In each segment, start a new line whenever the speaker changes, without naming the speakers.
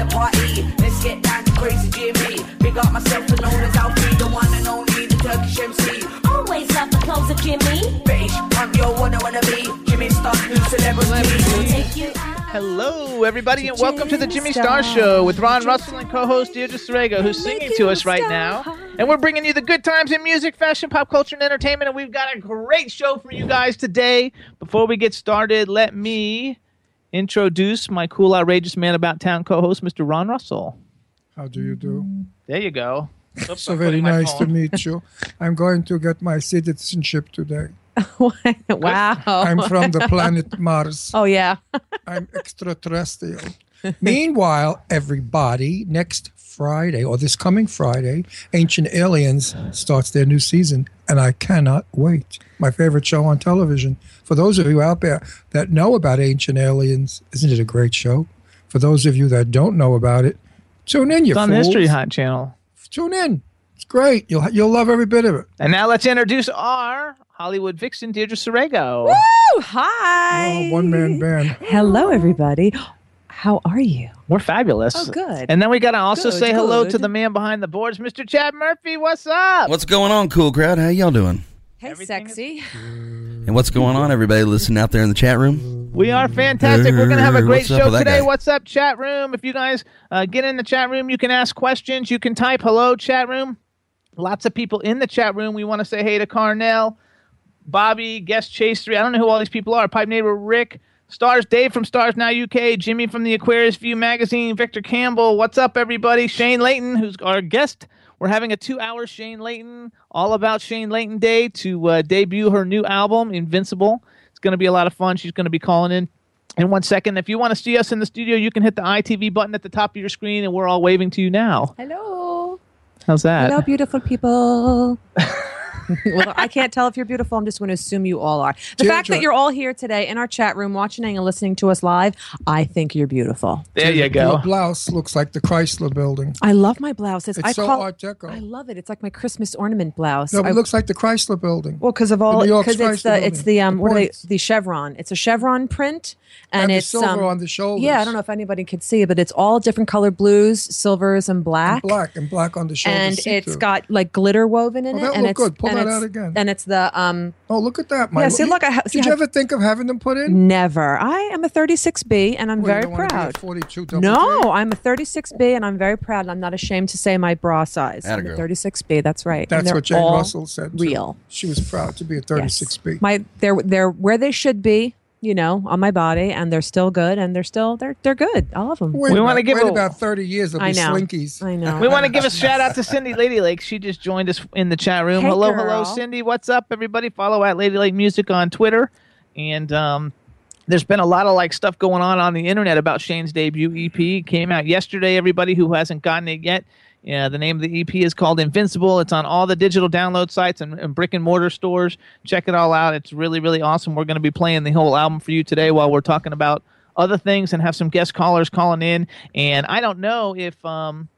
the party. Let's get down to crazy Jimmy. Big up myself and known as Alfie, the one and only, the Turkish MC.
Always love the clothes of Jimmy.
British, I'm your one I wanna be. Jimmy Star, new celebrity.
Take you out.
Hello, everybody, and welcome to the Jimmy Star Show with Ron Russell and co-host Deirdre Sorego, who's singing to us right now. And we're bringing you the good times in music, fashion, pop culture, and entertainment. And we've got a great show for you guys today. Before we get started, let me introduce my cool, outrageous man about town co-host, Mr. Ron Russell.
How do you do?
There you go. Oops,
So
I'm
very
putting my
nice to meet you. I'm going to get my citizenship today.
wow.
I'm from the planet Mars.
Oh yeah.
I'm extraterrestrial. Meanwhile, everybody, next Friday or this coming Friday, Ancient Aliens starts their new season, and I cannot wait. My favorite show on television. For those of you out there that know about Ancient Aliens, isn't it a great show? For those of you that don't know about it, tune in. You
It's on the. History Hot channel.
Tune in. It's great. You'll you'll love every bit of it.
And now let's introduce our Hollywood vixen, Deirdre Sorego.
Woo! Hi.
Oh, one man band.
Hello, everybody. How are you?
We're fabulous.
Oh, good.
And then we got to also
Good,
say hello to the man behind the boards, Mr. Chad Murphy. What's up?
What's going on, cool crowd? How y'all doing?
Hey,
Everything is-
sexy.
And what's going on, everybody listening out there in the chat room?
We are fantastic. We're going to have a great show today.
guy?
What's up, chat room? If you guys uh, get in the chat room, you can ask questions. You can type hello, chat room. Lots of people in the chat room. We want to say hey to Carnell, Bobby, Guest Chase 3. I don't know who all these people are. Pipe Neighbor Rick, Stars Dave from Stars Now UK, Jimmy from the Aquarius View Magazine, Victor Campbell. What's up, everybody? Shayne Leighton, who's our guest. We're having a two-hour Shayne Leighton, all about Shayne Leighton Day to uh, debut her new album, Invincible. It's going to be a lot of fun. She's going to be calling in in one second. If you want to see us in the studio, you can hit the ITV button at the top of your screen, and we're all waving to you now.
Hello.
How's that?
Hello, beautiful people. well, I can't tell if you're beautiful. I'm just going to assume you all are. The fact that you're all here today in our chat room, watching and listening to us live, I think you're beautiful.
There you go.
Your blouse looks like the Chrysler building.
I love my blouses.
It's
I
so
call,
Art Deco.
I love it. It's like my Christmas ornament blouse.
no, but
I-
it looks like the Chrysler building.
Well, because of all,
New York's
because it's
Chrysler
the it's the um
The
what are they the chevron. It's a chevron print, and,
And the
it's
silver
um,
on the shoulders.
Yeah, I don't know if anybody could see it, but it's all different color blues, silvers, and black.
And black and black on the shoulders.
and
see-through.
it's got like glitter woven in
Oh,
it.
that
and
look
it's,
good. Pull
and
that out again.
And it's the um.
Oh, look at that! My
Yeah, see, look, I ha-
Did
see
you
how-
ever think of having them put in?
Never. I am a 36B, and I'm
Well, you
very
don't wanna be a
proud.
42 double
No,
T?
I'm a 36B, and I'm very proud. I'm not ashamed to say my bra size. I'm a
Atta
36B. That's right. And
That's
they're
what Jane
all
Russell said. too.
Real.
She was proud to be a
Yes.
36B.
My they're they're where they should be. You know, on my body, and they're still good, and they're still they're they're good. All of them.
Wait,
We wanna give
wait
a-
about 30 years. They'll be
I know.
slinkies.
I know.
We want to give a shout out to Cindy Lady Lake. She just joined us in the chat room.
Hey,
hello,
girl.
hello, Cindy. What's up, everybody? Follow at Lady Lake Music on Twitter. And um, there's been a lot of like stuff going on on the internet about Shayne's debut EP. It came out yesterday. Everybody who hasn't gotten it yet, yeah, the name of the EP is called Invincible. It's on all the digital download sites and, and brick and mortar stores. Check it all out. It's really, really awesome. We're going to be playing the whole album for you today while we're talking about other things and have some guest callers calling in. And I don't know if um,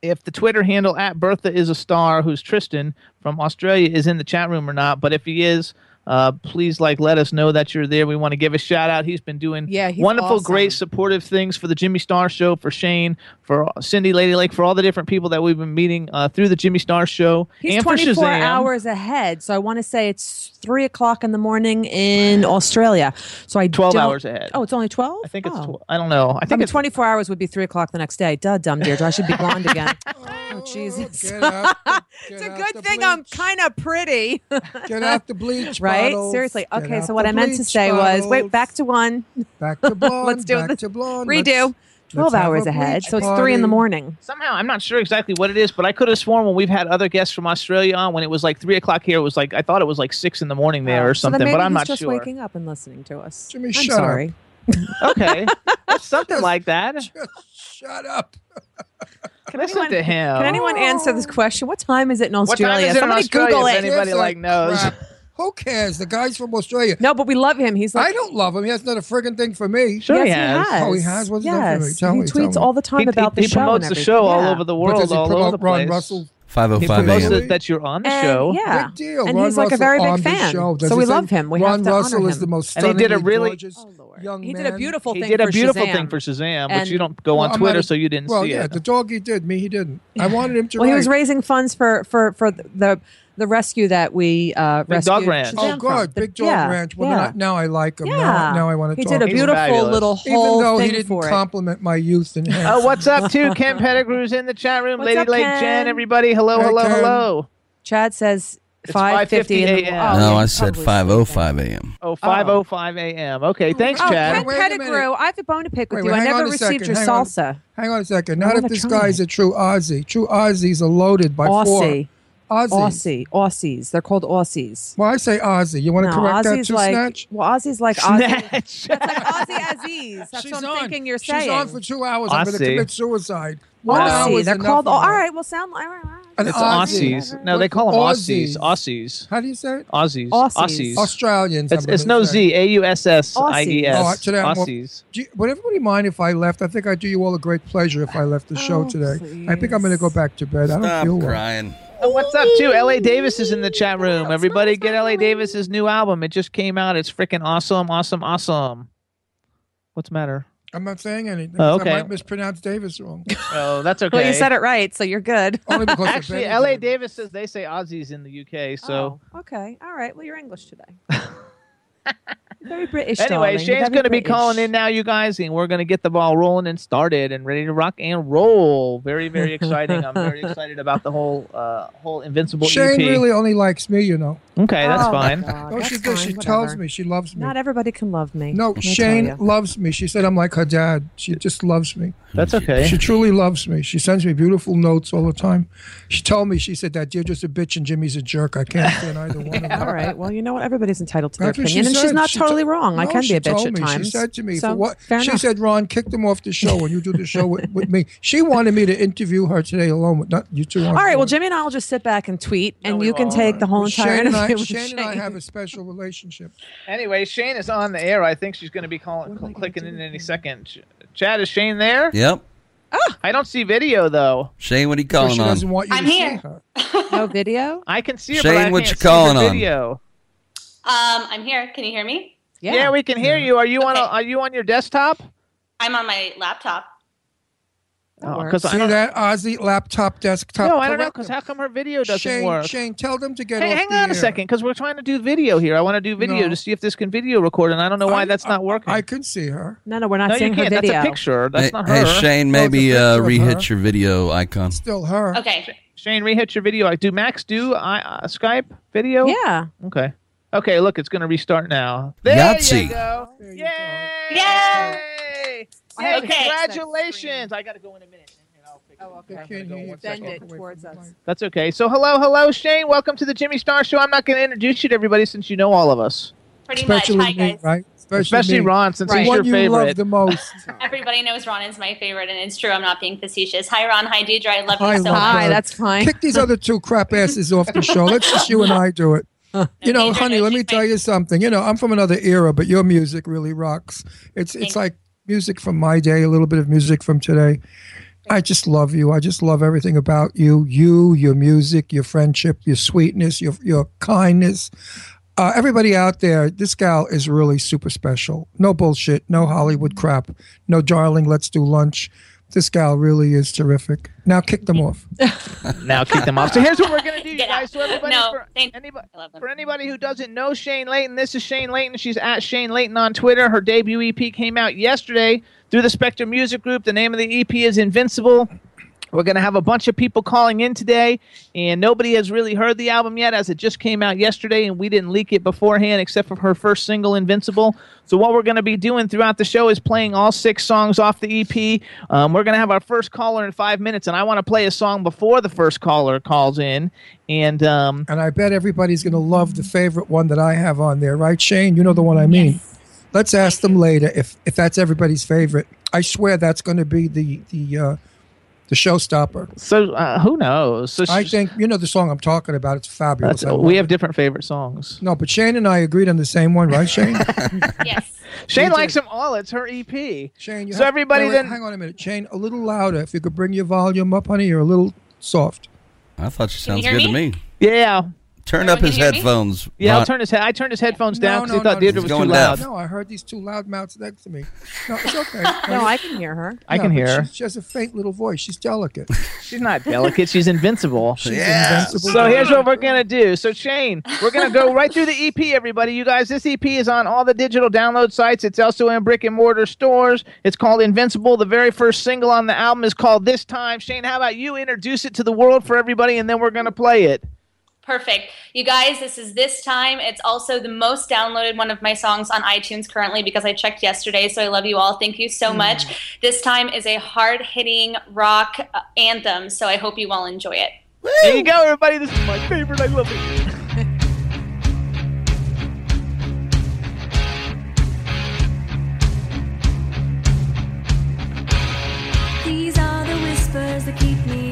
if the Twitter handle at Bertha is a star, who's Tristan from Australia, is in the chat room or not. But if he is, uh, please like let us know that you're there. We want to give a shout out. He's been doing
Yeah, he's
wonderful,
awesome.
great, supportive things for the Jimmy Star Show, for Shayne, for Cindy Lady Lake, for all the different people that we've been meeting uh, through the Jimmy Star Show,
He's
and for
24
Shazam.
hours ahead, so I want to say it's three o'clock in the morning in Australia. So I
12
don't-
hours ahead.
Oh, it's only twelve.
I think it's.
Oh.
Tw- I don't know. I
I
think
mean,
it's
24 hours would be 3 o'clock the next day. Duh, dumb Deirdre. I should be blonde again. oh, Jesus.
Get out the-
it's a good
the
thing I'm kind of pretty.
Get out the bleach
right?
bottles.
Seriously. Okay, so what I meant to
bleach
say was wait, back to one.
Back to blonde.
Let's do
back
it.
to blonde.
Redo.
Let's-
12
let's
hours ahead. So it's 3 in the morning.
somehow I'm not sure exactly what it is, but I could have sworn when we've had other guests from Australia on, when it was like three o'clock here, it was like I thought it was like six in the morning there oh, or
Oh, so
something,
maybe
but I'm
he's
not
just
sure.
waking up and listening to us.
Jimmy,
I'm
shut up.
sorry.
Okay, That's something like that.
Just shut up.
Can Listen to him.
Can anyone answer this oh. question? What time is it in
What time
Australia?
is it in
Somebody
Australia,
Google
if
it.
Anybody, like, knows.
Crap. Who cares? The guy's from Australia.
No, but we love him. He's like
I don't love him. He has not a friggin' thing for me.
Sure
yes,
he has.
Oh, he has? What's he done for me?
yes.
Tell
he
me,
tweets
me.
all the time
He,
about
he,
the
he
show.
promotes the show
everything.
all over the
But
world,
does he
all over
promote
the
Ron
place.
Russell?
505
He promotes
a.m.
that you're on the
And,
show.
Yeah.
Big deal.
And
Ron
he's like a very big fan. So we love him. We
Ron
have to
Russell
honor
is the most
And he did a really-
gorgeous
Oh, Lord.
young
He did a beautiful
He
thing
did a
for
beautiful
Shazam.
thing for Shazam, but
And-
you don't go on
I'm
Twitter,
a-
so you didn't
well,
see
yeah,
it.
the doggy did. Me, he didn't. I wanted him to
Well, he was raising funds for for for the the rescue that we uh,
Big Dog Ranch.
Oh,
Shazam from.
good.
The-
Big Dog
yeah,
Ranch. Well,
yeah.
I, now I like him.
yeah.
Now, now I want to
He
talk.
did a
He's
beautiful
fabulous.
little
Even
whole
though he didn't
for it.
compliment my youth and hair.
Oh, what's up, too? Ken Pettigrew's in the chat room.
What's
Lady
up,
Lake
Ken?
Jen, everybody. Hello,
Hey,
hello,
Ken.
hello.
Chad says
It's
5:50 in the
5:50 a.m.
oh,
No, I said
probably
5:05 a.m.
Oh, 5.05 a.m. Okay, thanks,
Oh,
Chad.
Ken
Wait a minute.
Pettigrew, I have a bone to pick with
Wait,
you.
wait,
I never received your
hang on.
salsa.
Hang on a second.
I
Not if this guy's a true Aussie. True Aussies are loaded by four.
Aussie.
Aussies.
Aussie. Aussies. They're called Aussies.
Well, I say Aussie. You want to
No,
correct
Aussie's
that too,
like
Snatch?
well, Aussie's like Aussie.
Snatch.
That's like Aussie Aziz. That's
She's
what I'm
on.
thinking you're saying.
She's on for two hours. I'm going to commit suicide. One
Aussie.
is
They're called.
for
all
me.
right. Well, sound. All right, all right.
An
It's
Aussie.
Aussies. No, they call them Aussies.
Aussies.
Aussies.
How do you say it?
Aussies.
Aussies.
Aussies.
Australians.
It's, it's no
say.
Z. A U S S I E S.
today I'm more-
Aussies.
Do you- Would everybody mind if I left? I think I'd do you all a great pleasure if I left the show
Oh,
today. I think I'm going to go back to bed. I don't
Stop
feel well.
crying.
Oh, what's up, too? L.A. Davis is in the chat room. Everybody get L.A. Davis's new album. It just came out. It's freaking awesome, awesome, awesome. What's the matter?
I'm not saying anything.
Oh,
'cause
okay.
I might mispronounce Davis wrong.
Oh, that's okay.
Well, you said it right, so you're good.
Only because
Actually, L.A. Davis says they say Aussies in the UK. So
Oh, okay, all right. Well, you're English today. very British.
anyway,
darling. Shayne's
going to be calling in now, you guys, and we're going to get the ball rolling and started and ready to rock and roll. Very, very exciting. I'm very excited about the whole uh, whole Invincible
Shayne
EP.
really only likes me, you know.
okay, that's
Oh,
fine.
God,
Oh,
that's
she does. She
fine,
tells me she loves me.
Not everybody can love me.
no,
me Shayne
loves me. She said I'm like her dad. She just loves me.
That's okay.
She truly loves me. She sends me beautiful notes all the time. She told me, she said that Deirdre's a bitch and Jimmy's a jerk. I can't stand either one of them.
All right. Well, you know what? Everybody's entitled to their
That's
opinion,
she
and
said.
she's not
She
totally
to-
wrong. I can be
she
a bitch
told
at
me.
times.
She said to me,
so,
for what? She
enough.
said, Ron, kick them off the show when you do the show with, with me. She wanted me to interview her today alone with not you two.
All right. Well, Jimmy and I will just sit back and tweet, and you can take the whole entire
Shayne and I,
interview. with
Shayne and I have a special relationship.
Anyway, Shayne is on the air. I think she's going to be calling, cl- clicking in any second. Chad, is Shayne there?
Yep. Oh.
I don't see video though.
Shayne, what are you
So
calling
she doesn't
on?
want you
I'm
to
here.
see her.
no video.
I can see her,
Shayne,
but I
what
can't
you calling on?
video.
Um, I'm here. Can you hear me?
Yeah. we can hear you. Are you on? A, are you on your desktop?
I'm on my laptop.
That
Oh,
works.
I
See
don't.
that Aussie laptop desktop?
No, I don't know because how come her video doesn't
Shayne,
work?
Shayne, tell them to get
Hey,
off
hang
the
on a second, because we're trying to do video here. I want to do video
No.
to see if this can video record, and I don't know why
I-
that's not working.
I can see her.
No, no, we're not
no, you
seeing her
can't.
video.
That's a picture. That's
Hey,
not her.
hey.
Shayne, No, it's a
maybe
picture
uh, rehit your video icon.
Still her.
Okay.
Shayne, rehit your video. I Do Max do I, uh, Skype video?
Yeah.
Okay. Okay, look, it's going to restart now. There
Yahtzee.
you go.
There you
Yay!
Yay!
Hey,
Okay.
congratulations! I got to go in a minute. I'll fix it.
Oh, okay.
can't you.
One
it towards us.
That's okay. So, hello, hello, Shayne. Welcome to the Jimmy Star Show. I'm not going to introduce you to everybody since you know all of us,
Pretty
Especially
much. Hi,
me,
guys.
right?
especially
me.
Ron, since
Right.
he's
The
your
one you love the most.
Everybody knows Ron is my favorite, and it's true. I'm not being facetious. Hi, Ron. Hi, Deidre. I love
Hi,
you so much.
Hi,
her.
that's fine.
Kick these other two crap asses off the show. Let's just you and I do it. You know, honey, let me tell you something. You know, I'm from another era, but your music really rocks. It's it's like music from my day, a little bit of music from today. I just love you. I just love everything about you. You, your music, your friendship, your sweetness, your your kindness. Uh, everybody out there, this gal is really super special. No bullshit, no Hollywood crap, no darling, let's do lunch. This gal really is terrific. Now kick them off.
now kick them off. So here's what we're going to do, you
Get
guys.
out.
So everybody,
No,
for, anybody,
I love them.
For anybody who doesn't know Shayne Leighton, this is Shayne Leighton. She's at Shayne Leighton on Twitter. Her debut EP came out yesterday through the Spectre Music Group. The name of the EP is Invincible. We're going to have a bunch of people calling in today, and nobody has really heard the album yet as it just came out yesterday, and we didn't leak it beforehand except for her first single, Invincible. So, what we're going to be doing throughout the show is playing all six songs off the EP. Um, we're going to have our first caller in five minutes, and I want to play a song before the first caller calls in. And um,
And I bet everybody's going to love the favorite one that I have on there, right, Shayne? You know the one I mean. Let's ask them later if if that's everybody's favorite. I swear that's going to be the the uh, the showstopper.
so, uh, who knows? So,
I think you know the song I'm talking about. It's fabulous.
That's,
I love
we have
it.
different favorite songs.
no, but Shayne and I agreed on the same one, right, Shayne?
Yes.
Shayne
Me too.
likes them all. It's her EP.
Shayne, you
So
have-
everybody
wait, wait,
then-
hang on a minute, Shayne, a little louder. If you could bring your volume up, honey, you're a little soft.
I thought she
you
sounds good
me?
to me.
Yeah,
Turn
Everyone
up his
can me?
headphones.
yeah. I'll turn his head. I turned his headphones down because
no,
he thought
no,
Deirdre was
going
too loud.
deaf.
No, I heard these two loud mouths next to me. No, it's okay.
No, I can hear her.
I can hear her.
She, she has a faint little voice. She's delicate.
She's not delicate. She's invincible.
She's
Yeah.
invincible.
So here's what we're gonna do. So Shayne, we're gonna go right through the EP, everybody. You guys, this EP is on all the digital download sites. It's also in brick and mortar stores. It's called Invincible. The very first single on the album is called This Time. Shayne, how about you introduce it to the world for everybody, and then we're gonna play it.
Perfect. You guys, this is this time. It's also the most downloaded one of my songs on iTunes currently because I checked yesterday. So I love you all. Thank you so much. This time is a hard hitting rock uh, anthem. So I hope you all enjoy it.
There you go, everybody. This is my favorite. I love it.
These are the whispers that keep me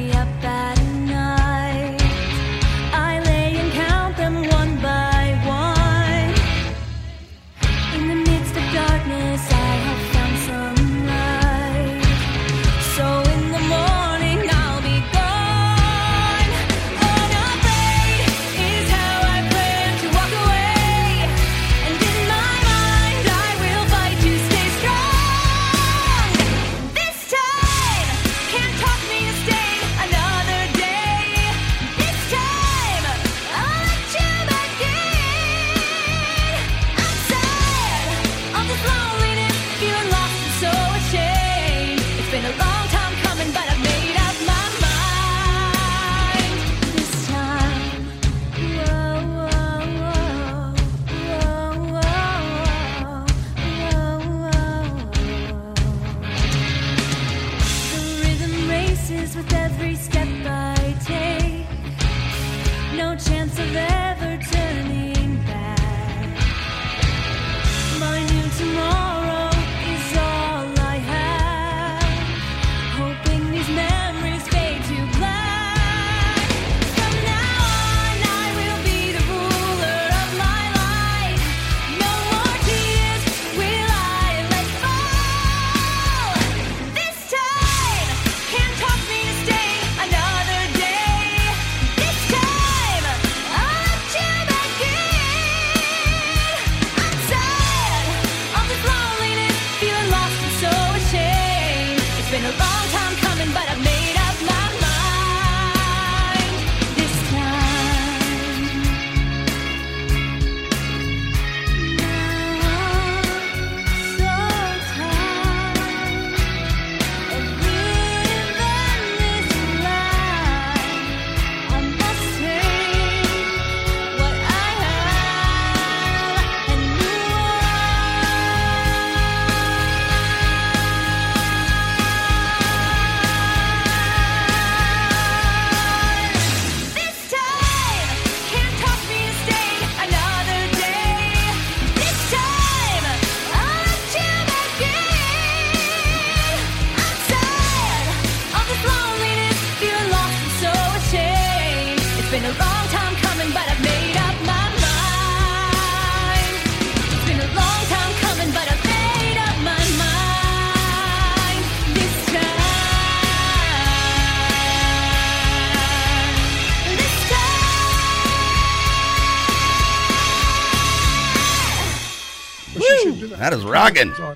That is rocking.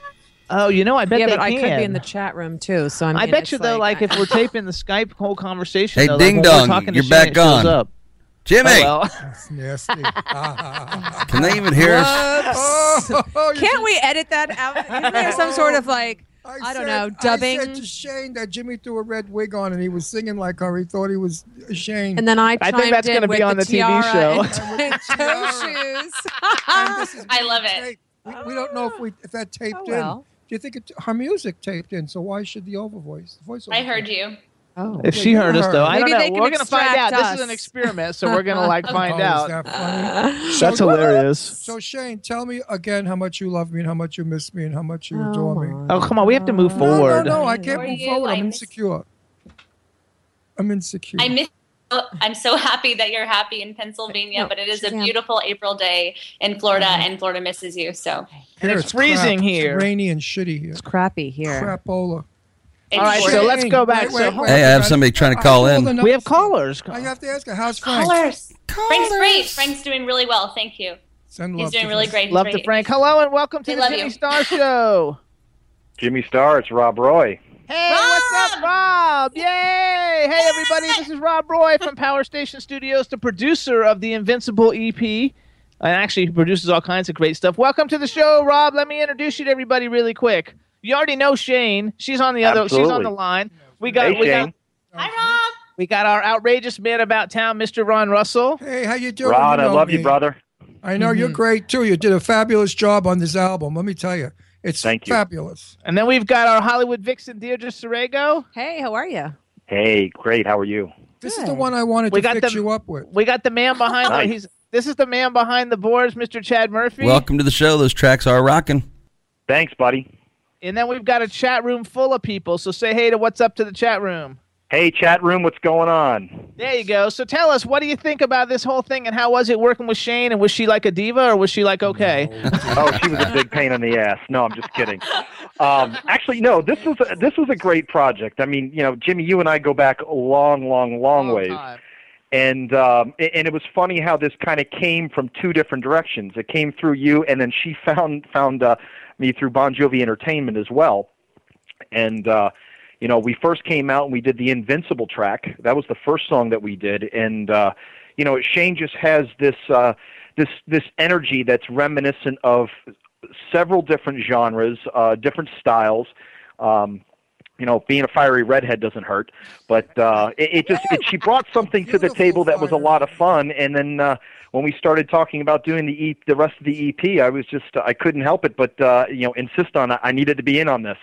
Oh, you know, I bet
yeah,
they
but I could be in the chat room too. So I, mean,
I bet
it's
you though, like,
I-
if we're taping the Skype whole conversation,
Hey,
though,
ding
like, when we're
dong,
talking to
you're back
it
on.
Up.
Jimmy,
Oh, well.
That's nasty.
can they even hear us?
Oh,
Can't we edit that out? Isn't there some sort of like I, don't
said-
know
I
dubbing?
said to Shayne that Jimmy threw a red wig on and he was singing like her. He thought he was Shayne.
And then I
I think that's gonna be
with
on the TV show.
and
And with the
toe shoes.
And
I love it.
taped. We, we don't know if we if that taped
Oh, well.
in. Do you think it, her music taped in? So why should the over voice? The voice
I heard you.
Oh.
If
Yeah,
she heard us
heard.
though, I
Maybe
don't know. We're gonna find out.
extract
This is an experiment, so we're gonna like find
Oh,
out.
that funny?
That's hilarious.
So Shayne, tell me again how much you love me and how much you miss me and how much you
Oh,
adore me.
Oh come on, we have to move forward.
no, no, I can't move forward.
I
I'm insecure. I'm insecure.
I miss. Oh, I'm so happy that you're happy in Pennsylvania,
No,
but it is a
Shazam.
beautiful April day in Florida, mm-hmm. and Florida misses you. So
And
Here
it's freezing
crap.
here.
It's rainy and shitty here.
It's crappy here.
Crapola.
it's
All right, so let's go back.
Wait,
So
wait, wait.
Hey, I have somebody trying to call in.
we have callers.
I have to ask her, how's Frank?
Callers. Frank's great. Frank's doing really well. Thank you.
Send
He's doing really
Frank.
great. He's
Love to Frank. Hello and welcome to
We
the
love
Jimmy
you.
Star Show.
Jimmy Star, it's Rob Roy.
Hey, what's up, Rob? Yay! Hey, everybody, this is Rob Roy from Power Station Studios, the producer of the Invincible EP. And uh, actually, he produces all kinds of great stuff. Welcome to the show, Rob. Let me introduce you to everybody really quick. You already know Shayne. She's on the other. She's on the line. We got.
Hey,
we
Shayne.
got.
Hi, Rob.
We got our outrageous man about town, Mr. Ron Russell.
Hey, how you doing?
Rod,
You
I
know
love you, brother.
I know you're mm-hmm. great too. You did a fabulous job on this album. Let me tell you, it's
Thank you.
fabulous.
And then we've got our Hollywood vixen, Deirdre Sorego.
Hey, how are you?
Hey, great. How are you?
This is the one I wanted
We
to
got
fix
the-
you up with.
We got the man behind.
Nice.
He's this is the man behind the boards, Mr. Chad Murphy.
Welcome to the show. Those tracks are rocking.
Thanks, buddy.
And then we've got a chat room full of people. So say hey to what's up to the chat room.
Hey, chat room, what's going on?
There you go. So tell us, what do you think about this whole thing, and how was it working with Shayne? And was she like a diva, or was she like okay?
Oh, she was a big pain in the ass. No, I'm just kidding. Um, actually, no. This was a, this was a great project. I mean, you know, Jimmy, you and I go back a long, long, long ways.
time.
and um, and it was funny how this kind of came from two different directions. It came through you, and then she found found uh, me through Bon Jovi Entertainment as well. And uh, you know, we first came out and we did the Invincible track. That was the first song that we did, and uh, you know, Shayne just has this uh, this this energy that's reminiscent of several different genres, uh, different styles. Um, you know, being a fiery redhead doesn't hurt, but uh, it, it just it, she brought something to the table that was a lot of fun. And then uh, when we started talking about doing the e- the rest of the EP, I was just I couldn't help it but uh, you know insist on I needed to be in on this.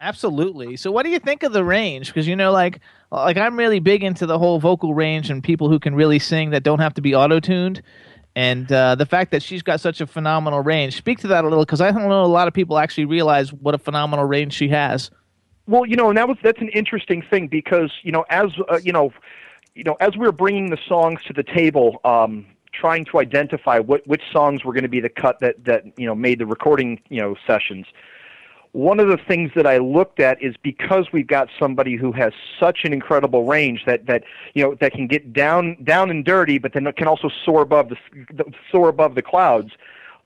Absolutely. So what do you think of the range? Because you know, like, like I'm really big into the whole vocal range and people who can really sing that don't have to be auto tuned. And uh, the fact that she's got such a phenomenal range. Speak to that a little, because I don't know a lot of people actually realize what a phenomenal range she has.
Well, you know, and that was that's an interesting thing because you know, as uh, you know, you know, as we were bringing the songs to the table, um, trying to identify what which songs were going to be the cut that that you know made the recording you know sessions. One of the things that I looked at is because we've got somebody who has such an incredible range that that you know that can get down down and dirty, but then can also soar above the soar above the clouds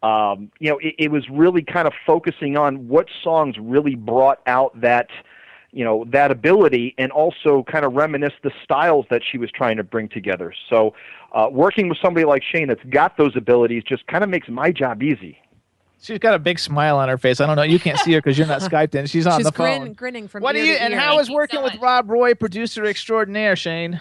um, you know, it, it was really kind of focusing on what songs really brought out that, you know, that ability and also kind of reminisce the styles that she was trying to bring together. So, uh, working with somebody like Shayne that's got those abilities just kind of makes my job easy.
She's got a big smile on her face. I don't know. You can't see her because you're not skyped in. She's on
She's
the
grin,
phone.
grinning from
What do
ear
you?
to
And
ear.
how is
Thank you
working
so
with. Rob Roy, producer extraordinaire, Shayne?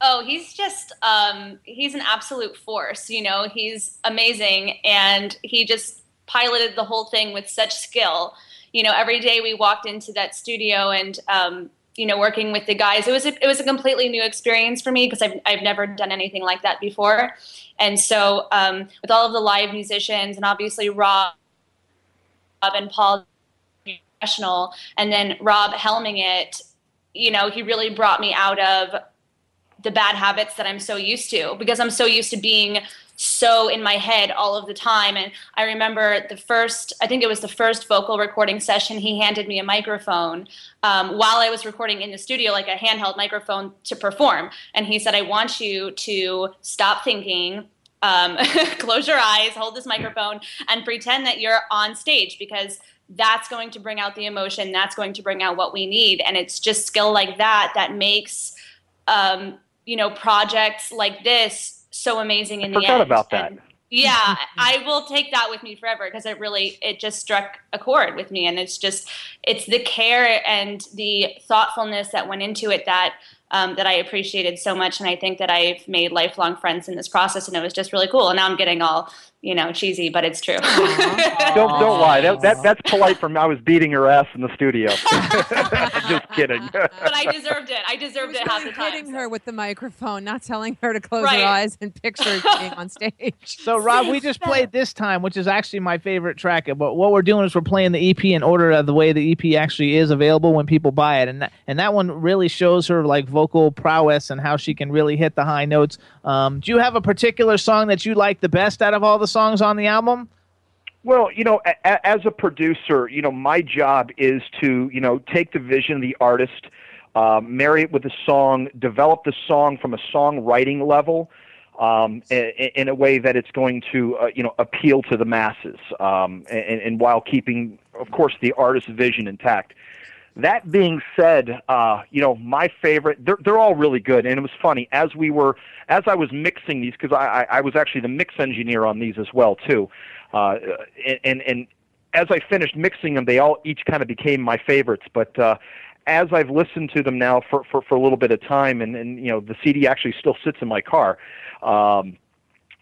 Oh, he's just um, he's an absolute force. You know, he's amazing, and he just piloted the whole thing with such skill. You know, every day we walked into that studio and um, you know working with the guys, it was a, it was a completely new experience for me because I've I've never done anything like that before, and so um, with all of the live musicians and obviously Rob Rob and Paul professional, and then Rob helming it. You know, he really brought me out of the bad habits that I'm so used to because I'm so used to being so in my head all of the time. And I remember the first, I think it was the first vocal recording session, he handed me a microphone um, while I was recording in the studio, like a handheld microphone to perform. And he said, I want you to stop thinking. um, close your eyes, hold this microphone, and pretend that you're on stage because that's going to bring out the emotion. That's going to bring out what we need. And it's just skill like that that makes, um, you know, projects like this so amazing in the
Forgot
end.
about that.
And yeah, I will take that with me forever because it really it just struck a chord with me, and it's just it's the care and the thoughtfulness that went into it that um, that I appreciated so much, and I think that I've made lifelong friends in this process, and it was just really cool. And now I'm getting all you know cheesy, but it's true.
Don't don't lie. That, that that's polite from I was beating her ass in the studio. Just kidding.
but I deserved it. I deserved it half the time.
hitting her with the microphone, not telling her to close
Right.
her eyes and picture being on stage.
So, Rob, we just played this time, which is actually my favorite track. But what we're doing is we're playing the EP in order of the way the EP actually is available when people buy it, and that, and that one really shows her like vocal prowess and how she can really hit the high notes. Um, do you have a particular song that you like the best out of all the songs on the album?
Well, you know, a- a- as a producer, you know, my job is to, you know, take the vision of the artist, uh, marry it with a song, develop the song from a songwriting level, um, in, in a way that it's going to, uh, you know, appeal to the masses, um, and, and while keeping, of course, the artist's vision intact. That being said, uh, you know, my favorite, they're, they're all really good. And it was funny, as we were, as I was mixing these, because I, I, I was actually the mix engineer on these as well, too. Uh, and, and as I finished mixing them, they all each kind of became my favorites. But uh, as I've listened to them now for, for, for a little bit of time, and, and, you know, the CD actually still sits in my car. Um,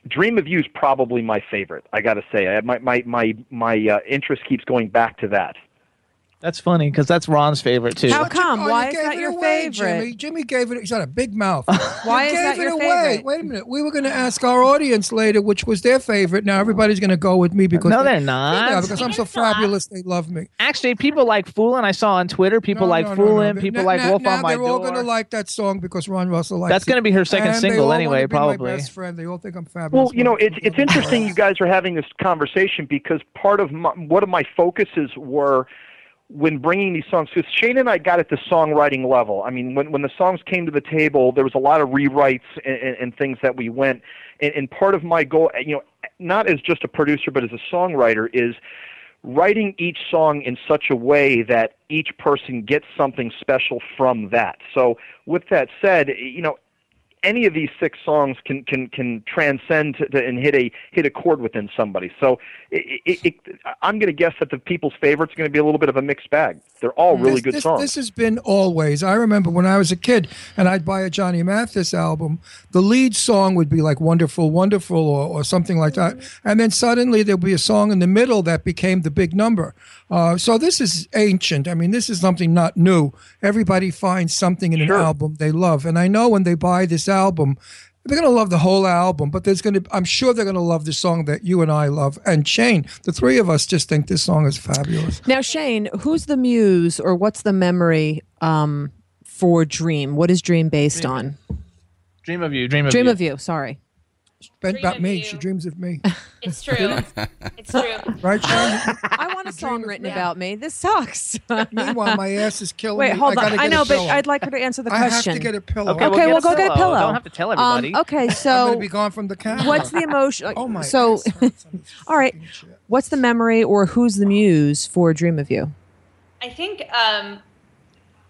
Dream of You is probably my favorite. I got to say, my my my my uh, interest keeps going back to that.
That's funny because that's Ron's favorite too.
How come?
Oh,
Why is that your
away,
favorite?
Jimmy. Jimmy gave it. He's got a big mouth.
Why
You
is
gave
that
it
your
away.
favorite?
Wait a minute. We were going to ask our audience later which was their favorite. Now everybody's going to go with me because
No,
they-
they're not.
Yeah, because I'm so fabulous. They love me.
Actually, people like Foolin'. I saw on Twitter. People
No,
like
no, no, no.
Foolin'.
Now-
People
now-
like Wolf
now
on My Door.
they're all going to like that song because Ron Russell likes
That's gonna be her second
And
single anyway, probably.
best friend. They all think I'm fabulous.
Well, you know, it's it's interesting you guys are having this conversation because part of my, one of my focuses were when bringing these songs. Because Shayne and I got at the songwriting level. I mean, when when the songs came to the table, there was a lot of rewrites and, and, and things that we went. And, and part of my goal, you know, not as just a producer but as a songwriter, is writing each song in such a way that each person gets something special from that. So, with that said, you know, any of these six songs can can can transcend to, to, and hit a hit a chord within somebody. So it, it, it, I'm going to guess that the people's favorites going to be a little bit of a mixed bag. They're all really
this,
good
this,
songs.
This has been always. I remember when I was a kid and I'd buy a Johnny Mathis album, the lead song would be like Wonderful, Wonderful or, or something like that. And then suddenly there'd be a song in the middle that became the big number. Uh, so this is ancient. I mean, this is something not new. Everybody finds something in an album they love. And I know when they buy this album, they're going to love the whole album, but there's going to, I'm sure they're going to love the song that you and I love. And Shayne, the three of us just think this song is fabulous.
Now, Shayne, who's the muse or what's the memory um, for Dream? What is Dream based on?
Dream of you. Dream of
Dream
you.
of You. Sorry.
Bent
Dream
about me.
you.
She dreams of me.
It's true. it's true.
Right, Shayne?
I want a song written
me.
about me. This sucks.
Meanwhile, my ass is killing
Wait,
me.
hold
I
on.
gotta
I know, but. I'd like her to answer the question.
I have to get a pillow.
Okay,
Okay,
well,
we'll
get a
go get a
pillow.
pillow.
Don't have to tell
Um,
everybody.
okay,
I'm
so
going to be gone from the camera.
what's the emotion?
Oh my.
So,
ass hurts on this
all right, what's the memory or who's the muse for Dream of You?
I think um,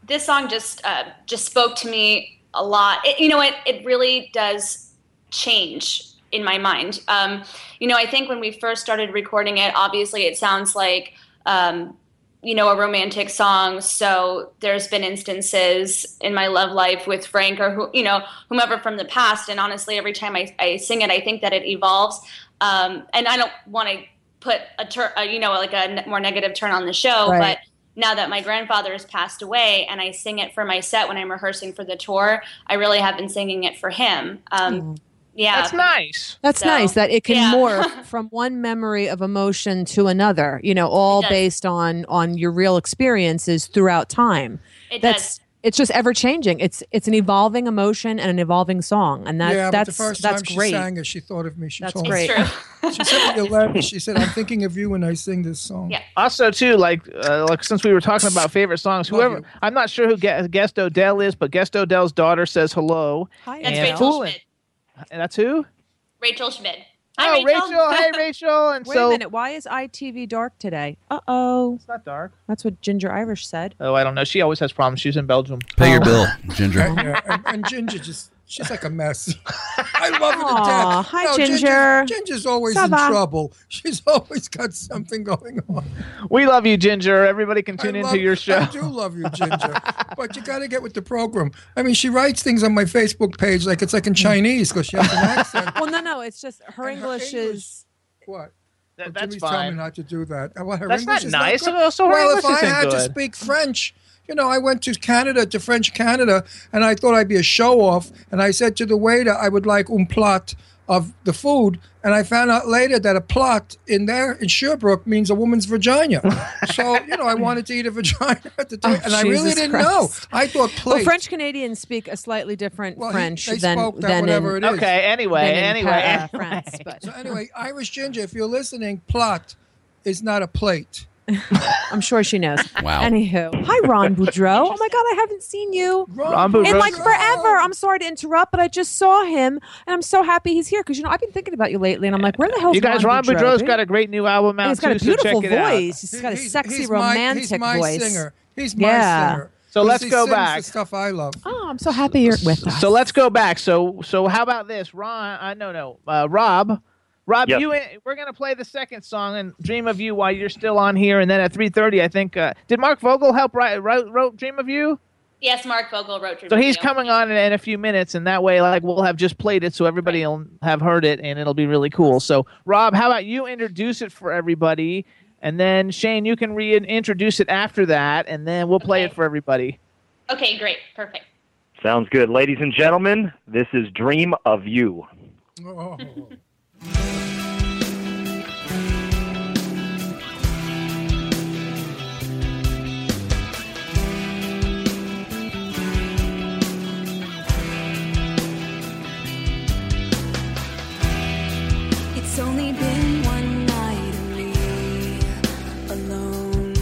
this song just uh, just spoke to me a lot. It, you know, it it really does change in my mind. Um, you know, I think when we first started recording it, obviously it sounds like um, you know a romantic song. So there's been instances in my love life with Frank or who you know whomever from the past, and honestly, every time I, I sing it, I think that it evolves. Um, and I don't want to put a turn, you know, like a more negative turn on the show,
Right.
but now that my grandfather has passed away and I sing it for my set when I'm rehearsing for the tour, I really have been singing it for him. Um, yeah.
That's nice.
That's
So,
nice that it can
yeah.
morph from one memory of emotion to another. You know, all based on on your real experiences throughout time.
It
That's
does.
it's just ever changing. It's it's an evolving emotion and an evolving song, and that
yeah,
that's
but the first
that's
time
great.
she sang it, she thought of me. She
That's
told
great.
me.
It's true.
She sent me a letter. She said, "I'm thinking of you when I sing this song."
Yeah.
Also, too, like, uh, like since we were talking about favorite songs, whoever. I'm not sure who Gu- Guest Odell is, but Guest Odell's daughter says hello.
Hi,
That's
And
Rachel Schmidt.
And that's who?
Rachel Schmidt. Hi,
oh, Rachel. Hey, Rachel. And
Wait
so
a minute. Why is ITV dark today? Uh oh.
it's not dark.
That's what Ginger Irish said.
Oh, I don't know. She always has problems. She's in Belgium.
Pay your
Oh.
bill, Ginger.
And, and Ginger just. She's like a mess. I love her to
Aw,
death.
hi,
No,
Ginger.
Ginger's always
Ça
in trouble. She's always got something going on.
We love you, Ginger. Everybody can tune
I
into
love-
your show.
I do love you, Ginger. but you got to get with the program. I mean, she writes things on my Facebook page like it's like in mm. Chinese because she has an accent.
Well, no, no. It's just her
And her
English
English-
is.
What?
That- that's
Jimmy's telling me not to do that. What, her
That's
English
not
is
nice.
good?
So- so her
well, if I
isn't
had to speak French, you know, I went to Canada, to French Canada, and I thought I'd be a show off. And I said to the waiter, I would like un plat of the food. And I found out later that a plot in there in Sherbrooke means a woman's vagina. so, you know, I wanted to eat a vagina at the time.
Oh,
and I really didn't
Christ.
know. I thought plate. Well.
French Canadians speak a slightly different
Well, he-
French
they
than
spoke that
than
whatever
in,
it is.
Okay. Anyway. Anyway.
Pa- uh,
anyway.
France. But
So anyway, Irish Ginger, if you're listening, plot is not a plate.
I'm sure she knows.
Wow.
Anywho, hi Ron Boudreau. Oh my God, I haven't seen you
Ron
in
Boudreau's-
like forever. I'm sorry to interrupt, but I just saw him, and I'm so happy he's here because you know I've been thinking about you lately, and I'm like, where the hell?
You guys, Ron Boudreau's got a great new album out
he's got a beautiful
so check it out.
voice. He's got a
He's-
sexy,
he's my-
romantic
he's my
voice.
singer. He's my
Yeah.
singer.
So
'Cause
let's
he
go
sings
back.
The stuff I love.
Oh, I'm so happy you're with us.
So let's go back. So so how about this, Ron? Uh, no, no, uh, Rob. Rob,
Yes.
you we're gonna play the second song and "Dream of You" while you're still on here, and then at 3:30, I think. Uh, did Mark Vogel help write wrote, wrote "Dream of You"?
Yes, Mark Vogel wrote Dream
So
of
he's
You.
coming on in, in a few minutes, and that way, like, we'll have just played it, so everybody will have heard it, and it'll be really cool. So, Rob, how about you introduce it for everybody, and then Shayne, you can reintroduce it after that, and then we'll play
Okay.
it for everybody.
Okay, great, perfect.
Sounds good. Ladies and gentlemen, this is Dream of You.
Oh.
It's only been one night of me alone.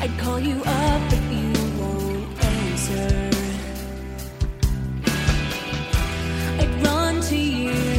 I'd call you to you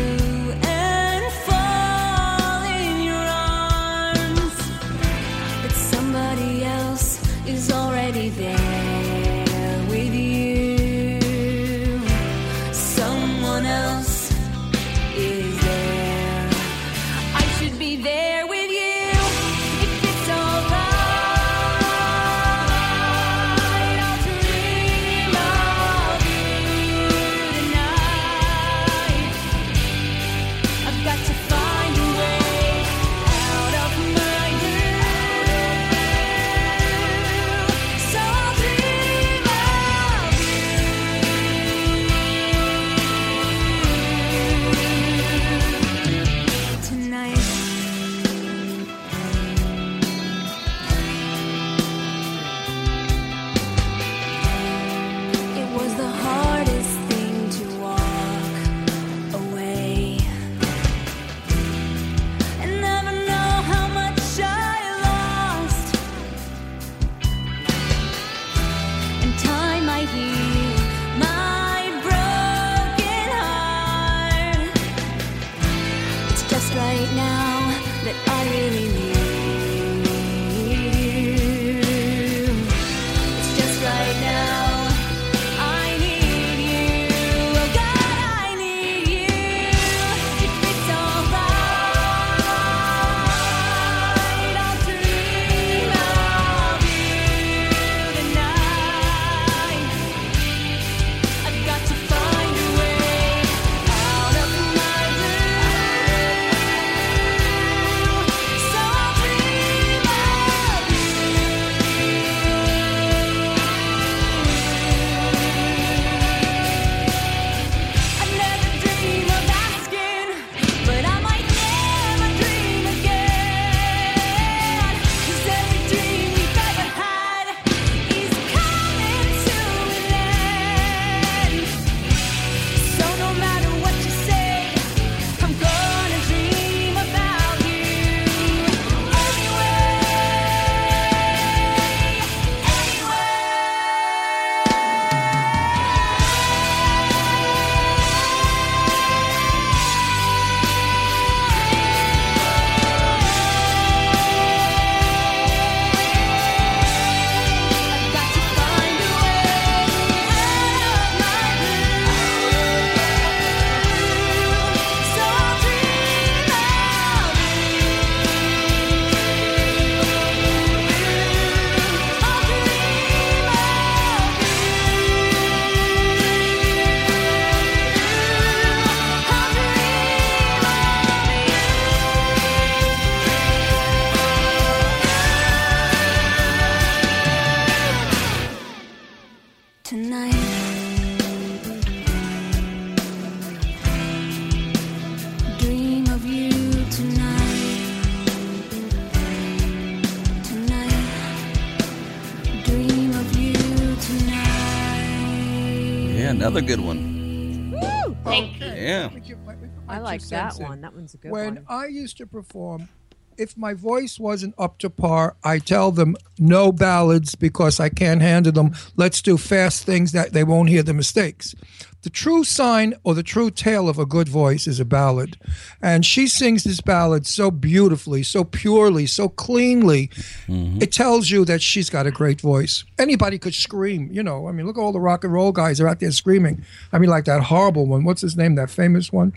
like
two
that
cents in.
one. That one's a good
when
one.
I used to perform, if my voice wasn't up to par, I tell them no ballads because I can't handle them. Let's do fast things that they won't hear the mistakes. The true sign or the true tale of a good voice is a ballad. And she sings this ballad so beautifully, so purely, so cleanly. Mm-hmm. It tells you that she's got a great voice. Anybody could scream, you know. I mean, look at all the rock and roll guys are out there screaming. I mean, like that horrible one. What's his name? That famous one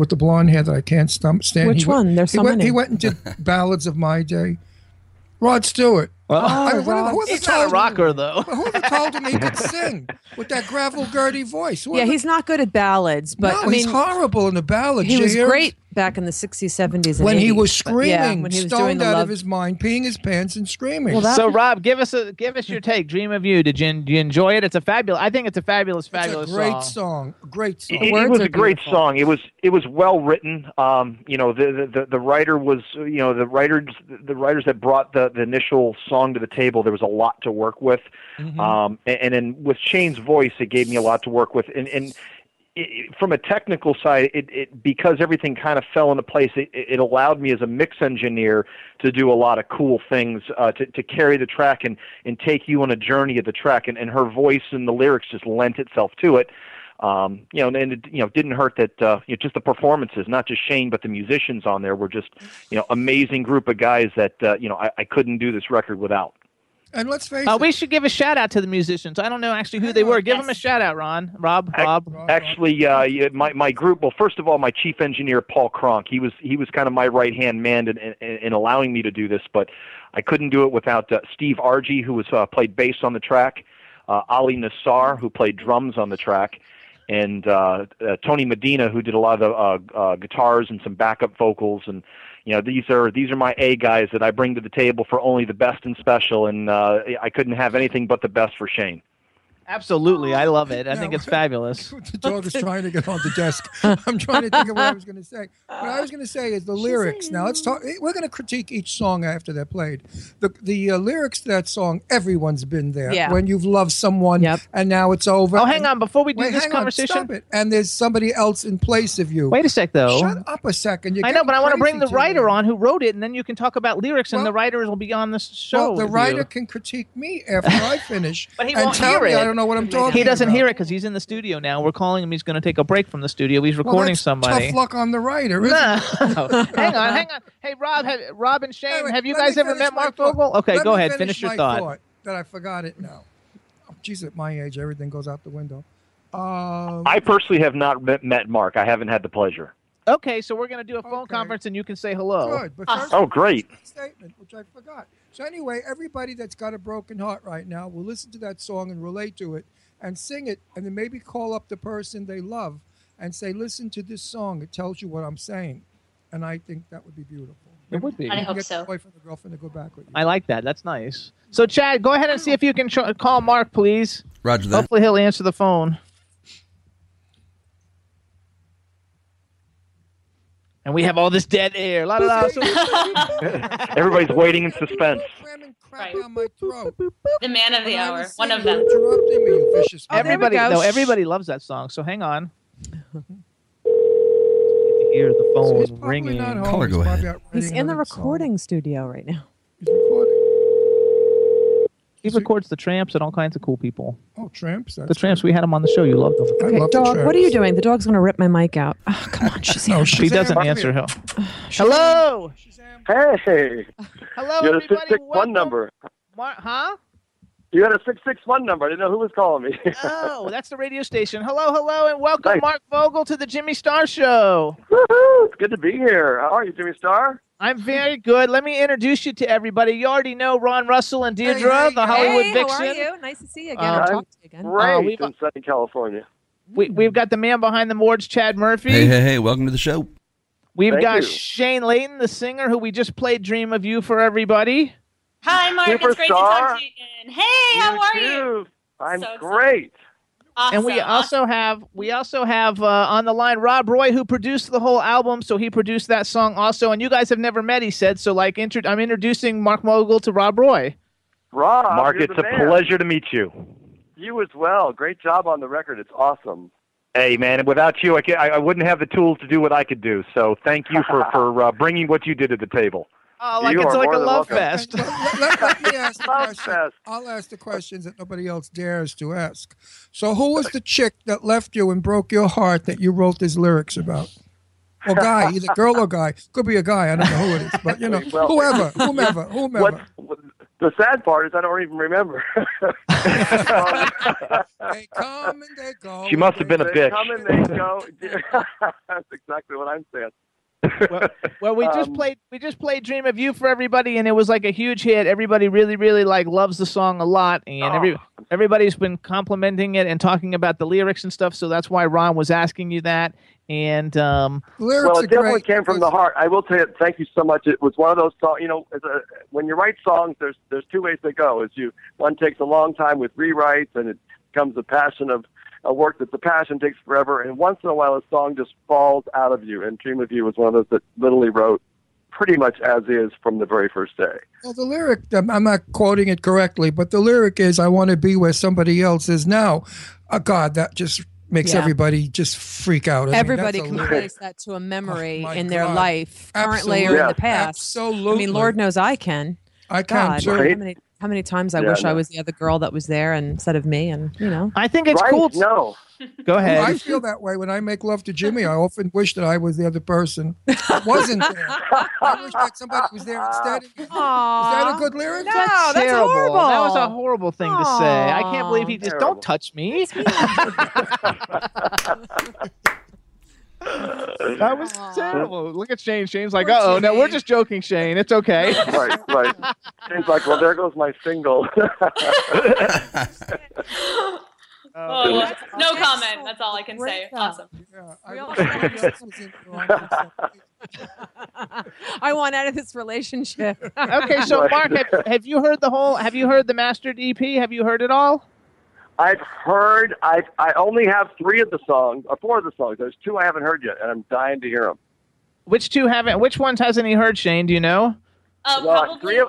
with the blonde hair that I can't stum- stand.
Which
He went-
one? There's
he
so
went,
many.
He went and did ballads of my day. Rod Stewart.
Well,
I mean, whoever- whoever
he's not a
told him-
rocker though.
Whoever told him he could sing with that gravel, girty voice?
yeah,
Whoever-
he's not good at ballads, but
no,
I mean,
he's horrible in the ballads.
he
You
was
hear
great back in the 60s, 70s, and
when he was
but yeah,
screaming,
when he was doing
stoned
the
out
love.
of his mind, peeing his pants and screaming.
Well, that-
So Rob, give us a give us your take. Dream of you. Did you, did you enjoy it? It's a fabulous. I think it's a fabulous,
it's
fabulous
a great
song.
song. Great song.
It, it
words
was a great
beautiful.
song. It was it was well written. Um, you know, the, the the writer was you know the writers the writers that brought the, the initial song to the table. There was a lot to work with, um, and, and then with Shayne's voice, it gave me a lot to work with. And and from a technical side, it, it because everything kind of fell into place. It, it allowed me as a mix engineer to do a lot of cool things uh, to to carry the track and and take you on a journey of the track. And, and her voice and the lyrics just lent itself to it um, you know, and it, you know, didn't hurt that uh, you know, just the performances, not just Shayne, but the musicians on there were just, you know, amazing group of guys that uh, you know I, I couldn't do this record without.
And let's face
Uh,
it,
we should give a shout out to the musicians. I don't know actually who they were. Give them a shout out, Ron, Rob,
Ac-
Rob.
Actually, uh, my my group. Well, first of all, my chief engineer Paul Kronk. He was he was kind of my right hand man in, in, in allowing me to do this, but I couldn't do it without uh, Steve Argy, who was uh, played bass on the track, uh, Ali Nassar, who played drums on the track, and uh, uh, Tony Medina, who did a lot of the uh, uh, guitars and some backup vocals. And you know, these are these are my A guys that I bring to the table for only the best and special. And uh, I couldn't have anything but the best for Shayne.
Absolutely, I love it. I think it's fabulous.
the dog is trying to get on the desk. I'm trying to think of what I was going to say. What I was going to say is the lyrics. Now let's talk. We're going to critique each song after they're played. The the uh, lyrics to that song. Everyone's been there.
Yeah.
When you've loved someone
Yep.
and now it's over.
Oh, hang on. Before we do
Wait,
this conversation,
on. Stop it. And there's somebody else in place of you.
wait a sec though.
Shut up a second. You're
I know, but I want to bring the writer on who wrote it, and then you can talk about lyrics, and the writers will be on the show.
Well, the writer
you.
can critique me after I finish
But he won't
tell
hear
me
it.
I don't know what I'm talking
He doesn't
about.
hear it because he's in the studio now. We're calling him. He's going to take a break from the studio. He's
Well,
recording
that's
somebody.
Tough luck on the writer, isn't
No.
it?
hang on, hang on. Hey, Rob, have, Rob and Shayne,
Wait, wait,
have you
let me
guys ever met Mark
thought.
Vogel? Okay,
Let
go
me
ahead. Finish your
my
thought.
That I forgot it now. Oh, at my age, everything goes out the window. Um,
I personally have not met, met Mark. I haven't had the pleasure.
Okay, so we're going to do a phone
Okay.
conference, and you can say hello.
good, but first,
Oh, great.
statement, which I forgot. So anyway, everybody that's got a broken heart right now will listen to that song and relate to it and sing it, and then maybe call up the person they love and say, "Listen to this song. It tells you what I'm saying." And I think that would be beautiful.
It would be.
I hope
get
so.
boyfriend or girlfriend to go back with you.
I like that. That's nice. So, Chad, go ahead and see if you can tr- call Mark, please.
Roger that.
Hopefully, he'll answer the phone. And we have all this dead air. La, la, la. So,
Everybody's waiting in suspense.
Right.
down my throat.
The man of the hour, one of them.
Interrupting me, you vicious.
Oh,
everybody, no, everybody loves that song. So, hang on. Hear the
So
phone
he's
ringing.
not home.
Caller, go
probably
ahead.
He's in the
another song.
recording studio right now.
He's recording.
He records the Tramps and all kinds of cool people.
Oh, tramps. That's
The Tramps, we had him on the show. You loved them.
I
Okay,
love the
dog, what are you doing? The dog's going to rip my mic out. Oh, come on, Shazam.
No,
He doesn't
come
answer.
here.
Him. Hello.
Hey,
Hello,
you had a
everybody.
six six one
Welcome.
number.
Mar- huh?
You had a six six one number. I didn't know who was calling me.
Oh, that's the radio station. Hello, hello, and welcome,
Thanks.
Mark Vogel, to the Jimmy Star Show.
Woohoo! It's good to be here. How are you, Jimmy Star?
I'm very good. Let me introduce you to everybody. You already know Ron Russell and Deirdre,
hey,
the Hollywood
hey,
Vixen.
how are you? Nice to see you again.
Uh,
talk to you again.
Great
we've-
in Southern California.
We, we've got the man behind the boards, Chad Murphy.
Hey, hey, hey! Welcome to the show.
We've
Thank
got
you.
Shayne Leighton, the singer, who we just played "Dream of You" for everybody.
Hi, Mark. It's great to talk to you again. Hey, how are you?
too. I'm
So
great.
Awesome.
And we also have we also have uh, on the line Rob Roy who produced the whole album, so he produced that song also. And you guys have never met, he said. So like, intro- I'm introducing Mark Vogel to Rob Roy.
Rob,
Mark,
you're
it's
the
a
man.
pleasure to meet you.
You as well. Great job on the record. It's awesome.
Hey, man, without you, I, ca- I, I wouldn't have the tools to do what I could do. So thank you for, for uh, bringing what you did to the table.
Oh, like
You
it's
are
like a
more
love
welcome.
fest.
let, let- let me ask the question.
fest.
I'll ask the questions that nobody else dares to ask. So, who was the chick that left you and broke your heart that you wrote these lyrics about? Or guy, either girl or guy. Could be a guy. I don't know who it is, but you know,
Well-
whoever, whomever, whomever.
What, what? The sad part is I don't even remember.
They come and they go.
She must have been a
they
bitch.
come and they go. That's exactly what I'm saying.
Well, we just
Um,
played we just played "Dream of You" for everybody, and it was like a huge hit. Everybody really, really like loves the song a lot, and every
Oh.
everybody's been complimenting it and talking about the lyrics and stuff. So that's why Ron was asking you that. And um,
Lyrics
well,
are
it definitely
great
came from the heart. I will tell you, thank you so much. It was one of those songs. You know, as a, when you write songs, there's there's two ways they go. Is you one takes a long time with rewrites, and it becomes a passion of a work that's a passion takes forever. And once in a while, a song just falls out of you. And "Dream of You" was one of those that literally wrote pretty much as is from the very first day.
Well, the lyric, um, I'm not quoting it correctly, but the lyric is, I want to be where somebody else is now. Oh, God, that just makes
Yeah.
everybody just freak out. I
Everybody
that's a
can
lyric.
place that to a memory
Oh, my
in their
God.
life, currently or in
Absolutely.
the past.
Absolutely.
I mean, Lord knows I can.
I can
God,
too.
how
Right.
Many how many times I
Yeah,
wish I was the other girl that was there instead of me, and you know.
I think it's
right?
cool.
No.
Go ahead.
I feel that way when I make love to Jimmy. I often wish that I was the other person. that wasn't there. I wish that somebody was there instead. Is that a good lyric?
No, that's
terrible.
horrible.
That was a horrible thing to say. I can't believe he just
Terrible.
don't touch me. that was terrible. Look at Shayne. Shayne's like, uh oh, no, we're just joking, Shayne. It's okay.
right, right. Seems like, well, there goes my single.
Oh, well, no comment.
so
That's all I can say.
great.
Awesome.
Yeah, I
We all
wish
love
somebody
you.
else was in the wrong place.
I want out of this relationship.
okay, so Mark, have, have you heard the whole? Have you heard the mastered EP? Have you heard it all?
I've heard. I I only have three of the songs, or four of the songs. There's two I haven't heard yet, and I'm dying to hear them.
Which two haven't? Which ones hasn't he heard? Shayne, do you know?
Uh,
Well,
probably.
three of.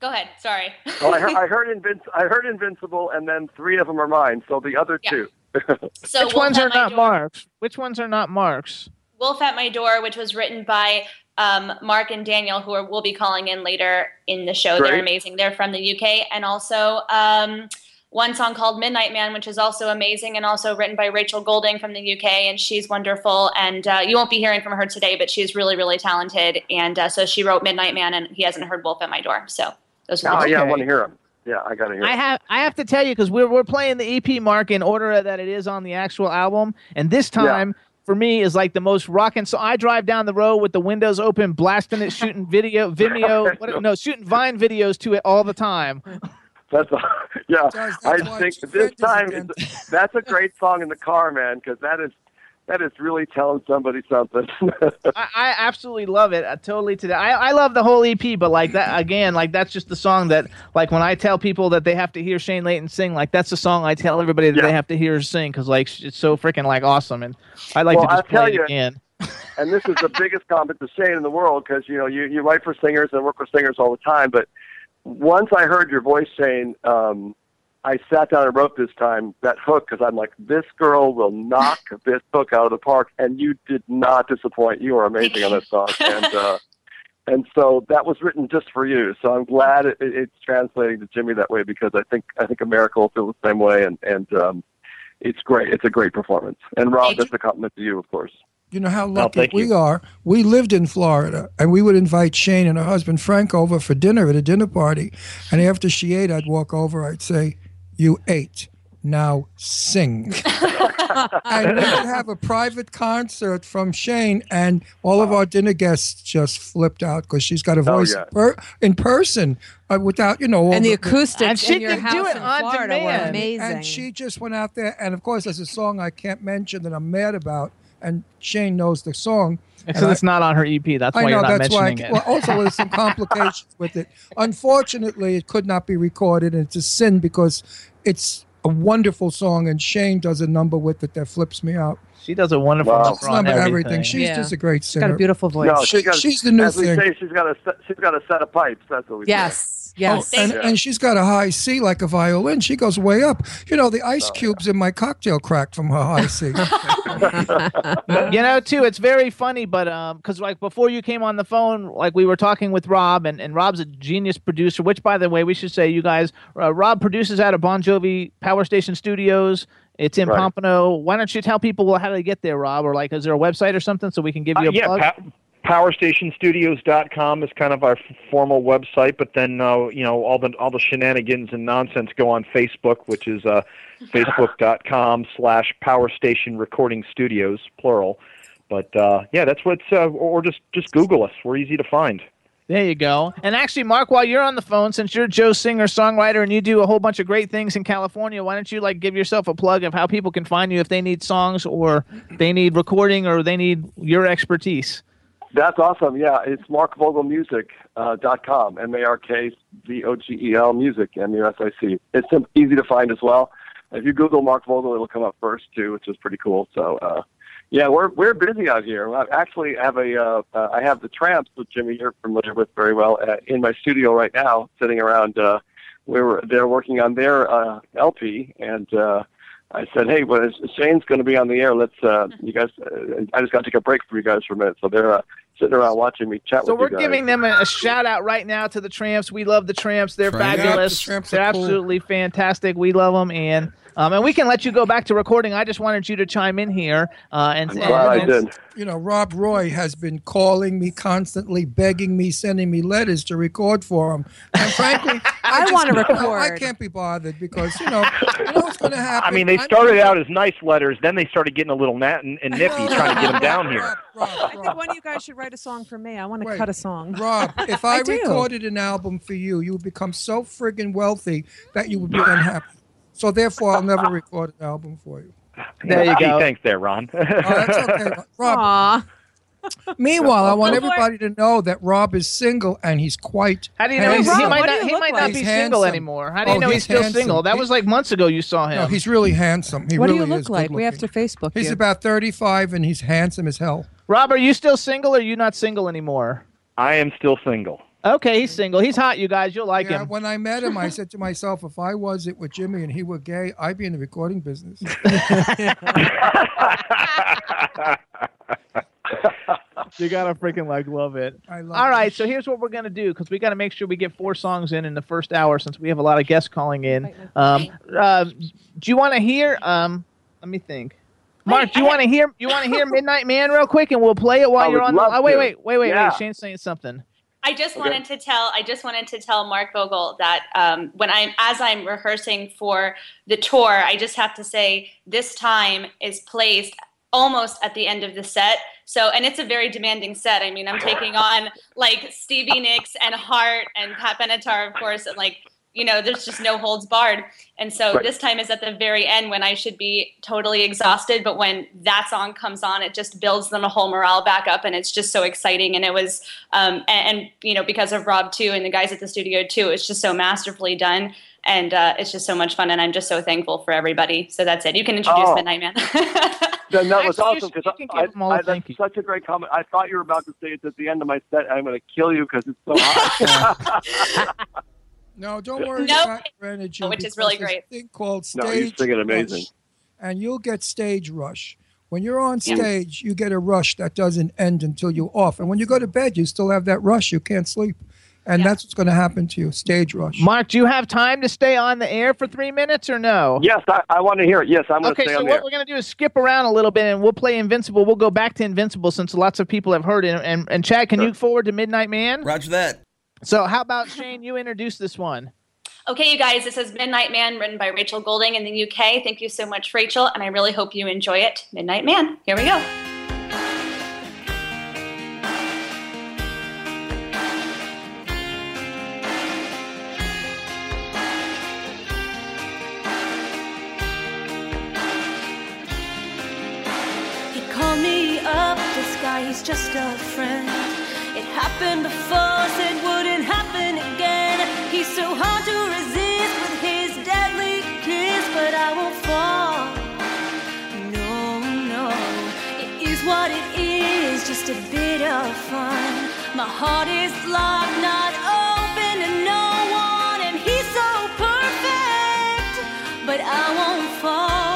Go ahead. Sorry.
Well, I heard, I heard Invinci- I heard Invincible, and then three of them are mine. So the other
Yeah.
two.
So
Which
Wolf
ones are not
Door-
Mark's? Which ones are not Mark's?
Wolf at My Door, which was written by um, Mark and Daniel, who are, will be calling in later in the show. They're amazing. They're from the UK. And also um, one song called Midnight Man, which is also amazing and also written by Rachel Golding from the UK. And she's wonderful. And uh, you won't be hearing from her today, but she's really, really talented. And uh, so she wrote Midnight Man, and he hasn't heard Wolf at My Door. So those are the
Oh
two.
yeah, I want to hear them. Yeah, I got to hear.
I
'em.
have I have to tell you because we're we're playing the EP mark in order that it is on the actual album, and this
Yeah.
time for me is like the most rocking. So I drive down the road with the windows open, blasting it, shooting video, Vimeo, what, no, shooting Vine videos to it all the time.
That's a, yeah.
Guys, that's
I think this time it's, that's a great song in the car, man, because that is that is really telling somebody something.
I, I absolutely love it. I totally today. I, I love the whole EP, but like that again, like that's just the song that like when I tell people that they have to hear Shayne Leighton sing, like that's the song I tell everybody that
Yeah.
they have to hear her sing because like it's so freaking like awesome, and I like
Well,
to just
I'll tell
play it
you-
again.
and this is the biggest compliment to Shayne in the world because you know you you write for singers and work with singers all the time. But once I heard your voice, saying, um, I sat down and wrote this time that hook because I'm like, this girl will knock this hook out of the park, and you did not disappoint. You are amazing on this song, and uh, and so that was written just for you. So I'm glad it, it, it's translating to Jimmy that way because I think I think America will feel the same way, and and um, it's great. It's a great performance. And Rob, that's a compliment to you, of course.
You know how lucky
thank
we
you.
are. We lived in Florida, and we would invite Shayne and her husband Frank over for dinner at a dinner party. And after she ate, I'd walk over. I'd say, "You ate. Now sing." and we would have a private concert from Shayne, and all of our dinner guests just flipped out because she's got a voice
yeah.
per, in person uh, without, you know, all
and the
the-
acoustics
And she
in your
can
house
do it
in
on
Florida were
demand.
amazing.
And she just went out there, and of course, there's a song I can't mention that I'm mad about, and Shayne knows the song.
Because
And I-
it's not on her EP. That's why
I know
you're not
that's why.
mentioning
I,
it.
well, also, there's some complications with it. Unfortunately, it could not be recorded, and it's a sin because it's a wonderful song, and Shayne does a number with it that flips me out.
She does a wonderful
Wow.
number on everything.
everything. She's
Yeah.
just a great
She's
singer.
got a beautiful voice.
No,
She-
she's, got,
she's the new
as we
thing.
say, she's got a set, she's got a set of pipes. That's what we say.
Yes, yes.
Oh, and, and she's got a high C like a violin. She goes way up. You know, the ice cubes in my cocktail cracked from her high C.
you know too it's very funny but um because like before you came on the phone like we were talking with rob and, and rob's a genius producer which by the way we should say you guys uh, rob produces out of bon jovi power station studios it's in
Right.
pompano why don't you tell people how to get there rob or like is there a website or something so we can give
Uh,
you a
yeah,
plug
pa- PowerStationStudios.com is kind of our f- formal website, but then uh, you know all the all the shenanigans and nonsense go on Facebook, which is uh, Facebook.com slash Power Station Recording Studios, plural. But uh, yeah, that's what's uh, or just just Google us. We're easy to find.
There you go. And actually, Mark, while you're on the phone, since you're Joe singer songwriter and you do a whole bunch of great things in California, why don't you like give yourself a plug of how people can find you if they need songs or they need recording or they need your expertise?
That's awesome. Yeah, it's markvogelmusic.com, uh, M-A-R-K-V-O-G-E-L music, M-U-S-I-C. It's sim- easy to find as well. If you Google Mark Vogel, it'll come up first too, which is pretty cool. So, uh, yeah, we're we're busy out here. I actually have a uh, uh, I have the Tramps, which Jimmy you're familiar with very well, uh, in my studio right now, sitting around. Uh, we were they're working on their uh, LP, and uh, I said, hey, well, Shayne's going to be on the air. Let's uh, you guys. Uh, I just got to take a break from you guys for a minute. So they're uh, sitting around watching me chat with the table.
So we're
you guys.
giving them a, a shout out right now to the Tramps. We love the Tramps. They're
Tramps.
fabulous.
The Tramps
They're
are cool.
absolutely fantastic. We love them, and um, and we can let you go back to recording. I just wanted you to chime in here uh, and,
I'm
and-
glad I
and-
did.
You know, Rob Roy has been calling me constantly, begging me, sending me letters to record for him. And frankly,
I
just-
wanna record I
can't be bothered because you know, you know what's going to happen.
I mean, they
I'm-
started out as nice letters, then they started getting a little nat and, and nippy, trying to get them down here.
Rob, Rob,
I think one of you guys should write a song for me. I want to
Wait.
cut a song.
Rob, if I,
I
recorded an album for you, you would become so friggin' wealthy that you would be unhappy. So therefore, I'll never record an album for you.
There you
Gee,
go.
Thanks there, Ron.
Oh, that's okay, Rob.
Aw.
Meanwhile, I want
Go for it.
everybody to know that Rob is single and he's quite.
How do you know he's,
handsome.
he might not, he might
like?
not be
He's
single
handsome.
anymore? How do you
Oh,
know he's,
he's
still
handsome.
single? That
He-
was like months ago you saw him.
No, he's really handsome. He
What do you look like? We have to. Facebook
He's
you.
about 35 and he's handsome as hell.
Rob, are you still single or are you not single anymore?
I am still single.
Okay, he's single. He's hot, you guys. You'll like
Yeah,
him.
when I met him, I said to myself, if I was it with Jimmy and he were gay, I'd be in the recording business.
You gotta freaking like love it.
I love
All
it.
so here's what we're gonna do because we got to make sure we get four songs in in the first hour since we have a lot of guests calling in. Um, uh, do you want to hear? Um, let me think. Mark, do you want to hear? You want to hear Midnight Man real quick, and we'll play it while
I
you're on. The, oh, wait, wait, wait, wait,
Yeah.
wait. Shayne's saying something.
I just
Okay.
wanted to tell I just wanted to tell Mark Vogel that um, when I'm as I'm rehearsing for the tour, I just have to say this time is placed almost at the end of the set. So and it's a very demanding set. I mean, I'm taking on like Stevie Nicks and Heart and Pat Benatar, of course, and like you know, there's just no holds barred. And so
Right.
this time is at the very end when I should be totally exhausted, but when that song comes on, it just builds them a whole morale back up, and it's just so exciting. And it was, um, and, and you know, because of Rob too, and the guys at the studio too, it's just so masterfully done, and uh, it's just so much fun. And I'm just so thankful for everybody. So that's it. You can introduce
Oh.
Midnight Man.
Then that was
Actually,
awesome because
you can
I,
give them all a
I, that's
thank you.
such a great comment. I thought you were about to say it's at the end of my set. I'm going to kill you because it's so hot.
No, don't worry
No,
about your energy.
which is really great.
thing called stage
No, you're singing amazing.
rush, and you'll get stage rush. When you're on
Yeah.
stage, you get a rush that doesn't end until you're off. And when you go to bed, you still have that rush. You can't sleep. And
Yeah.
that's what's going to happen to you stage rush.
Mark, do you have time to stay on the air for three minutes or no?
yes, I, I want to hear it. Yes, I'm going to
Okay,
stay
so
on
what
there.
we're gonna do is skip around a little bit, and we'll play Invincible. We'll go back to Invincible since lots of people have heard it. And and Chad, can
Sure.
you forward to Midnight Man?
Roger that.
So how about Shayne? You introduce this one.
Okay, you guys, this is Midnight Man, written by Rachel Golding in the UK. Thank you so much, Rachel, and I really hope you enjoy it. Midnight Man, here we go.
He called me up, this guy, he's just a friend. It happened before, said fun. My heart is locked, not open to no one, and he's so perfect. But I won't fall.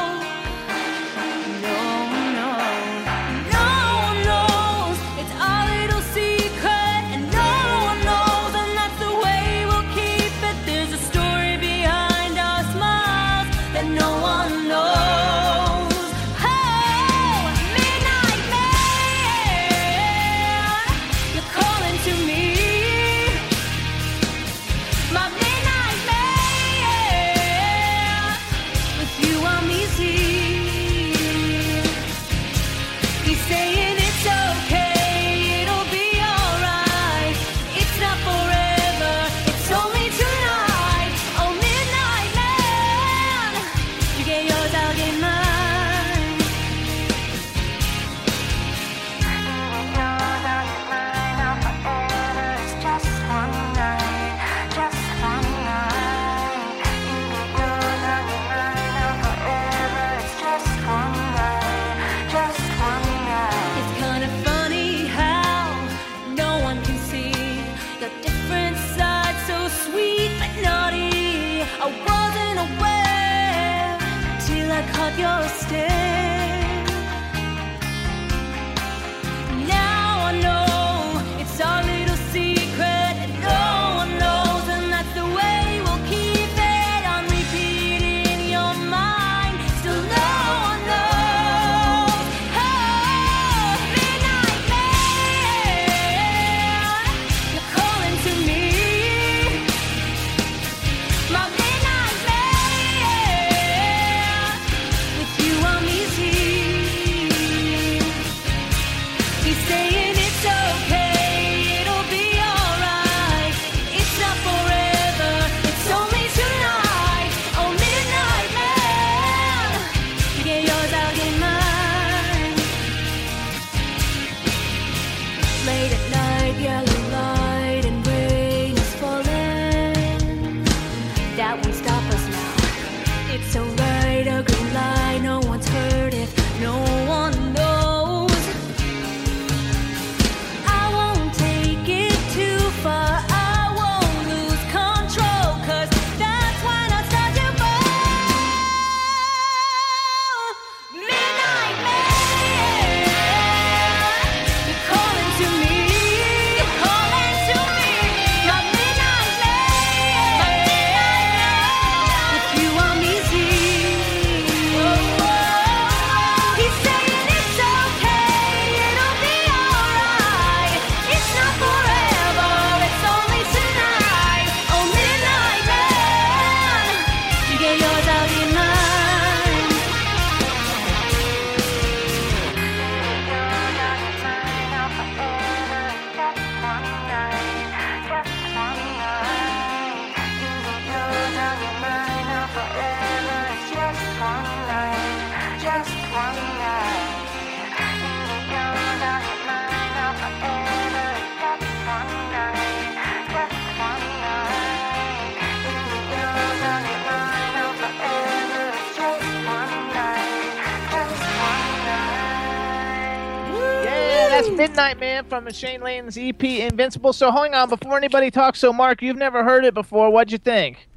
That's Midnight Man
from Shayne Lane's EP Invincible. So hang on, before anybody talks, so Mark, you've never heard it before. What'd you think?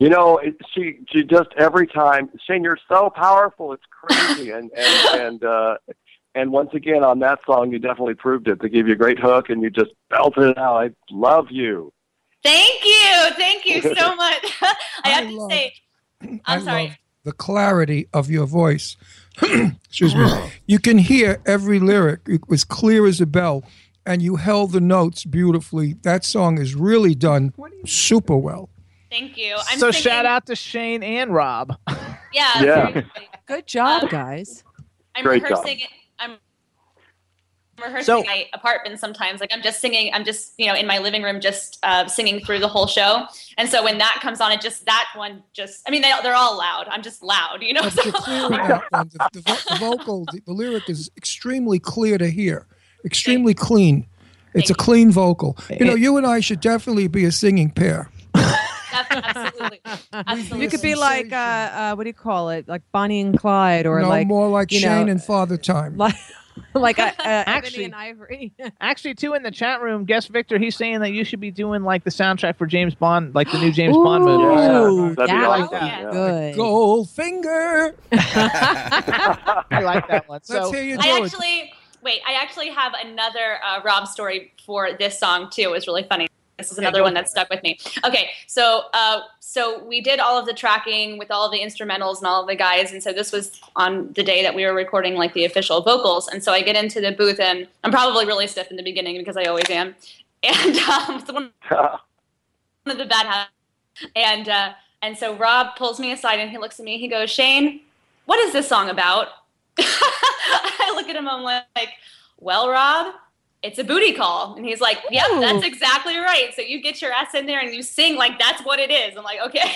You know, it, she she just every time Shayne, you're so powerful, it's crazy, and and and uh, and once again on that song, you definitely proved it. They gave you a great hook, and you just belted it out. I love you.
Thank you. Thank you so much. I have to say,
I
I'm sorry.
love the clarity of your voice. Excuse me. You can hear every lyric. It was clear as a bell, and you held the notes beautifully. That song is really done super well.
Thank you. I'm
so
singing-
shout out to Shayne and Rob.
Yeah.
Yeah.
Good job, guys.
I'm
Great job.
Rehearsing it. My apartment sometimes. Like I'm just singing. I'm just you know in my living room, just uh, singing through the whole show. And so when that comes on, it just that one just. I mean, they they're all loud. I'm just loud, you know.
But you're clear in that one. The, the, the vocal, the, the lyric is extremely clear to hear, extremely clean. It's a clean vocal. You know, you and I should definitely be a singing pair.
Absolutely. Absolutely.
You could be like, uh, uh, what do you call it? Like Bonnie and Clyde, or
no
like
more like Shayne
know,
and Father Time.
Like, like uh, uh,
Actually-
Ebony and Ivory.
Actually, too, in the chat room, guest Victor, he's saying that you should be doing like the soundtrack for James Bond, like the new James Bond movie.
Ooh,
that'd be
that
awesome.
Yeah.
good.
Goldfinger.
I like that one.
Let's
So
hear you do
I actually wait. I actually have another uh, Rob story for this song too. It was really funny. This is another one that stuck with me. Okay, so uh, so we did all of the tracking with all of the instrumentals and all of the guys, and so this was on the day that we were recording like the official vocals. And so I get into the booth, and I'm probably really stiff in the beginning because I always am. And um, it's one of the bad habits. And uh, and so Rob pulls me aside and he looks at me. He goes, Shayne, what is this song about? I look at him. I'm like, well, Rob, it's a booty call. And he's like, yep,
Ooh.
that's exactly right. So you get your ass in there and you sing like that's what it is. I'm like, okay.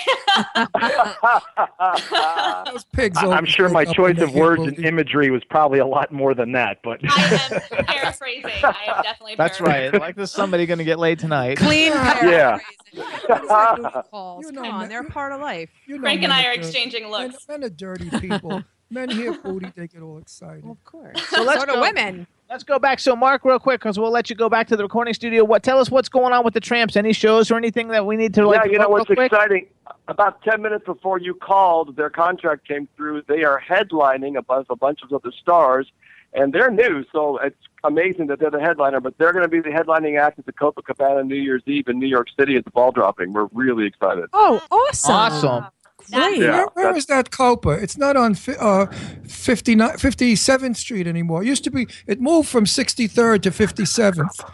Those pigs.
I- I'm sure my choice of words and imagery was probably a lot more than that, but
I am paraphrasing. I am definitely
that's right. Like there's somebody going to get laid tonight.
Clean
Yeah.
paraphrasing. What is that booty calls?
You know,
Come on, they're part of life.
You know
Frank and I are exchanging looks.
men are dirty people. men hear booty, they get all excited.
Of course.
So let's
so do
go-
women.
Let's go back. So, Mark, real quick, because we'll let you go back to the recording studio. What? Tell us what's going on with the Tramps. Any shows or anything that we need to like?
yeah, you know what's
quick?
exciting? About ten minutes before you called, their contract came through. They are headlining above a bunch of other stars, and they're new, so it's amazing that they're the headliner. But they're going to be the headlining act at the Copacabana New Year's Eve in New York City at the ball dropping. We're really excited.
Oh, awesome.
Awesome.
Great.
Yeah,
Where, where
that's-
is that Copa? It's not on fi- uh, 59, 57th Street anymore. It used to be. It moved from 63rd to 57th.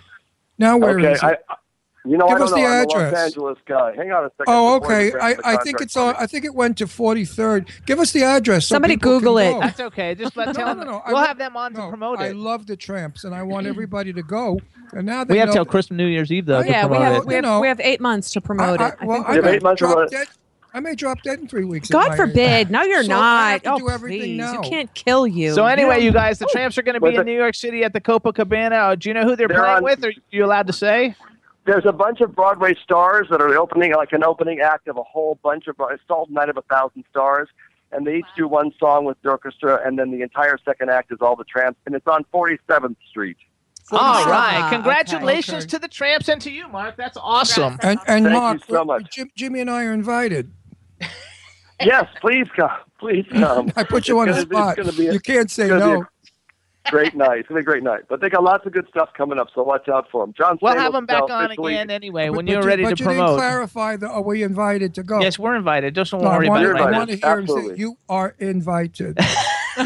Now where is
okay,
it?
I, I- you know,
Give
I don't
us
know.
the
I'm a
address.
Los Angeles guy. Hang on a second.
oh, okay. I, I think it's on. I think it went to 43rd. Give us the address. So
Somebody Google it.
go.
That's okay. Just let
No,
tell
no,
them.
no, no.
We'll
love-
have them on to promote it.
I love the Tramps, and I want everybody to go. And now they
we have till Christmas, New Year's Eve though. to
Yeah, we have
it.
we
You
have,
know,
we have eight months to promote
I,
it. I
I, well,
think we're
Yeah,
may
eight months
drop
around.
dead. I may drop dead in three weeks.
God forbid.
age.
No, you're
So I
not.
have to
oh,
do everything
please.
now.
You can't kill you.
So anyway,
You
you guys, the Tramps are going to be
Was
in New York City at the Copacabana. Uh, do you know who they're,
They're
playing
on-
with? Are you allowed to say?
There's a bunch of Broadway stars that are opening, like an opening act of a whole bunch of. It's called Night of a Thousand Stars, and they each do one song with the orchestra, and then the entire second act is all the tramps, and it's on 47th Street.
All right.
okay.
Congratulations
Okay.
to the Tramps and to you, Mark. That's awesome.
And and
Thank
Mark,
you so much.
Jim, Jimmy and I are invited.
Yes, please come, please come.
I put you on the
gonna-
spot.
It's gonna be a,
you can't say
it's gonna
no.
a great night. It's gonna be a great night. But they got lots of good stuff coming up, so watch out for them. John,
We'll
Stamos
have them back on
officially-
again anyway
But-
when
but
you're
you-
ready
but
to
you didn't
promote.
clarify the, are we invited to go?
Yes, we're invited. Just don't
No,
worry about it
You're
right
I want to
invited.
hear him say, "You are invited."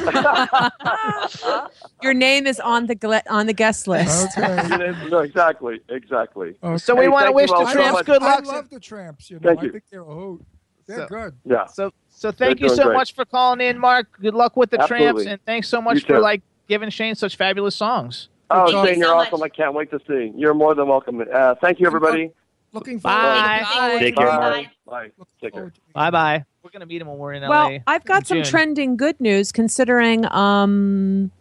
Your name is on the gle- on the guest list.
okay.
no, exactly, exactly.
okay.
So we
Hey,
want to wish the Tramps
much.
good
I
luck.
love the Tramps. You know,
Thank
I
you.
think they're a hoot. They're
So-
good.
Yeah.
So so thank
They're
you so
great.
much for calling in, Mark. Good luck with the Tramps, and thanks so much
You
for
too.
like giving Shayne such fabulous songs.
Oh,
Thank you
Shayne, you're
so
awesome.
much.
I can't wait to see. You're more than welcome. Uh, thank you, everybody.
Looking forward.
Bye.
looking
Take
to
care.
it.
Bye.
Bye. Take care.
forward to it.
Bye bye. We're gonna meet him when we're in
Well,
LA.
I've got some
June.
trending good news considering um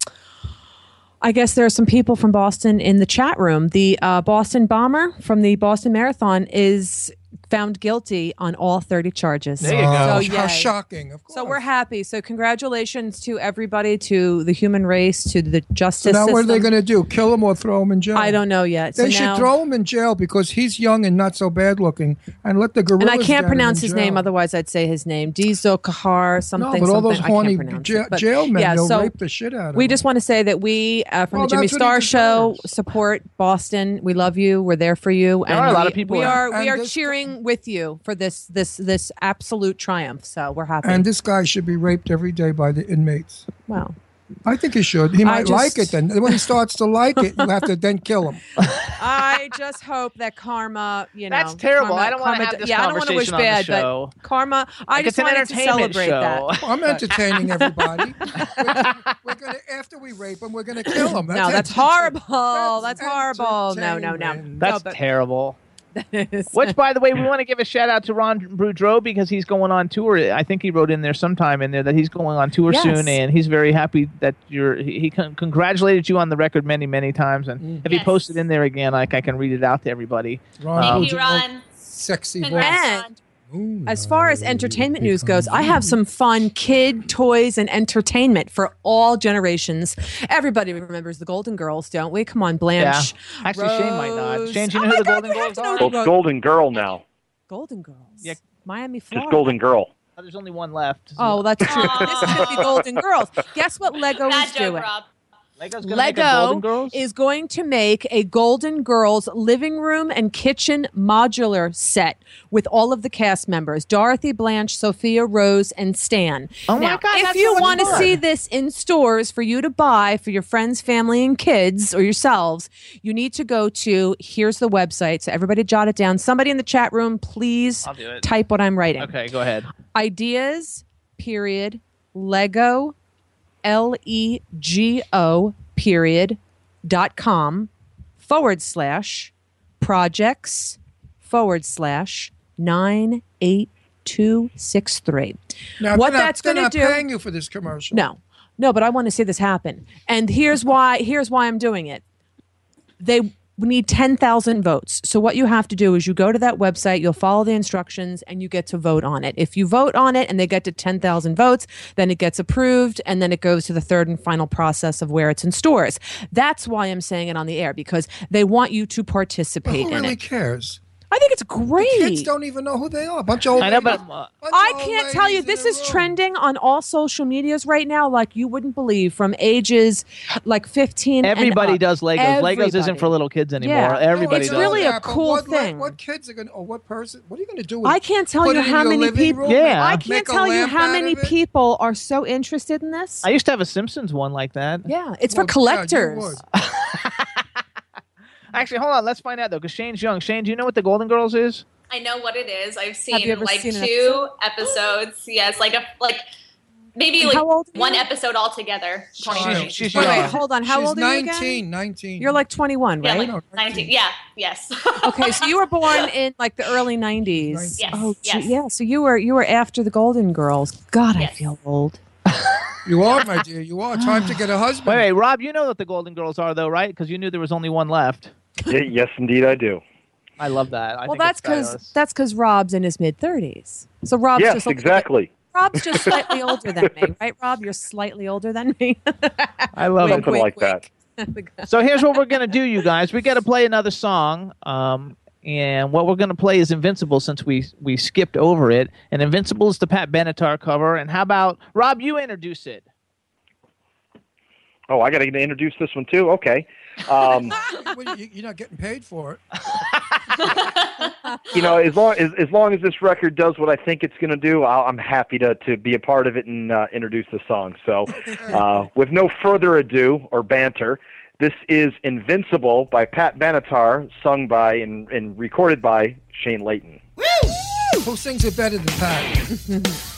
I guess there are some people from Boston in the chat room. The uh, Boston bomber from the Boston Marathon is found guilty on all 30 charges.
There you go.
So,
how
yay.
shocking! Of course.
So we're happy. So congratulations to everybody, to the human race, to the justice.
So
justice
now, what are they
system.
going to do? Kill him or throw him in jail?
I don't know yet.
They
so
should
now,
throw him in jail because he's young and not so bad looking, and let the gorillas.
and I
get
can't
him
pronounce
in
his name, otherwise I'd say his name. Dizo Kahar, something.
No, but all those
something.
horny
I can't pronounce
ja-
it. But,
jailmen,
yeah,
they'll
so
rape the shit out of
We
him.
just want to say that we, uh, from
Well,
the Jimmy
that's what he
Star Show,
deserves.
support Boston. We love you. We're there for you.
There
and
are a lot
we,
of people
We
in-
are we
And
are
this-
cheering with you for this this this absolute triumph. So we're happy.
And this guy should be raped every day by the inmates.
Wow.
I think he should. He
I
might like it then. When he starts to like it, you have to then kill him.
I just hope that karma, you know,
That's terrible.
karma-
I don't want to have this
yeah, I don't wish
conversation on the
bad,
show.
but karma. I
Like,
just
it's an
wanted to celebrate
show.
that.
I'm entertaining everybody. we're, we're gonna after we rape him, we're gonna kill him.
no, that's horrible. That's,
that's
horrible. No, no, no.
That's
no, but-
terrible. Which, by the way, we want to give a shout out to Ron Boudreau because he's going on tour. I think he wrote in there sometime in there that he's going on tour
Yes.
soon, and he's very happy that you're. He, he con- congratulated you on the record many, many times, and mm. if he posted in there again, like I can read it out to everybody.
Ron um,
Thank
Boudreau,
you, Ron.
Sexy voice.
Congrats,
And
Ron.
As far as entertainment news goes, I have some fun kid toys and entertainment for all generations. Everybody remembers the Golden Girls, don't we? Come on,
Yeah.
Blanche.
Actually, Shayne might not. Shayne, do you
Oh
know
my
who the
God,
Golden Girls are?
who
Well, it's Golden Girl now.
Golden Girls.
Yeah.
Miami,
Just
Florida.
Golden Girl.
Oh, there's only one left.
Oh, that's true. this is going to be Golden Girls. Guess what Lego is doing?
Rob.
Lego's gonna make a
Lego
Golden Girls?
is going to make a Golden Girls living room and kitchen modular set with all of the cast members Dorothy, Blanche, Sophia, Rose, and Stan.
Oh my God,
if
that's
you
so
want to see this in stores for you to buy for your friends, family, and kids or yourselves, you need to go to here's the website. So, everybody jot it down. Somebody in the chat room, please
I'll do it.
type what I'm writing
Okay, go ahead.
ideas period lego l-e-g-o period dot com forward slash projects forward slash nine eight two six three.
Now,
what
not-
that's going to do
paying you for this commercial.
no. No but i want to see this happen. And here's why here's why i'm doing it. They need 10,000 votes. So what you have to do is you go to that website, you'll follow the instructions and you get to vote on it. If you vote on it and they get to 10,000 votes, then it gets approved and then it goes to the third and final process of where it's in stores. That's why I'm saying it on the air because they want you to participate
who
in
really
it.
cares?
I think it's great.
Kids don't even know who they are. A bunch of old
I know,
ladies-
but uh,
bunch of
I can't tell you this is
room.
trending on all social medias right now like you wouldn't believe from ages like 15 and
everybody
up.
does Legos. Legos isn't for little kids anymore.
Yeah.
Everybody
It's
does.
really a cool
what, like,
thing.
What kids are going to, or what person, what are you going to do with
I can't tell you how many people.
Yeah.
I can't tell you how many people are so interested in this.
I used to have a Simpsons one like that.
yeah, it's
Well,
for collectors.
would.
Actually, hold on. Let's find out though, because Shayne's young. Shayne, do you know what the Golden Girls is?
I know what it is. I've seen like
seen an
two episodes. Yes, like a like maybe like
how old are
one episode altogether.
Child.
20
She's
Wait, wait, hold on. How
She's
old are you
19,
again?
19.
You're like 21,
Yeah,
right?
like
No,
19. Yeah, yes.
okay, so you were born in like the early 90s.
Yes,
Oh,
yes.
yeah. So you were you were after the Golden Girls. God, I feel old.
You are, my dear. You are. Time to get a husband.
Wait, wait, Rob, you know what the Golden Girls are though, right? Because you knew there was only one left.
Y- yes, indeed, I do.
I love that. I
well,
think
that's because that's because Rob's in his mid 30s. So Rob's
yes,
just a bit-
exactly.
Rob's just slightly older than me, right? Rob, you're slightly older than me.
I love
Wink,
it.
Something
wink,
like that.
So here's what we're gonna do, you guys. We got to play another song. Um, and what we're gonna play is Invincible, since we we skipped over it. And Invincible is the Pat Benatar cover. And how about Rob? You introduce it.
Oh, I got to introduce this one too. Okay. Um,
Well, you- You're not getting paid for it.
you know, as long as as long as this record does what I think it's going to do, I'll, I'm happy to to be a part of it and uh, introduce the song. So, uh, with no further ado or banter, this is "Invincible" by Pat Benatar, sung by and, and recorded by Shayne Leighton.
Who sings it better than Pat?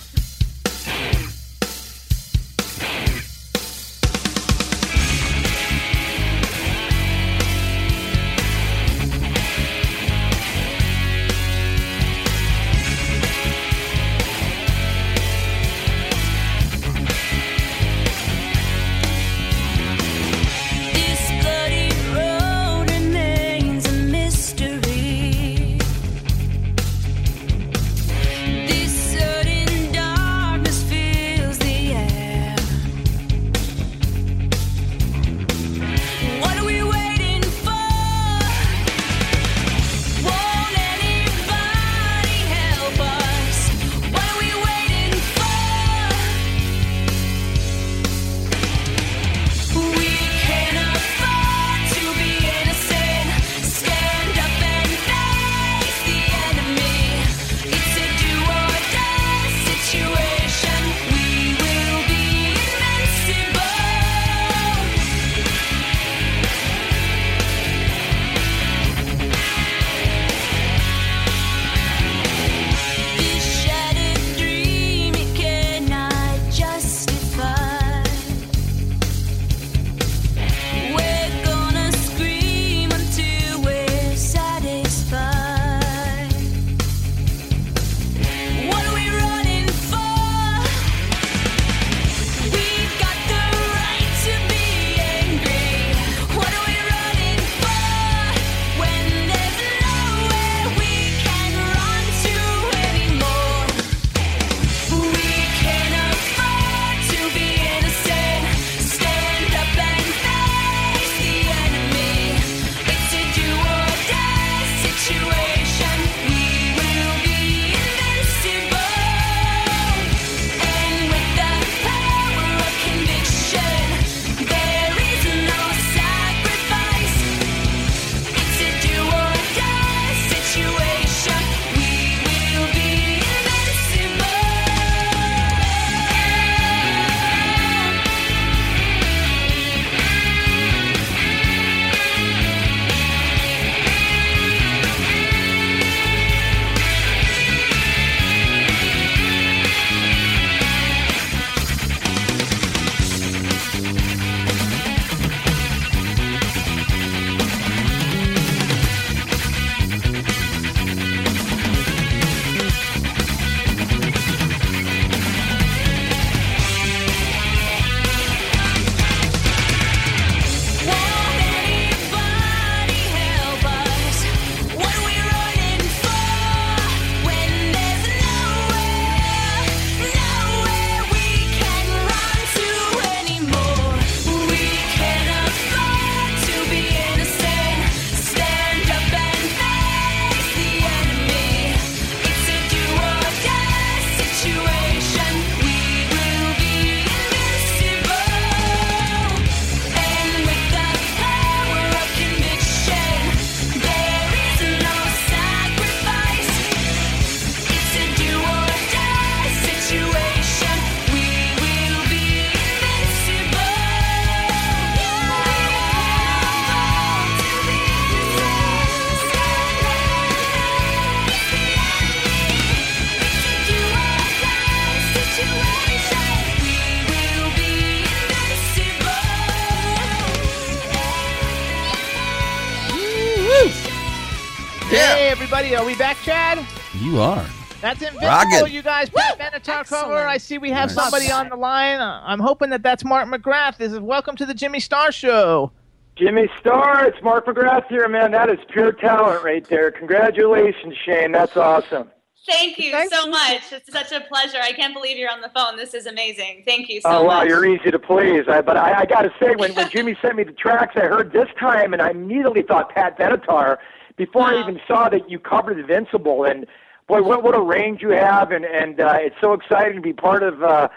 That's invincible,
Rocket.
you guys. Pat Benatar cover. I see we have
Nice.
somebody on the line. Uh, I'm hoping that that's Mark McGrath. This is welcome to the Jimmy Star Show.
Jimmy Star, it's Mark McGrath here, man. That is pure talent right there. Congratulations, Shayne. That's awesome.
Thank you so much. It's such a pleasure. I can't believe you're on the phone. This is amazing. Thank you so
oh wow,
much.
you're easy to please. I, but I, I got to say, when, when Jimmy sent me the tracks, I heard this time, and I immediately thought Pat Benatar before I even saw that you covered Invincible. And boy, what what a range you have, and and uh, it's so exciting to be part of. Uh,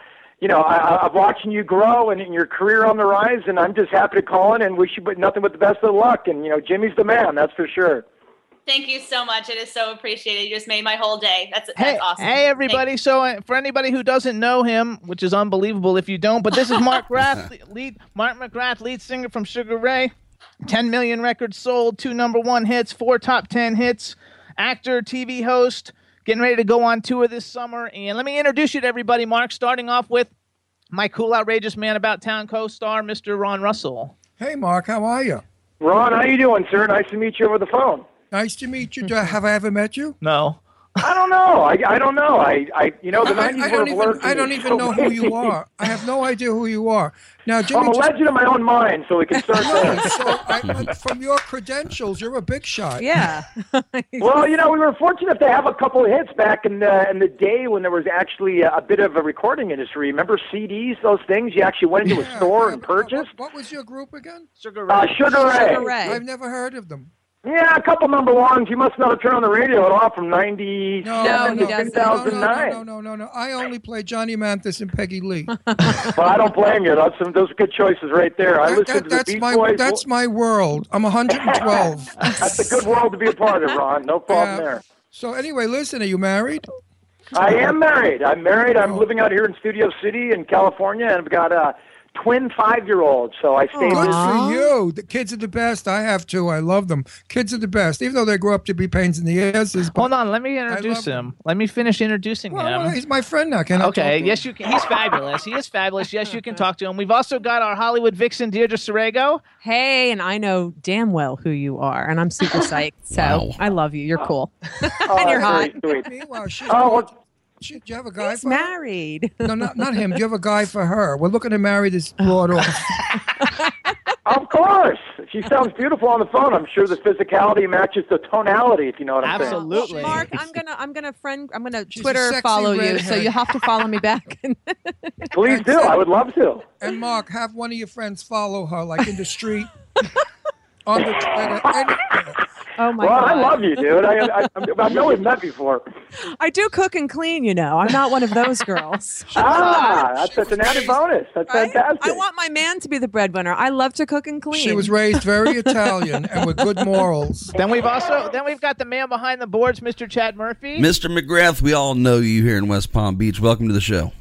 you know, I, I- I'm watching you grow and, and your career on the rise, and I'm just happy to call in and wish you but nothing but the best of luck. And you know, Jimmy's the man, that's for sure.
Thank you so much. It is so appreciated. You just made my whole day. That's that's
Hey,
awesome.
hey, everybody. So, uh, for anybody who doesn't know him, which is unbelievable if you don't, but this is Mark Grath, lead Mark McGrath, lead singer from Sugar Ray. 10 million records sold, two number one hits, four top 10 hits, actor, TV host, getting ready to go on tour this summer. And let me introduce you to everybody, Mark, starting off with my cool, outrageous man about town co star, Mr. Ron Russell.
Hey, Mark, how are you?
Ron, how you doing, sir? Nice to meet you over the phone.
Nice to meet you. Do I- Have I ever met you?
No.
I don't know. I, I don't know. I, I you know the
I,
nineties
I
were
don't even,
blurred.
I don't even know who you are. I have no idea who you are. Now, Jimmy,
I'm a
just-
legend in my own mind, so we can start
No,
there.
so I, from your credentials, you're a big shot.
Yeah.
Well, you know, we were fortunate to have a couple of hits back in the in the day when there was actually a, a bit of a recording industry. Remember CDs? Those things you actually went into a store and purchased.
What was your group again?
Sugar
Uh, Sugar Ray.
I've never heard of them.
Yeah, a couple number ones. You must not have turned on the radio at all from '97
No,
to
no,
2009.
No, no, no, no. I only play Johnny Mathis and Peggy Lee.
Well, I don't blame you. That's some, those are good choices right there. I
That-
listened
that-
to the
that's
Beach
my
Boys.
that's my world. I'm 112.
That's a good world to be a part of, Ron. No problem
Yeah.
there.
So anyway, listen. Are you married?
I am married. I'm married. I'm oh. living out here in Studio City in California, and I've got a twin five-year-old. So I stay
Good
busy.
for you. The kids are the best. I have two. I love them. Kids are the best, even though they grow up to be pains in the asses.
Hold on, let me introduce him. Let me finish introducing him.
well, he's my friend now. Can I talk to
Okay, yes, you can. He's fabulous. He is fabulous. Yes, you can talk to him. We've also got our Hollywood vixen, Deirdre Sorego.
Hey, and I know damn well who you are, and I'm super psyched. So
Wow.
I love you. You're cool.
Oh,
and you're hot.
that's very sweet.
Meanwhile, she's
Oh, well,
she, do you have a guy
He's
for her?
married.
No, not, not him. Do you have a guy for her? We're looking to marry this oh, broad off.
Of course. She sounds beautiful on the phone. I'm sure the physicality matches the tonality, if you know what I'm saying.
Absolutely.
Mark, I'm gonna I'm gonna friend I'm gonna
She's
Twitter
sexy
follow you, so you have to follow me back.
Please do. I would love to.
And Mark, have one of your friends follow her, like in the street, on the Twitter. Anywhere.
oh my
well,
god.
I love you, dude. I, know we've met before.
I do cook and clean, you know. I'm not one of those girls.
Ah, that's, that's an added bonus. That's
Right?
fantastic.
I want my man to be the breadwinner. I love to cook and clean.
She was raised very Italian and with good morals.
Then we've also then we've got the man behind the boards, Mr. Chad Murphy.
Mr. McGrath, we all know you here in West Palm Beach. Welcome to the show.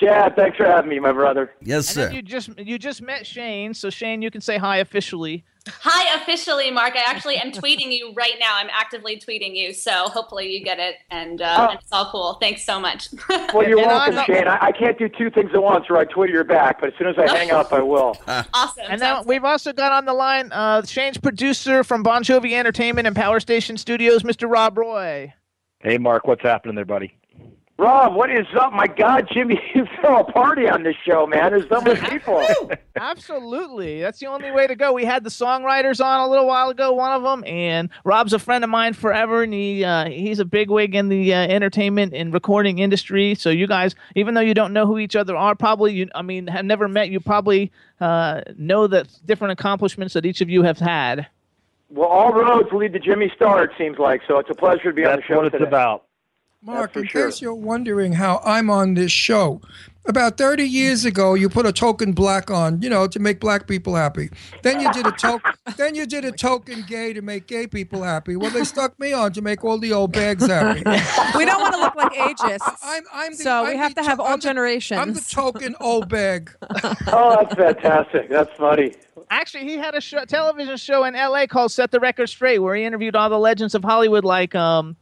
Chad, thanks for having me, my brother.
Yes,
And
sir.
you just you just met Shayne, so Shayne, you can say hi officially.
Hi, officially, Mark. I actually am tweeting you right now. I'm actively tweeting you, so hopefully you get it, and, uh,
Oh.
it's all cool. Thanks so much.
Well, you're
And
welcome,
I'm-
Shayne. I, I can't do two things at once, or I Twitter your back. But as soon as I hang up, I will.
awesome.
And now we've also got on the line uh, Shayne's producer from Bon Jovi Entertainment and Power Station Studios, Mr. Rob Roy.
Hey, Mark, what's happening there, buddy?
Rob, what is up? My God, Jimmy, you throw a party on this show, man. There's so many people.
Absolutely, that's the only way to go. We had the songwriters on a little while ago, one of them, and Rob's a friend of mine forever, and he uh, he's a bigwig in the uh, entertainment and recording industry. So you guys, even though you don't know who each other are, probably you, I mean, have never met, you probably uh, know the different accomplishments that each of you have had.
well, all roads lead to Jimmy Star, it seems like. So it's a pleasure to be on the show.
That's
show
what it's
today.
about.
Mark, in
sure.
case you're wondering how I'm on this show, about 30 years ago, you put a token black on, you know, to make black people happy. Then you did a token, then you did a token gay to make gay people happy. Well, they stuck me on to make all the old bags happy.
we don't want to look like ageist.
I'm, I'm the,
so we
I'm
have
the
to have all
I'm the-
generations.
I'm the token old bag.
Oh, that's fantastic. That's funny.
Actually, he had a show, television show in L.A. called "Set the Record Straight," where he interviewed all the legends of Hollywood, like um,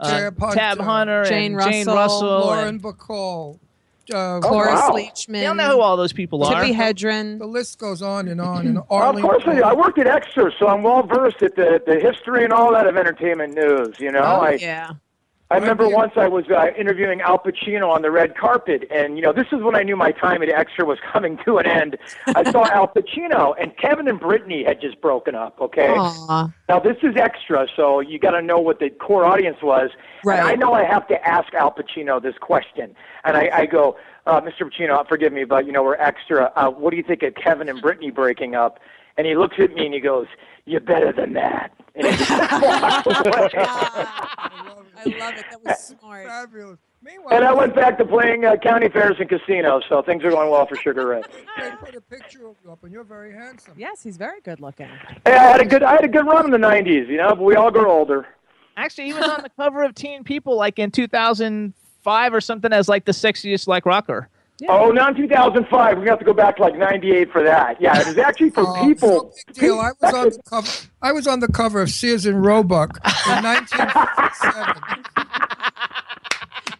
uh,
Tab Hunter,
Hunter
Jane
and Jane
Russell,
Russell,
Lauren
and
Bacall. uh,
Cloris
wow.
Leachman.
They don't know who all those people are.
Tippi Hedren.
The list goes on and on. And
Well, of course I do. I worked at Extra, so I'm well versed at the, the history and all that of entertainment news. You know,
Oh,
I
yeah.
I remember once I was uh, interviewing Al Pacino on the red carpet, and you know this is when I knew my time at Extra was coming to an end. I saw Al Pacino, and Kevin and Brittany had just broken up. Okay,
Aw.
now this is Extra, so you got to know what the core audience was.
Right.
And I know I have to ask Al Pacino this question, and I, I go, uh, Mr. Pacino, forgive me, but you know we're Extra. Uh, what do you think of Kevin and Brittany breaking up? And he looks at me and he goes, "You're better than that." And he just walks away.
I love it. That was smart.
Fabulous. Meanwhile,
And I went back to playing uh, county fairs and casinos, so things are going well for Sugar Ray.
they put a picture of you up, and you're very handsome.
Yes, he's very good looking.
Hey, I had a good, I had a good run in the '90s, you know. But we all grow older.
Actually, he was on the cover of Teen People like in 2005 or something as like the sexiest like rocker.
Oh, not 2005. We have to go back to like '98 for that. Yeah, it was actually for
Oh,
people.
no big deal. I was on the cover. I was on the cover of Sears and Roebuck in 1957.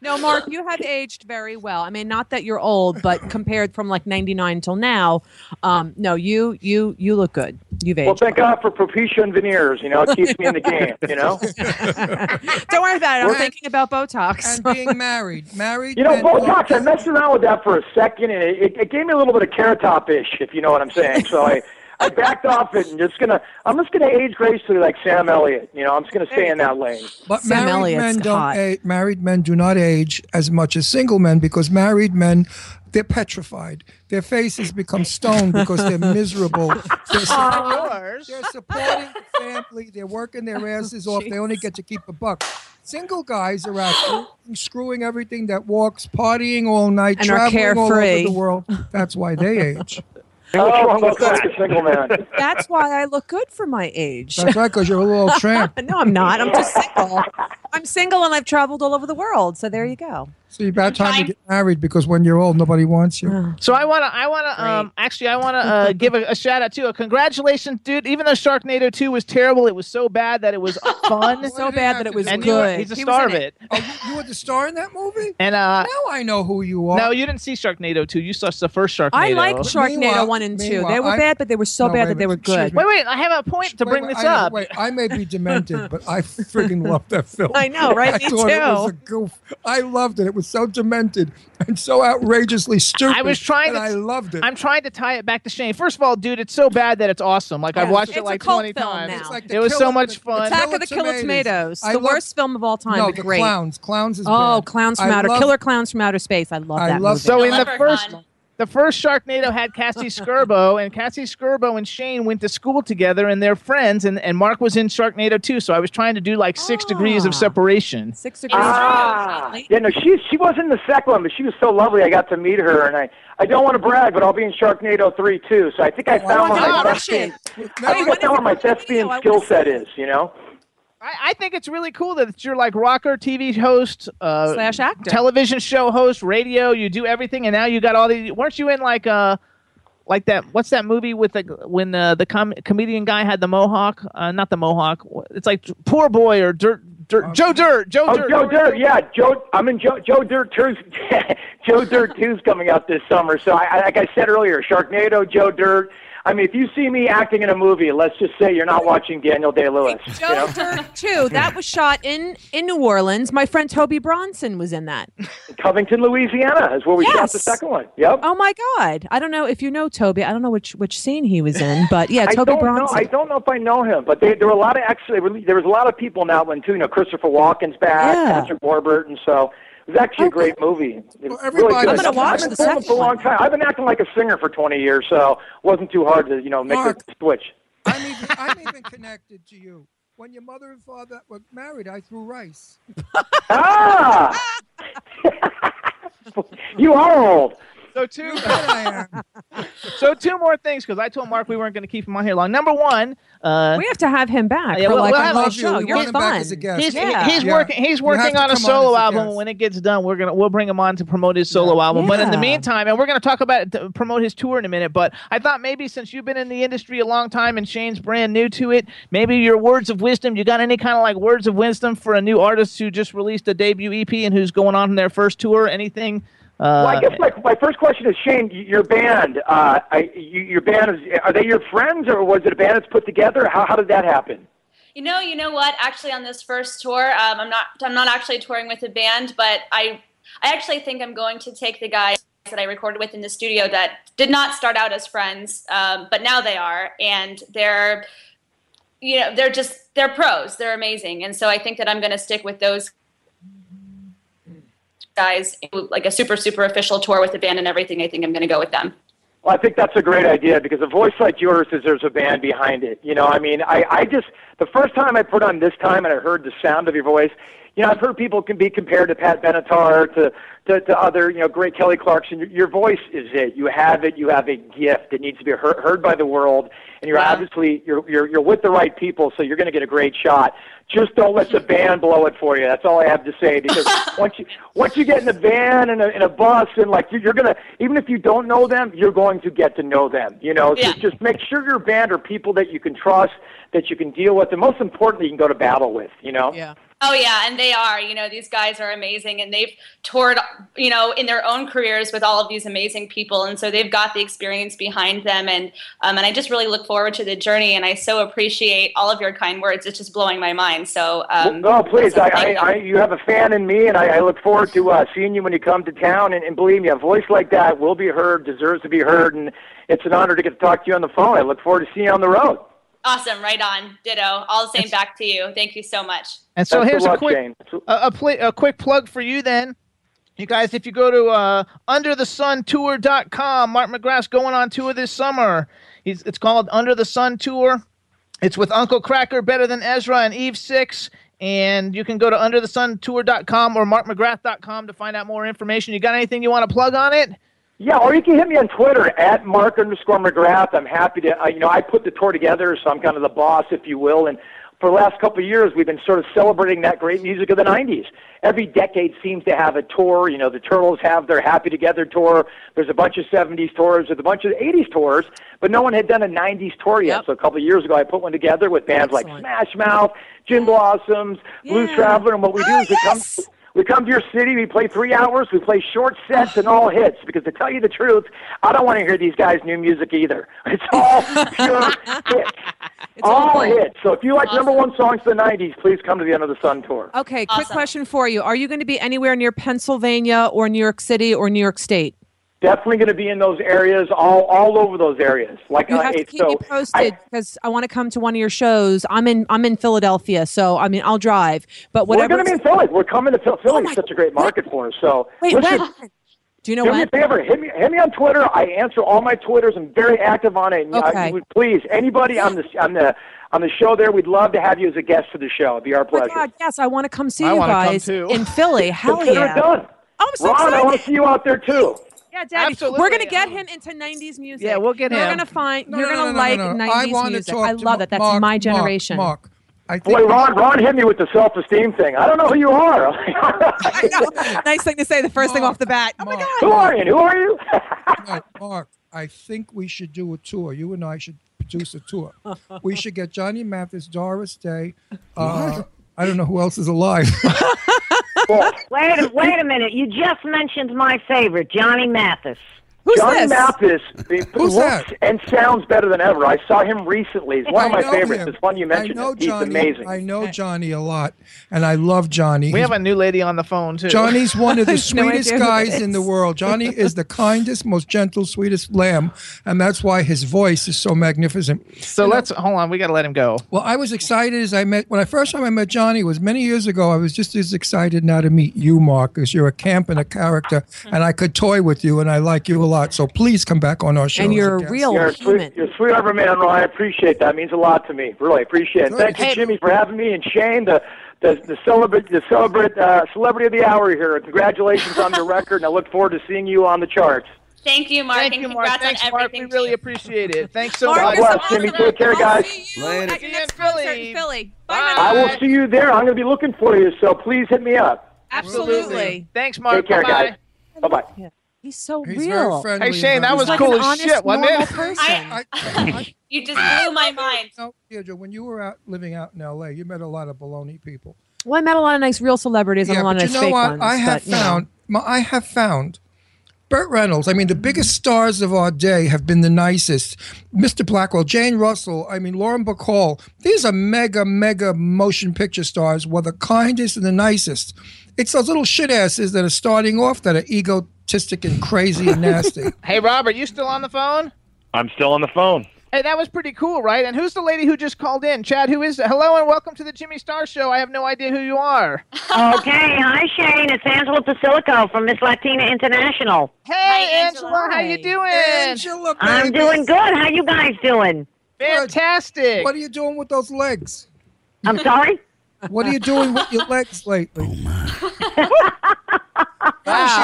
No, Mark, you have aged very well. I mean, not that you're old, but compared from like 99 till now, um, no, you you you look good. You've aged.
Well,
aged.
thank God for Propecia and veneers. You know, it keeps me in the game. You know.
Don't worry about it. I'm
Well,
thinking about Botox.
and being married, married.
You know,
men-
Botox. I messed around with that for a second, and it, it, it gave me a little bit of carrot top ish, if you know what I'm saying. So I, I backed off it, and just gonna, I'm just gonna age gracefully like Sam Elliott. You know, I'm just gonna stay in that lane.
But
Sam
married
Elliott's
men don't
hot.
age, married men do not age as much as single men because married men they're petrified. Their faces become stone because they're miserable. They're, supporting, they're supporting the family. They're working their asses off. They only get to keep a buck. Single guys are out screwing, screwing everything that walks, partying all night,
And
traveling all over the world. That's why they age.
And what's
Oh,
wrong with that, a single man?
That's why I look good for my age.
That's right, because you're a little tramp.
no, I'm not. I'm just single. I'm single and I've traveled all over the world. So there you go.
So you're about time to get married because when you're old, nobody wants you.
So I want to, I want to, um, actually, I want to uh, give a, a shout out to a congratulations, dude. Even though Sharknado 2 was terrible, it was so bad that it was fun.
So bad that it was
and you were-
good.
he's a
He was
star
in
of it.
Oh, you, you were the star in that movie?
And uh,
Now I know who you are.
no, you didn't see Sharknado 2. You saw the first Sharknado.
I liked Sharknado
Meanwhile-
1 and 2.
meanwhile,
They were
I-
bad, but they were so
No,
bad
wait a
that they were
minute. Excuse
good.
me.
Wait, wait, I have a point to
Wait,
bring
wait,
this
I,
up.
Wait, I may be demented, but I friggin' loved that film.
I know, right?
I
Me
thought it was
too.
a goof. I loved it. It was so demented and so outrageously stupid.
I was trying
and
to-
I loved it.
I'm trying to tie it back to Shayne. First of all, dude, it's so bad that it's awesome. Like I've watched
It's
it
a
like
cult
20
film
times.
now.
It's like
It was so
Killer-
much fun.
Attack of the Killer Tomatoes.
I
the
love-
worst film of all time,
no,
but
the
great.
clowns. Clowns is
Oh,
bad.
Clowns from
I
Outer
love-
Killer Clowns from Outer Space. I love
I
that
love-
movie.
So in the
Leprechaun.
first, the first Sharknado had Cassie Scerbo, and Cassie Scerbo and Shayne went to school together, and they're friends. And, and Mark was in Sharknado too. So I was trying to do like six degrees
Ah.
of separation.
Six degrees.
Ah, yeah, no, she she wasn't in the second one, but she was so lovely. I got to meet her, and I I don't want to brag, but I'll be in Sharknado three too. So I think I found
my
where my thespian,
shit.
I think I
when
found where my
is it coming
thespian skill set is. You know.
I, I think it's really cool that you're like rocker, TV host, uh,
Slash actor.
television show host, radio. You do everything, and now you got all these. Weren't you in like uh like that? What's that movie with the when uh, the com- comedian guy had the mohawk? Uh, not the mohawk. It's like Poor Boy or Dirt. Dirt Joe Dirt. Joe
Oh,
Dirt.
Joe Dirt, yeah, Joe. I'm in Joe, Joe Dirt 2's Joe Dirt two's coming out this summer. So, I, I, like I said earlier, Sharknado, Joe Dirt. I mean, if you see me acting in a movie, let's just say you're not watching Daniel Day Lewis.
Joe Dirt 2. That was shot in, in New Orleans. My friend Toby Bronson was in that.
Covington, Louisiana is where we shot
Yes.
the second one. Yep.
Oh my God! I don't know if you know Toby. I don't know which which scene he was in, but yeah,
I
Toby
don't
Bronson.
know. I don't know if I know him, but they, there were a lot of actually. There was a lot of people in that one too. You know, Christopher Walken's back,
Yeah.
Patrick Warburton. So it was actually a great movie.
Well, everybody-
really
I'm
going
to
watch
I've been
the second
for a long time. I've been acting like a singer for 20 years, so it wasn't too hard to you know make
Mark.
the switch.
I'm even, I'm even connected to you. When your mother and father were married, I threw rice.
Ah, you are old.
So two.
Bet I am.
so two more things because I told Mark we weren't going to keep him on here long. Number one, uh,
we have to have him back
Yeah,
for
we'll-
like
we'll
a
have-
whole
love you.
show. You're
back
fun.
as a guest.
He's,
Yeah.
he's
Yeah.
working. He's working on a
come on
solo
a
album. When it gets done, we're gonna we'll bring him on to promote his solo album. But in the meantime, and we're gonna talk about it, to promote his tour in a minute. But I thought maybe since you've been in the industry a long time and Shayne's brand new to it, maybe your words of wisdom. You got any kind of like words of wisdom for a new artist who just released a debut EP and who's going on their first tour? Anything
well, I guess my, my first question is Shayne. Your band, uh, I, you, your band is are they your friends or was it a band that's put together? How how did that happen?
You know, you know what? Actually, on this first tour, um, I'm not. I'm not actually touring with a band, but I, I actually think I'm going to take the guys that I recorded with in the studio that did not start out as friends, um, but now they are, and they're, you know, they're just they're pros. They're amazing, and so I think that I'm going to stick with those guys, like a super super official tour with the band and everything. I think I'm going to go with them.
Well, I think that's a great idea because a voice like yours deserves a band behind it. You know, I mean, I, I just the first time I put on this time and I heard the sound of your voice. You know, I've heard people can be compared to Pat Benatar, to to, to other, you know, great Kelly Clarkson. Your, your voice is it. You have it. You have a gift. It needs to be heard, heard by the world, and you're obviously you're you're you're with the right people, so you're going to get a great shot. Just don't let the band blow it for you. That's all I have to say. Because once you once you get in a van and a, in a bus and like you're, you're gonna even if you don't know them, you're going to get to know them. You know,
Yeah.
just just make sure your band are people that you can trust, that you can deal with, and most importantly, you can go to battle with. You know.
Yeah.
Oh yeah, and they are. You know, these guys are amazing, and they've toured, you know, in their own careers with all of these amazing people, and so they've got the experience behind them, and um, and I just really look forward to the journey, and I so appreciate all of your kind words. It's just blowing my mind. So, um,
no, please.
so
I, I, I, you have a fan in me, and I, I look forward to uh, seeing you when you come to town. And, and believe me, a voice like that will be heard, deserves to be heard, and it's an honor to get to talk to you on the phone. I look forward to seeing you on the road.
awesome, right on, ditto. All the same back to you. Thank you so much.
And so here's a quick a, a, a quick plug for you then. You guys, if you go to uh, underthesuntour.com, Mark McGrath's going on tour this summer. He's, it's called Under the Sun Tour. It's with Uncle Kracker, Better Than Ezra, and Eve Six. And you can go to underthesuntour.com or markmcgrath.com to find out more information. You got anything you want to plug on it?
Yeah, or you can hit me on Twitter at Mark underscore McGrath. I'm happy to, uh, you know, I put the tour together, so I'm kind of the boss, if you will. And for the last couple of years, we've been sort of celebrating that great music of the 90s. Every decade seems to have a tour. You know, the Turtles have their Happy Together tour. There's a bunch of 70s tours. There's a bunch of 80s tours, but no one had done a 90s tour yet.
Yep.
So a couple of years ago, I put one together with bands like Smash Mouth, Gin Blossoms,
Yeah.
Traveler, and what we do
Oh,
is we come.
yes!
We come to your city, we play three hours, we play short sets and all hits. Because to tell you the truth, I don't want to hear these guys' new music either. It's all pure hits. all
all gold.
hits. So if you like number one songs of the 90s, please come to the Under the Sun tour.
Okay, quick question for you. Are you going to be anywhere near Pennsylvania or New York City or New York State?
Definitely going to be in those areas, all all over those areas. Like
You
uh,
have to
it's
keep
so
me posted because I want to come to one of your shows. I'm in I'm in Philadelphia, so I mean I'll drive. But whatever.
we're going to be in Philly. We're coming to Philly. Philly
my-
is such a great market for us. So
Wait,
listen,
when? Do you know
Do me
when?
a favor, hit me, hit me on Twitter. I answer all my Twitters. I'm very active on it. And, uh,
Okay.
you would- please, anybody on the on the on the show there, we'd love to have you as a guest for the show. It'd be our
Oh
pleasure.
God, yes, I want to come see
I
you
wanna come
guys
too.
in Philly. Hell
Consider
yeah!
it done.
Oh, I'm so
Ron, I want to see you out there too.
Yeah, Daddy.
Absolutely.
We're gonna get him into '90s music.
Yeah, we'll get him.
You're gonna find.
No,
you're
no,
gonna
no, no,
like
no, no.
'90s
I
music.
talk
I
to
love it. That's
Mark,
my generation.
Mark, I
Boy, Ron, Ron hit me with the self-esteem thing. I don't know who you are.
I know. nice thing to say. The first thing off the bat. Oh my God.
who are you? Who are you?
No, Mark, I think we should do a tour. You and I should produce a tour. we should get Johnny Mathis, Doris Day. Uh, I don't know who else is alive.
Wait wait a minute. You just mentioned my favorite, Johnny Mathis.
Who's
Johnny
this?
Mathis
Who's
looks
that?
and sounds better than ever. I saw him recently. He's one of
I
my favorites.
him.
It's fun you mentioned
I know
him. He's
Johnny.
amazing.
I know Johnny a lot, and I love Johnny.
We
He's-
have a new lady on the phone too.
Johnny's one of the sweetest
idea who
guys in the world. Johnny is the kindest, most gentle, sweetest lamb, and that's why his voice is so magnificent.
So let's hold on. We got to let him go.
Well, I was excited as I met when I first time I met Johnny was many years ago. I was just as excited now to meet you, Marcus. you're a camp and a character, and I could toy with you, and I like you a lot. So please come back on our show.
And
as
you're a real
You're a
human.
sweet, you're a sweet ever man, Ron. I appreciate that. It means a lot to me. Really appreciate it.
Good.
Thank you, Jimmy, for having me, and Shayne, the the the celebrate the celebrate uh, celebrity of the hour here. Congratulations on your record, and I look forward to seeing you on the charts.
Thank you, Mark,
Thank
and
you, Mark. Thanks,
on
Mark. We really appreciate it. Thanks so
Mark
much.
is
bless,
awesome.
Jimmy. Take care,
I'll
guys.
see you
Later.
at your
See you
next
in Philly.
in Philly. Bye,
Bye.
I will see you there. I'm going to be looking for you, so please hit me up.
Absolutely.
Thanks, Mark.
Take care,
Bye-bye.
guys. Bye bye.
He's so
He's
real.
very friendly.
Hey, Shayne,
and
that was
like
cool as
honest,
shit, wasn't it?
person.
I, I,
You just blew my mind.
no, Deirdre, when you were out living out in L.A., you met a lot of baloney people.
well, I met a lot of nice real celebrities and a lot
but
of
you
nice
know
fake
what?
ones.
I have
but, you know.
found. my- I have found Burt Reynolds. I mean, the biggest stars of our day have been the nicest. Mr. Blackwell, Jane Russell. I mean, Lauren Bacall. These are mega, mega motion picture stars. Were the kindest and the nicest. It's those little shit asses that are starting off that are egotistic and crazy and nasty.
Hey, Robert, you still on the phone?
I'm still on the phone.
Hey, that was pretty cool, right? And who's the lady who just called in? Chad, who is Hello and welcome to the Jimmy Star Show. I have no idea who you are.
Okay, hi Shayne. It's Angela Basilico from Miss Latina International.
Hey, Angela, how you doing?
Angela,
I'm doing good. How you guys doing?
Fantastic.
What are you doing with those legs?
I'm sorry.
What are you doing with your legs lately? Oh,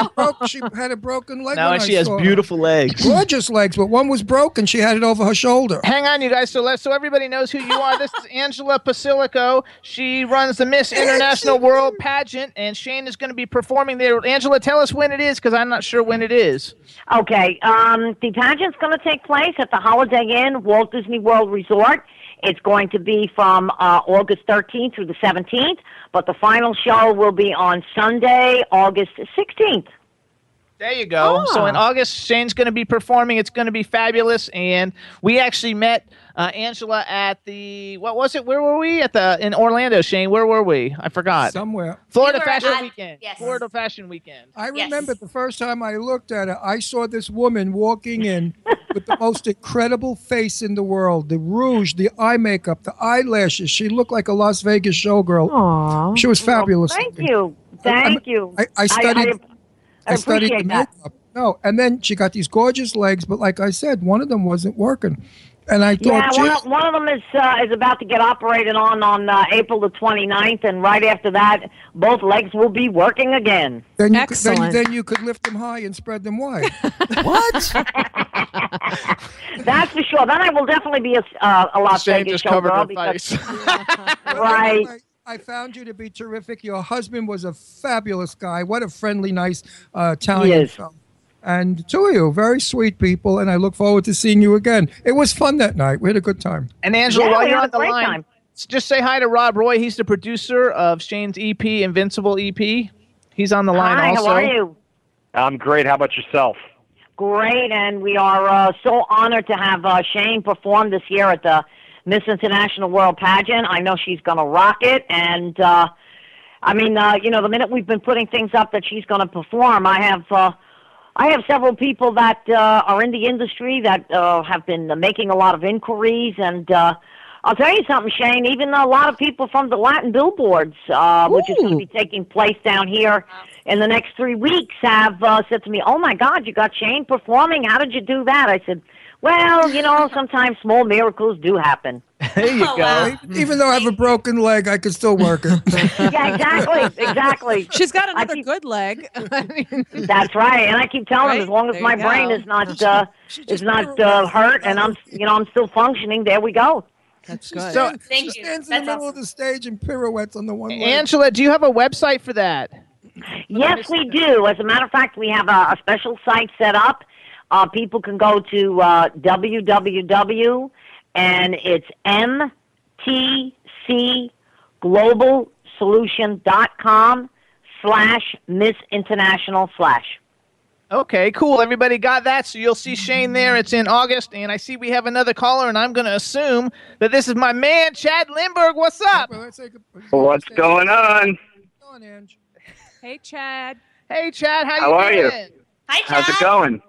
she broke. She had a broken leg.
No,
when
and
I
she has
saw her.
beautiful legs.
gorgeous legs, but one was broken. She had it over her shoulder.
Hang on, you guys. So let so everybody knows who you are. This is Angela Basilico. She runs the Miss International World Pageant, and Shayne is going to be performing there. Angela, tell us when it is, because I'm not sure when it is.
Okay, um, the pageant's going to take place at the Holiday Inn, Walt Disney World Resort. It's going to be from uh, August 13th through the 17th, but the final show will be on Sunday, August 16th.
There you go. So
Ah.
in August, Shayne's going to be performing. It's going to be fabulous. And we actually met uh, Angela at the what was it? Where were we? At the in Orlando, Shayne. Where were we? I forgot.
Somewhere.
Florida
We
Fashion
at-
Weekend.
yes.
Florida Fashion Weekend.
I
Yes.
remember the first time I looked at her, I saw this woman walking in with the most incredible face in the world. The rouge, the eye makeup, the eyelashes. She looked like a Las Vegas showgirl.
Aw.
She was fabulous.
Thank you. Thank you.
I, I studied.
I, I
studied the
appreciate that.
makeup. No, and then she got these gorgeous legs, but like I said, one of them wasn't working. And I
Yeah,
thought,
one of, one of them is uh, is about to get operated on on uh, April the 29th, and right after that, both legs will be working again.
then you, could, then, then you could lift them high and spread them wide.
What?
That's for sure. Then I will definitely be a, uh, a Las
Shayne
Vegas
just covered
showgirl
her
because
face.
right.
I, I found you to be terrific. Your husband was a fabulous guy. What a friendly, nice uh, Italian
is.
fellow. And the two of you, very sweet people, and I look forward to seeing you again. It was fun that night. We had a good time.
And Angela,
Yeah,
while you're on the line,
time.
just say hi to Rob Roy. He's the producer of Shayne's EP, Invincible EP. He's on the line
Hi,
also.
how are you?
I'm great. How about yourself?
Great, and we are uh, so honored to have uh, Shayne perform this year at the Miss International World Pageant. I know she's going to rock it, and uh, I mean, uh, you know, the minute we've been putting things up that she's going to perform, I have. Uh, I have several people that uh, are in the industry that uh, have been uh, making a lot of inquiries, and uh, I'll tell you something, Shayne. Even a lot of people from the Latin billboards, uh, which is going to be taking place down here in the next three weeks, have uh, said to me, "Oh my God, you got Shayne performing? How did you do that?" I said, "Well, you know, sometimes small miracles do happen."
There you
Oh,
go.
wow.
Even though I have a broken leg, I can still work it.
yeah, exactly, exactly.
She's got another
keep-
good leg. I mean,
That's right, and I keep telling
Right?
them as long as
There
my
you
brain
go.
is not uh,
She
is not uh, hurt, and I'm you know I'm still functioning. There we go.
that's
She
good.
stands,
Thank
she
you.
stands in
That's
the middle
awesome.
of the stage and pirouettes on the one leg.
Angela, do you have a website for that?
Yes, we do. As a matter of fact, we have a, a special site set up. Uh, people can go to uh, www, and it's mtcglobalsolution.com slash Miss International slash.
Okay, cool. Everybody got that. So you'll see Shayne there. It's in August. And I see we have another caller, and I'm going to assume that this is my man, Chad Lindberg. What's up?
Well, let's take a-
What's going on?
Go on, Ange.
hey, Chad.
Hey, Chad. How,
How
you
are you?
doing?
Hi, Chad.
How's it going?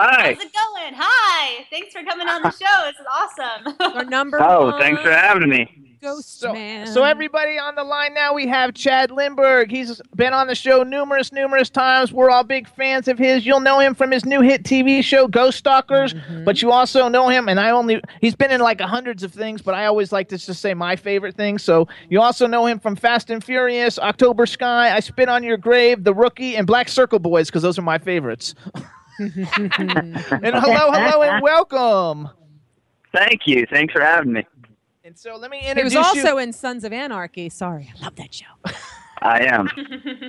Hi.
How's it going? Hi. Thanks for coming on the show. This is awesome.
Our number
Oh,
one
thanks for having me.
ghost
So,
man.
so everybody on the line now, we have Chad Lindberg. He's been on the show numerous, numerous times. We're all big fans of his. You'll know him from his new hit TV show, Ghost Stalkers, mm-hmm. but you also know him, and I only, he's been in like hundreds of things, but I always like to just say my favorite things. So you also know him from Fast and Furious, October Sky, I Spit on Your Grave, The Rookie, and Black Circle Boys, because those are my favorites. and hello, hello, and welcome.
Thank you. Thanks for having me.
And so let me
he
introduce
was
you.
also in Sons of Anarchy. Sorry, I love that show.
I am.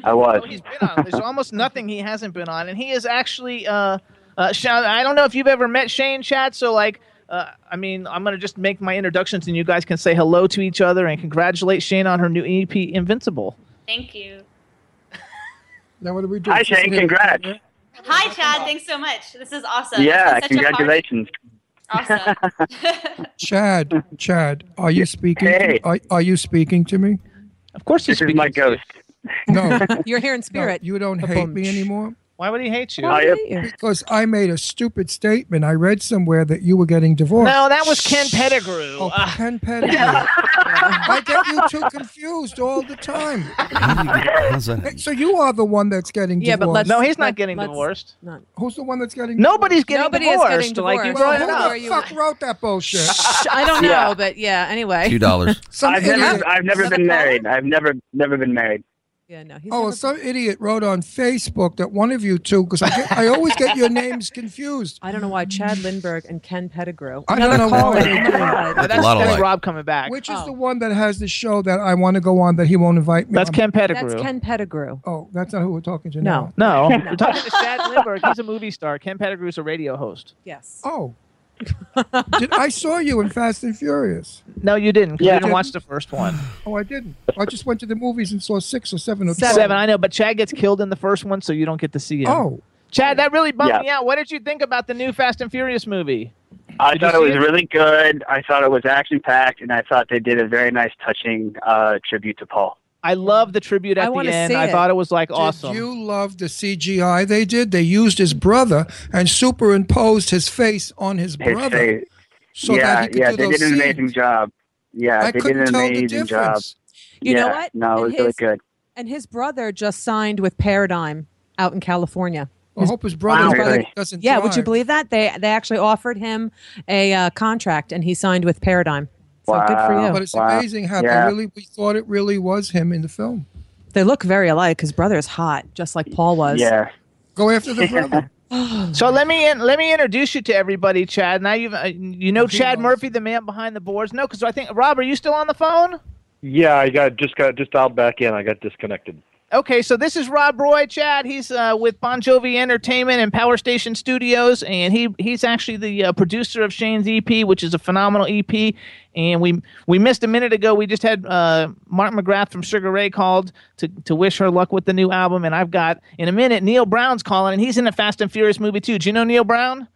I was.
Oh, he's been on. There's almost nothing he hasn't been on, and he is actually. Uh, uh, Sha- I don't know if you've ever met Shayne Chad, so like, uh, I mean, I'm gonna just make my introductions, and you guys can say hello to each other and congratulate Shayne on her new EP, Invincible.
Thank you.
Now what do we do?
Hi, Shayne.
sit here-
Congrats.
Hi, Chad. Thanks so much. This is awesome.
yeah,
is such a hard-
congratulations.
Awesome.
Chad, Chad, are you speaking?
Hey.
To, are, are you speaking to me?
Of course you're
This is my ghost.
No,
You're here in spirit.
you don't hate me anymore.
Why would he hate you?
Why would he hate you? Because I made a stupid statement. I read somewhere that you were getting divorced.
No, that was Ken Pettigrew.
Oh,
Ah.
Ken Pettigrew. I get you two confused all the time. Hey, So you are the one that's getting
Yeah, but
divorced.
let's- No, he's not getting let's- divorced.
Who's the one that's getting
Nobody's getting
Nobody is
divorced.
getting
Like you
divorced.
brought
Well,
it
who
up.
are you?
Fuck wrote that bullshit.
I don't know,
Yeah.
but yeah. Anyway,
Two dollars.
Some
I've
idiot-
never, I've never been married. I've never, never been married.
Yeah, no. He's
Oh, well, some idiot wrote on Facebook that one of you two, because I, I always get your names confused.
I don't know why Chad Lindberg and Ken Pettigrew.
I don't know why.
Oh my
That's,
a lot
that's
alike.
Rob coming back.
Which is the oh. one that has the show that I want to go on that he won't invite me?
That's
on?
Ken Pettigrew.
That's Ken Pettigrew.
Oh, that's not who we're talking to
No.
now.
No, we're talking to Chad Lindberg. He's a movie star. Ken Pettigrew's a radio host.
Yes.
Oh. Did, I saw you in Fast and Furious.
No, you didn't. 'cause
Yeah.
You didn't watch the first one.
Oh, I didn't. I just went to the movies and saw six or seven or
Seven.
twelve.
I know, but Chad gets killed in the first one, so you don't get to see him.
Oh.
Chad, that really bummed
Yeah.
me out. What did you think about the new Fast and Furious movie?
I
Did you
thought it
see
was
it?
really good. I thought it was action packed, and I thought they did a very nice, touching uh, tribute to Paul.
I love the tribute
I
at the end.
see
I thought it was like awesome.
Did you love the CGI they did? They used his brother and superimposed his face on his
His
brother.
face.
So
yeah,
that he could
yeah,
do
they
those
did an
scenes.
amazing job. Yeah,
I
they did an
tell
amazing job.
difference.
You know
Yeah,
what?
No, it
And
was really good.
And his brother just signed with Paradigm out in California.
I hope his brother
Wow.
brother
Really?
doesn't
Yeah, would you believe that they they actually offered him a uh, contract and he signed with Paradigm. So good for you.
But it's
Wow.
amazing how
Yeah.
they really we thought it really was him in the film.
They look very alike. His brother is hot, just like Paul was.
Yeah.
Go after the brother.
So let me in, let me introduce you to everybody, Chad. Now you've uh, you know
He
Chad
knows.
Murphy, the man behind the boards. No, because I think Rob, are you still on the phone?
Yeah, I got just got just dialed back in. I got disconnected.
Okay, so this is Rob Roy, Chad. He's uh, with Bon Jovi Entertainment and Power Station Studios, and he he's actually the uh, producer of Shayne's EP, which is a phenomenal EP. And we we missed a minute ago. We just had uh, Mark McGrath from Sugar Ray called to to wish her luck with the new album, and I've got in a minute Neil Brown's calling, and he's in a Fast and Furious movie too. Do you know Neil Brown?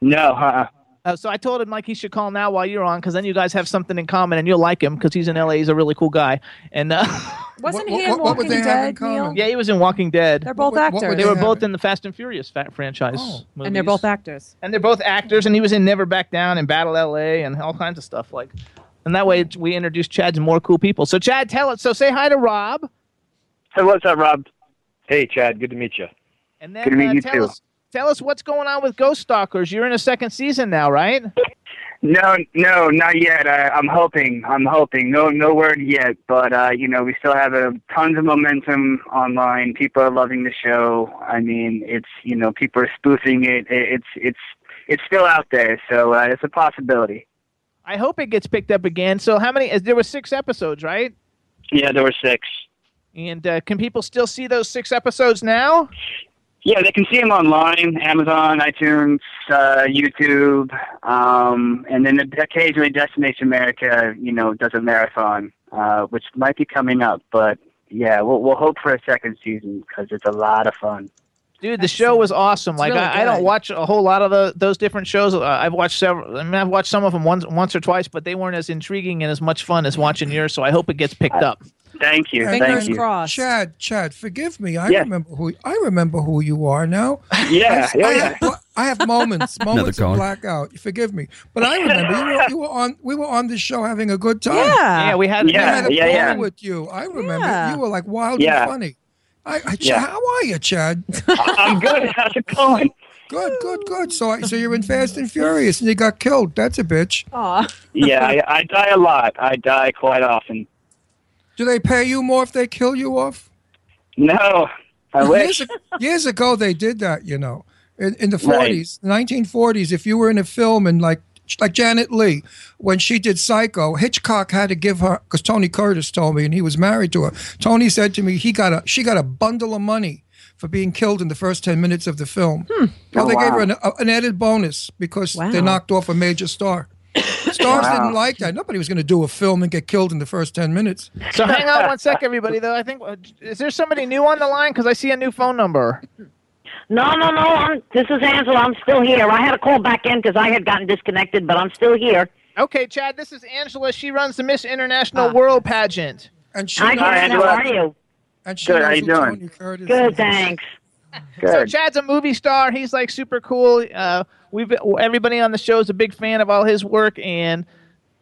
No, uh,
Uh, so I told him like he should call now while you're on, because then you guys have something in common, and you'll like him because he's in LA. He's a really cool guy, and uh,
Wasn't
What-
he in
what- what
Walking
they
Dead, Neil?
yeah, he was in Walking Dead.
They're both
What would- what
actors.
would
They were
have
both in the Fast and Furious fa- franchise,
Oh.
and they're both actors.
and they're both actors. And he was in Never Back Down and Battle L.A. and all kinds of stuff like. And that way we introduce Chad to more cool people. So Chad, tell it. So say hi to Rob,
hey, what's up, Rob?
Hey, Chad. Good to meet you.
and then
Good to meet
uh,
you
tell
too.
us tell us what's going on with Ghost Stalkers. You're in a second season now, right?
No, no, not yet. I, I'm hoping. I'm hoping. No, no word yet. But uh, you know, we still have a tons of momentum online. People are loving the show. I mean, it's you know, people are spoofing it. It- It's it's it's still out there, so uh, it's a possibility.
I hope it gets picked up again. So how many? There were six episodes, right?
Yeah, there were six.
And uh, can people still see those six episodes now?
Yeah, they can see them online, Amazon, iTunes, uh, YouTube, um, and then occasionally Destination America, you know, does a marathon, uh, which might be coming up. But yeah, we'll, we'll hope for a second season because it's a lot of fun.
Dude, the show was awesome. like
really
I, I don't watch a whole lot of the, those different shows. Uh, I've watched several. I mean, I've watched some of them once, once or twice, but they weren't as intriguing and as much fun as watching yours. So I hope it gets picked up.
Thank you,
Fingers
thank you.
crossed.
Chad, Chad, forgive me. I
Yeah.
remember who I remember who you are now.
Yeah,
I,
yeah,
I
yeah.
Have, I have moments, moments of blackout. Forgive me, but I remember you were, you were on. We were on this show having a good time.
Yeah.
Yeah, we had.
We
Yeah,
had a
yeah,
ball
yeah.
with you. I remember
Yeah.
you were like wild
Yeah.
and funny. I, I, Ch-
Yeah.
How are you, Chad?
I'm good. How's it going?
Good, good, good. So, so you're in Fast and Furious, and you got killed. That's a bitch.
Aw.
Yeah, I, I die a lot. I die quite often.
Do they pay you more if they kill you off?
No, I wish.
Years, years ago, they did that. You know, in, in the
Right.
40s, 1940s. If you were in a film and like like Janet Leigh, when she did Psycho, Hitchcock had to give her because Tony Curtis told me, and he was married to her. Tony said to me, he got a she got a bundle of money for being killed in the first 10 minutes of the film. Hmm. Well,
Oh,
they gave her an, a, an added bonus because they knocked off a major star. Stars
Wow.
didn't like that. Nobody was going to do a film and get killed in the first 10 minutes.
So hang on one sec, everybody. Though I think uh, is there somebody new on the line? Because I see a new phone number.
No, no, no. I'm, this is Angela. I'm still here. I had to call back in because I had gotten disconnected, but I'm still here.
Okay, Chad, this is Angela. She runs the Miss International World Pageant.
And
Hi, Angela. How are you?
And
she Good, how knows you doing? Tony
Curtis
Good, thanks.
So Chad's a movie star. He's like super cool. Uh, we've everybody on the show is a big fan of all his work, and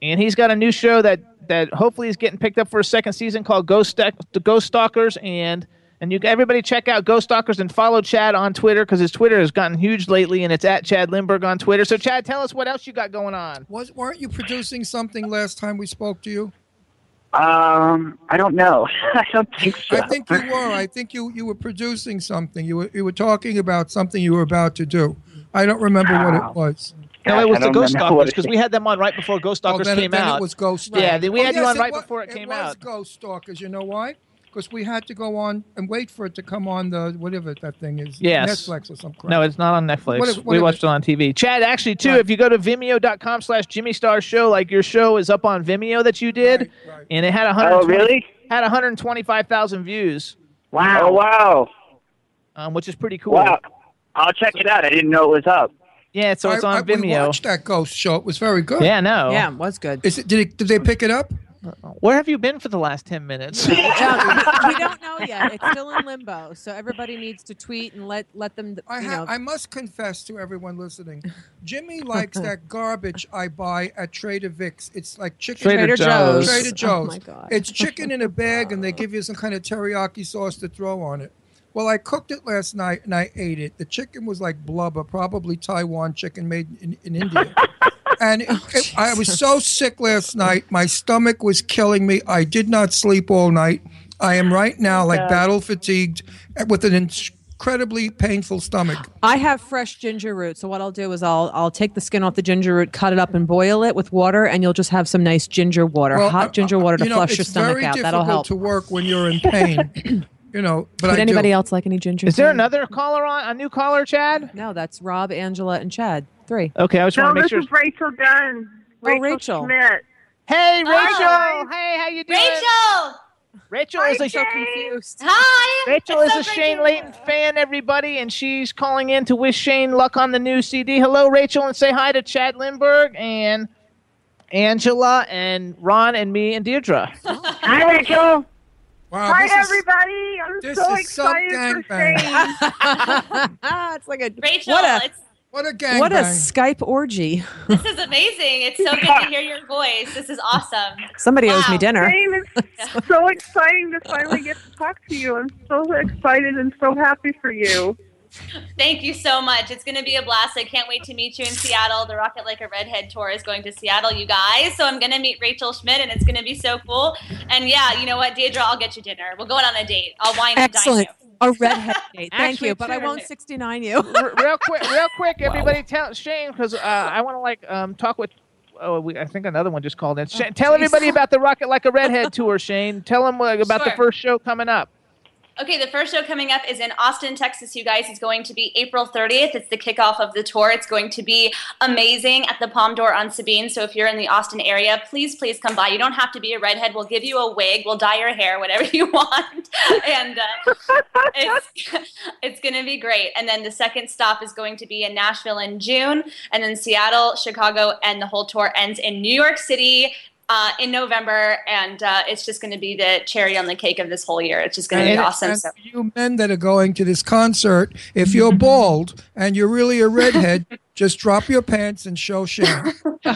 and he's got a new show that that hopefully is getting picked up for a second season called Ghost the Ghost Stalkers, and and you everybody check out Ghost Stalkers and follow Chad on Twitter because his Twitter has gotten huge lately, and it's at Chad Lindberg on Twitter. So Chad, tell us what else you got going on.
Was weren't you producing something last time we spoke to you?
Um, I don't know. I don't think so.
I think you were. I think you you were producing something. You were you were talking about something you were about to do. I don't remember what it was.
No, it was the Ghost
remember
Stalkers because we had them on right before Ghost
Oh,
Stalkers
then, it-
came
then
out.
it was Ghost.
Yeah, then we had
Oh,
you on right
wa-
before it came out.
It was
out.
Ghost Stalkers. You know why? Because we had to go on and wait for it to come on the whatever that thing is.
Yes.
Netflix or something.
No, it's not on Netflix.
What if- what
we watched it on TV. Chad, actually, too, if you go to vimeo.com slash Jimmy Star Show, like your show is up on Vimeo that you did, and it had a
Oh, really?
had 125,000 views.
Wow.
Oh, wow.
Um, which is pretty cool.
Wow. I'll check it out. I didn't know it was up.
Yeah, so it's
I-
on
I- We
Vimeo.
watched that Ghost show. It was very good.
Yeah, no.
Yeah, it was good.
Is it? Did it? Did they pick it up?
Where have you been for the last 10 minutes?
we, we don't know yet. It's still in limbo. So everybody needs to tweet and let let them.
I,
you
ha-
know,
I must confess to everyone listening, Jimmy likes that garbage I buy at Trader Vic's. It's like chicken.
Trader Trader Joe's. Joe's.
Trader
Oh, my God.
It's chicken in a bag, and they give you some kind of teriyaki sauce to throw on it. Well, I cooked it last night and I ate it. The chicken was like blubber, probably Taiwan chicken made in, in India. and it, it- I was so sick last night. My stomach was killing me. I did not sleep all night. I am right now like
God.
battle fatigued uh, with an incredibly painful stomach.
I have fresh ginger root, so what I'll do is I'll I'll take the skin off the ginger root, cut it up, and boil it with water, and you'll just have some nice ginger water,
Well,
hot ginger water to
you know,
flush your stomach out. That'll
difficult
help.
to work when you're in pain. you know, but
Would
I
anybody
do.
else like any ginger?
Is there
tea?
another caller on? A new caller, Chad?
No, that's Rob, Angela, and Chad. Three.
Okay, I was just
No,
want to make
this
sure.
is Rachel Dunn.
Oh, Rachel.
Schmidt.
Hey, Rachel.
Hi.
Hey, how you doing?
Rachel.
Rachel
Hi,
is a
Jane.
confused.
Hi.
Rachel
It's
is
so
a
great
Shayne
to-
Leighton fan, everybody, and she's calling in to wish Shayne luck on the new CD. Hello, Rachel, and say hi to Chad Lindberg and Angela and Ron and me and Deirdre.
Hi, Rachel.
Wow,
Hi,
this is-
everybody. I'm
this
so
is some
excited for
gangbang.
Shayne.
it's like a
Rachel,
What a
it's,
What a gang
what a. Skype orgy.
this is amazing. It's so good to hear your voice. This is awesome.
Somebody owes me dinner.
Shayne, it's so exciting to finally get to talk to you. I'm so excited and so happy for you.
Thank you so much. It's going to be a blast. I can't wait to meet you in Seattle. The Rocket Like a Redhead tour is going to Seattle, you guys. So I'm going to meet Rachel Schmidt, and it's going to be so cool. And yeah, you know what, Deidre, I'll get you dinner. We'll go out on a date. I'll wine and dine
Excellent.
you.
A redhead date. Thank
Actually,
you, but I won't 69 you.
Real quick, real quick, everybody, tell Shayne because uh, I want to like um, talk with. Oh, we, I think another one just called in. Shayne, tell
jeez.
everybody about the Rocket Like a Redhead tour, Shayne. Tell them uh, about the first show coming up.
Okay, the first show coming up is in Austin, Texas, you guys. It's going to be April 30th. It's the kickoff of the tour. It's going to be amazing at the Palm Door on Sabine. So if you're in the Austin area, please, please come by. You don't have to be a redhead. We'll give you a wig. We'll dye your hair, whatever you want. And uh, it's, it's going to be great. And then the second stop is going to be in Nashville in June. And then Seattle, Chicago, and the whole tour ends in New York City uh, in November, and uh, it's just going to be the cherry on the cake of this whole year. It's just going to be awesome.
and
So-
you men that are going to this concert, if you're bald and you're really a redhead, just drop your pants and show Shayne.
no,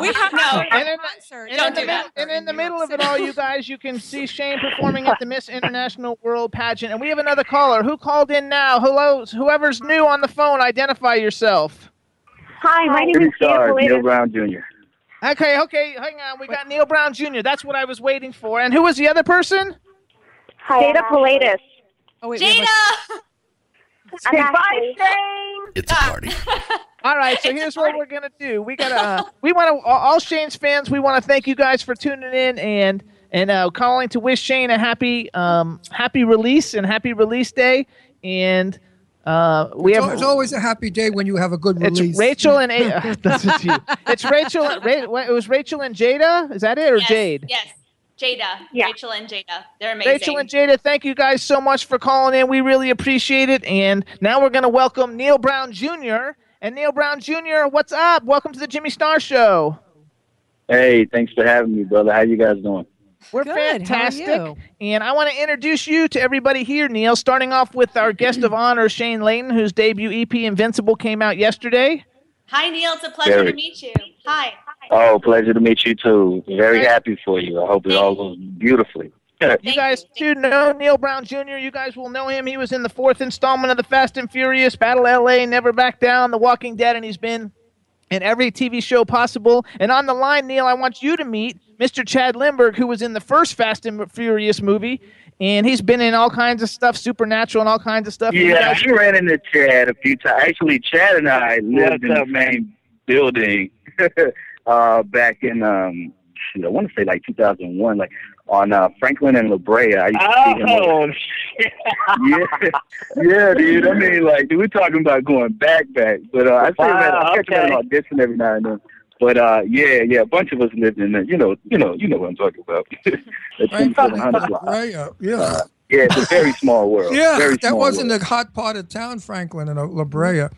We have
no.
And in,
concert.
and
Don't
in the,
do
mid-
that.
and in the middle of it all, you guys, you can see Shayne performing at the Miss International World Pageant. And we have another caller. Who called in now? Hello, whoever's new on the phone, identify yourself.
Hi, my name is Dana
Neil Brown Jr.
Okay, okay, hang on. We got Neil Brown Jr. That's what I was waiting for. And who was the other person?
Jada Pilatus.
Oh, wait,
Jada!
Okay, bye, Shayne.
It's a party.
All right, so here's what we're gonna do. We gotta, uh, we want to, all Shayne's fans. We want to thank you guys for tuning in and and uh, calling to wish Shayne a happy, um, happy release and happy release day. And uh, we
It's
have
it's always a happy day when you have a good release.
It's
release.
Rachel and A- that's what you. It's Rachel. Ra- it was Rachel and Jada. Is that it or
Yes,
Jade?
Yes. Jada,
Yeah.
Rachel and Jada. They're amazing.
Rachel and Jada, thank you guys so much for calling in. We really appreciate it. And now we're going to welcome Neil Brown Jr. And Neil Brown Jr., what's up? Welcome to the Jimmy Star Show.
Hey, thanks for having me, brother. How you guys doing?
We're
Good.
Fantastic. And I want to introduce you to everybody here, Neil, starting off with our guest of honor, Shayne Leighton, whose debut EP, Invincible, came out yesterday.
Hi, Neil. It's a pleasure
Very.
to meet you. Hi.
Oh, pleasure to meet you too. Very happy for you. I hope it all goes beautifully.
You guys too know Neil Brown Jr. You guys will know him. He was in the fourth installment of the Fast and Furious, Battle LA, Never Back Down, The Walking Dead, and he's been in every TV show possible. And on the line, Neil, I want you to meet Mr. Chad Lindberg, who was in the first Fast and Furious movie, and he's been in all kinds of stuff, Supernatural, and all kinds of stuff.
Yeah, I ran into Chad a few times. Actually, Chad and I lived in the same building uh, back in um, I want to say like 2001, like on uh, Franklin and La Brea. I used to see him.
Oh,
on- yeah, yeah, dude. I mean, like, dude, we're talking about going back, back. But uh, I say that
Wow,
I catch him at an audition every now and then. But uh, yeah, yeah, a bunch of us lived in there. You know, you know, you know what I'm talking about. At 2700 block.
Right, uh, yeah.
Yeah, it's a very small world.
Yeah,
very
that wasn't
world.
a hot part of town, Franklin and uh, La Brea.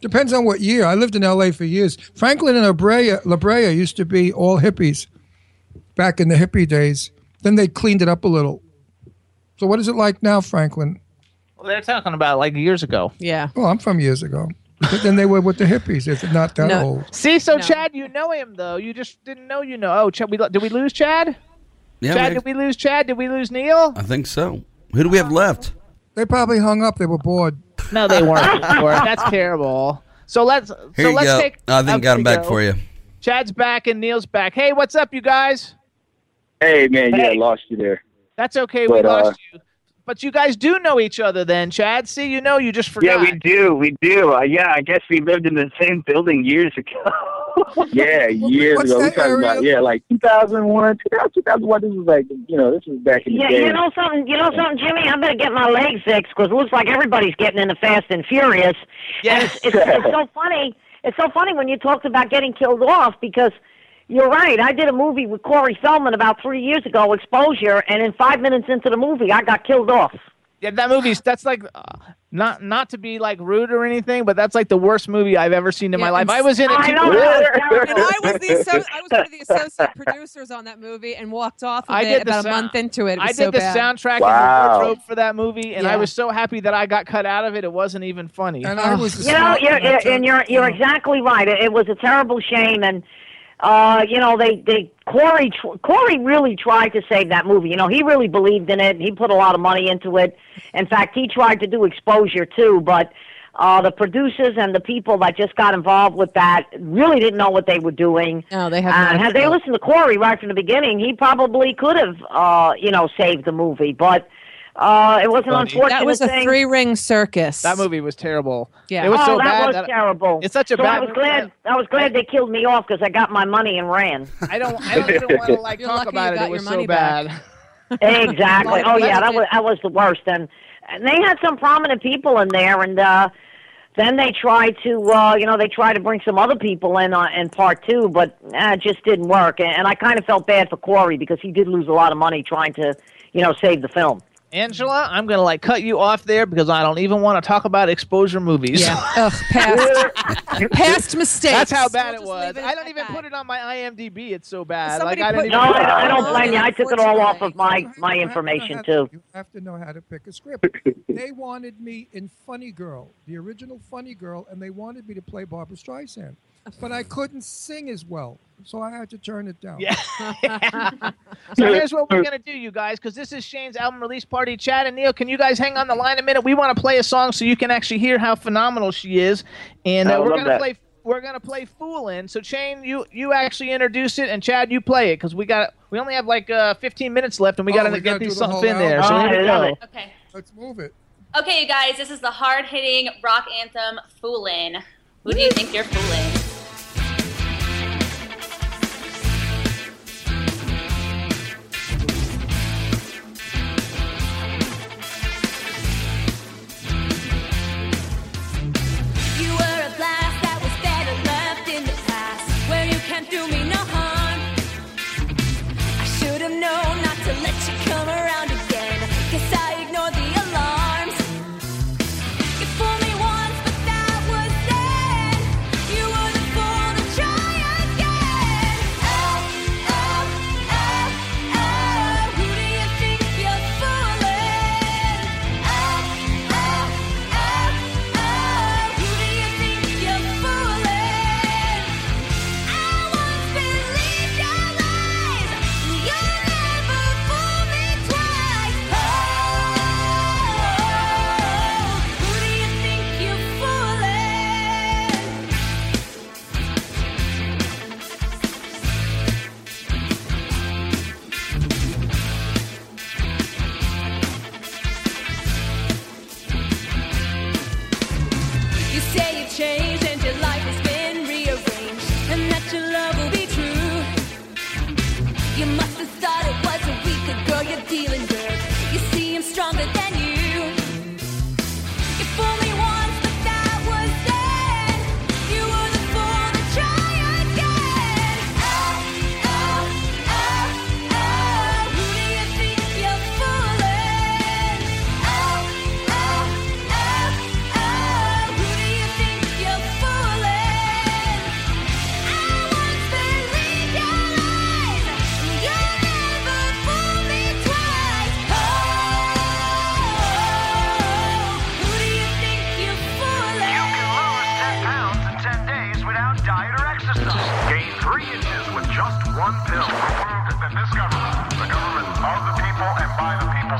Depends on what year. I lived in L.A. for years. Franklin and La Brea, La Brea used to be all hippies back in the hippie days. Then they cleaned it up a little. So what is it like now, Franklin?
Well, they're talking about like years ago.
Yeah.
Well, I'm from years ago. But then they were with the hippies. If not that old.
See, so
No.
Chad, you know him though. You just didn't know you know. Oh, Chad, we lo- did we lose Chad?
Yeah,
Chad,
we-
did we lose Chad? Did we lose Neil?
I think so. Who do we have left?
They probably hung up. They were bored.
No, they weren't. They weren't. That's terrible. So let's
Here
so
you
let's
go.
take.
I think
up
got him back
go.
for you.
Chad's back and Neil's back. Hey, what's up, you guys?
Hey, man, yeah, I lost you there.
That's okay. we
But, uh,
lost you. But you guys do know each other then, Chad. See, you know, you just forgot.
Yeah, we do. We do. Uh, yeah, I guess we lived in the same building years ago.
Yeah, years
What's
ago. We're
that
talking about
area?
yeah, like 2001, 2001. This was like you know, this was back in the
Yeah,
day.
you know something. You know something, Jimmy. I better get my legs fixed because it looks like everybody's getting into Fast and Furious. And it's, it's, it's so funny. It's so funny when you talked about getting killed off because you're right. I did a movie with Corey Feldman about three years ago, Exposure, and in five minutes into the movie, I got killed off.
Yeah, that movie's that's like uh, not not to be like rude or anything, but that's like the worst movie I've ever seen in my life. I was in it.
I
too.
know. that was
And I was the asso- I was one of the associate producers on that movie and walked off of
I
it
did the
about a month into it. It
I did
so
the
bad.
soundtrack
Wow.
and the wardrobe for that movie, and I was so happy that I got cut out of it. It wasn't even funny.
And I was.
you know, you're,
one,
you're, and you're you're exactly right. It, it was a terrible shame, and uh, you know, they they Corey tr- Corey really tried to save that movie. You know, he really believed in it. He put a lot of money into it. In fact, he tried to do exposure too, but. Uh, the producers and the people that just got involved with that really didn't know what they were doing.
No, they have
And had they listened to Corey right from the beginning, he probably could have, uh, you know, saved the movie. But uh, it was an
Funny.
unfortunate
That was a
thing.
three ring circus.
That movie was terrible.
Yeah.
it was
oh,
so
that
bad.
was
that
terrible.
It's such a
so
bad
I was
movie
glad. I was glad they killed me off because I got my money and ran.
I don't. I don't even want to like
You're
talk
lucky you
about it.
got
It was so
money back.
bad.
exactly. Oh yeah, that was that was the worst. And, and they had some prominent people in there, and uh, then they tried to, uh, you know, they tried to bring some other people in uh, in part two, but uh, it just didn't work. And, and I kind of felt bad for Corey because he did lose a lot of money trying to, you know, save the film.
Angela, I'm gonna like cut you off there because I don't even want to talk about exposure movies.
Yeah. Ugh, past, past mistakes.
That's how bad
We'll
it was.
it
I don't even
that.
put it on my IMDb. It's so bad.
Somebody
like I
put-
didn't
No,
even.
I, I don't blame you. I took it all off of my
You
my
have to
information too.
You have to know how to pick a script. they wanted me in Funny Girl, the original Funny Girl, and they wanted me to play Barbra Streisand, but I couldn't sing as well, so I had to turn it down.
Yeah. so here's what we're gonna do, you guys, because this is Shayne's album release party. Chad and Neil, can you guys hang on the line a minute? We want to play a song so you can actually hear how phenomenal she is, and uh, we're gonna
that.
play. We're gonna play "Foolin'." So Shayne, you you actually introduce it, and Chad, you play it because we got we only have like uh, 15 minutes left, and we
Oh,
gotta
we
get
gotta
these
do the
stuff in there. So
album?
here we
Oh, I love
go.
it.
Okay.
Let's move it.
Okay, you guys, this is the hard hitting rock anthem Foolin'. Who do you think you're fooling?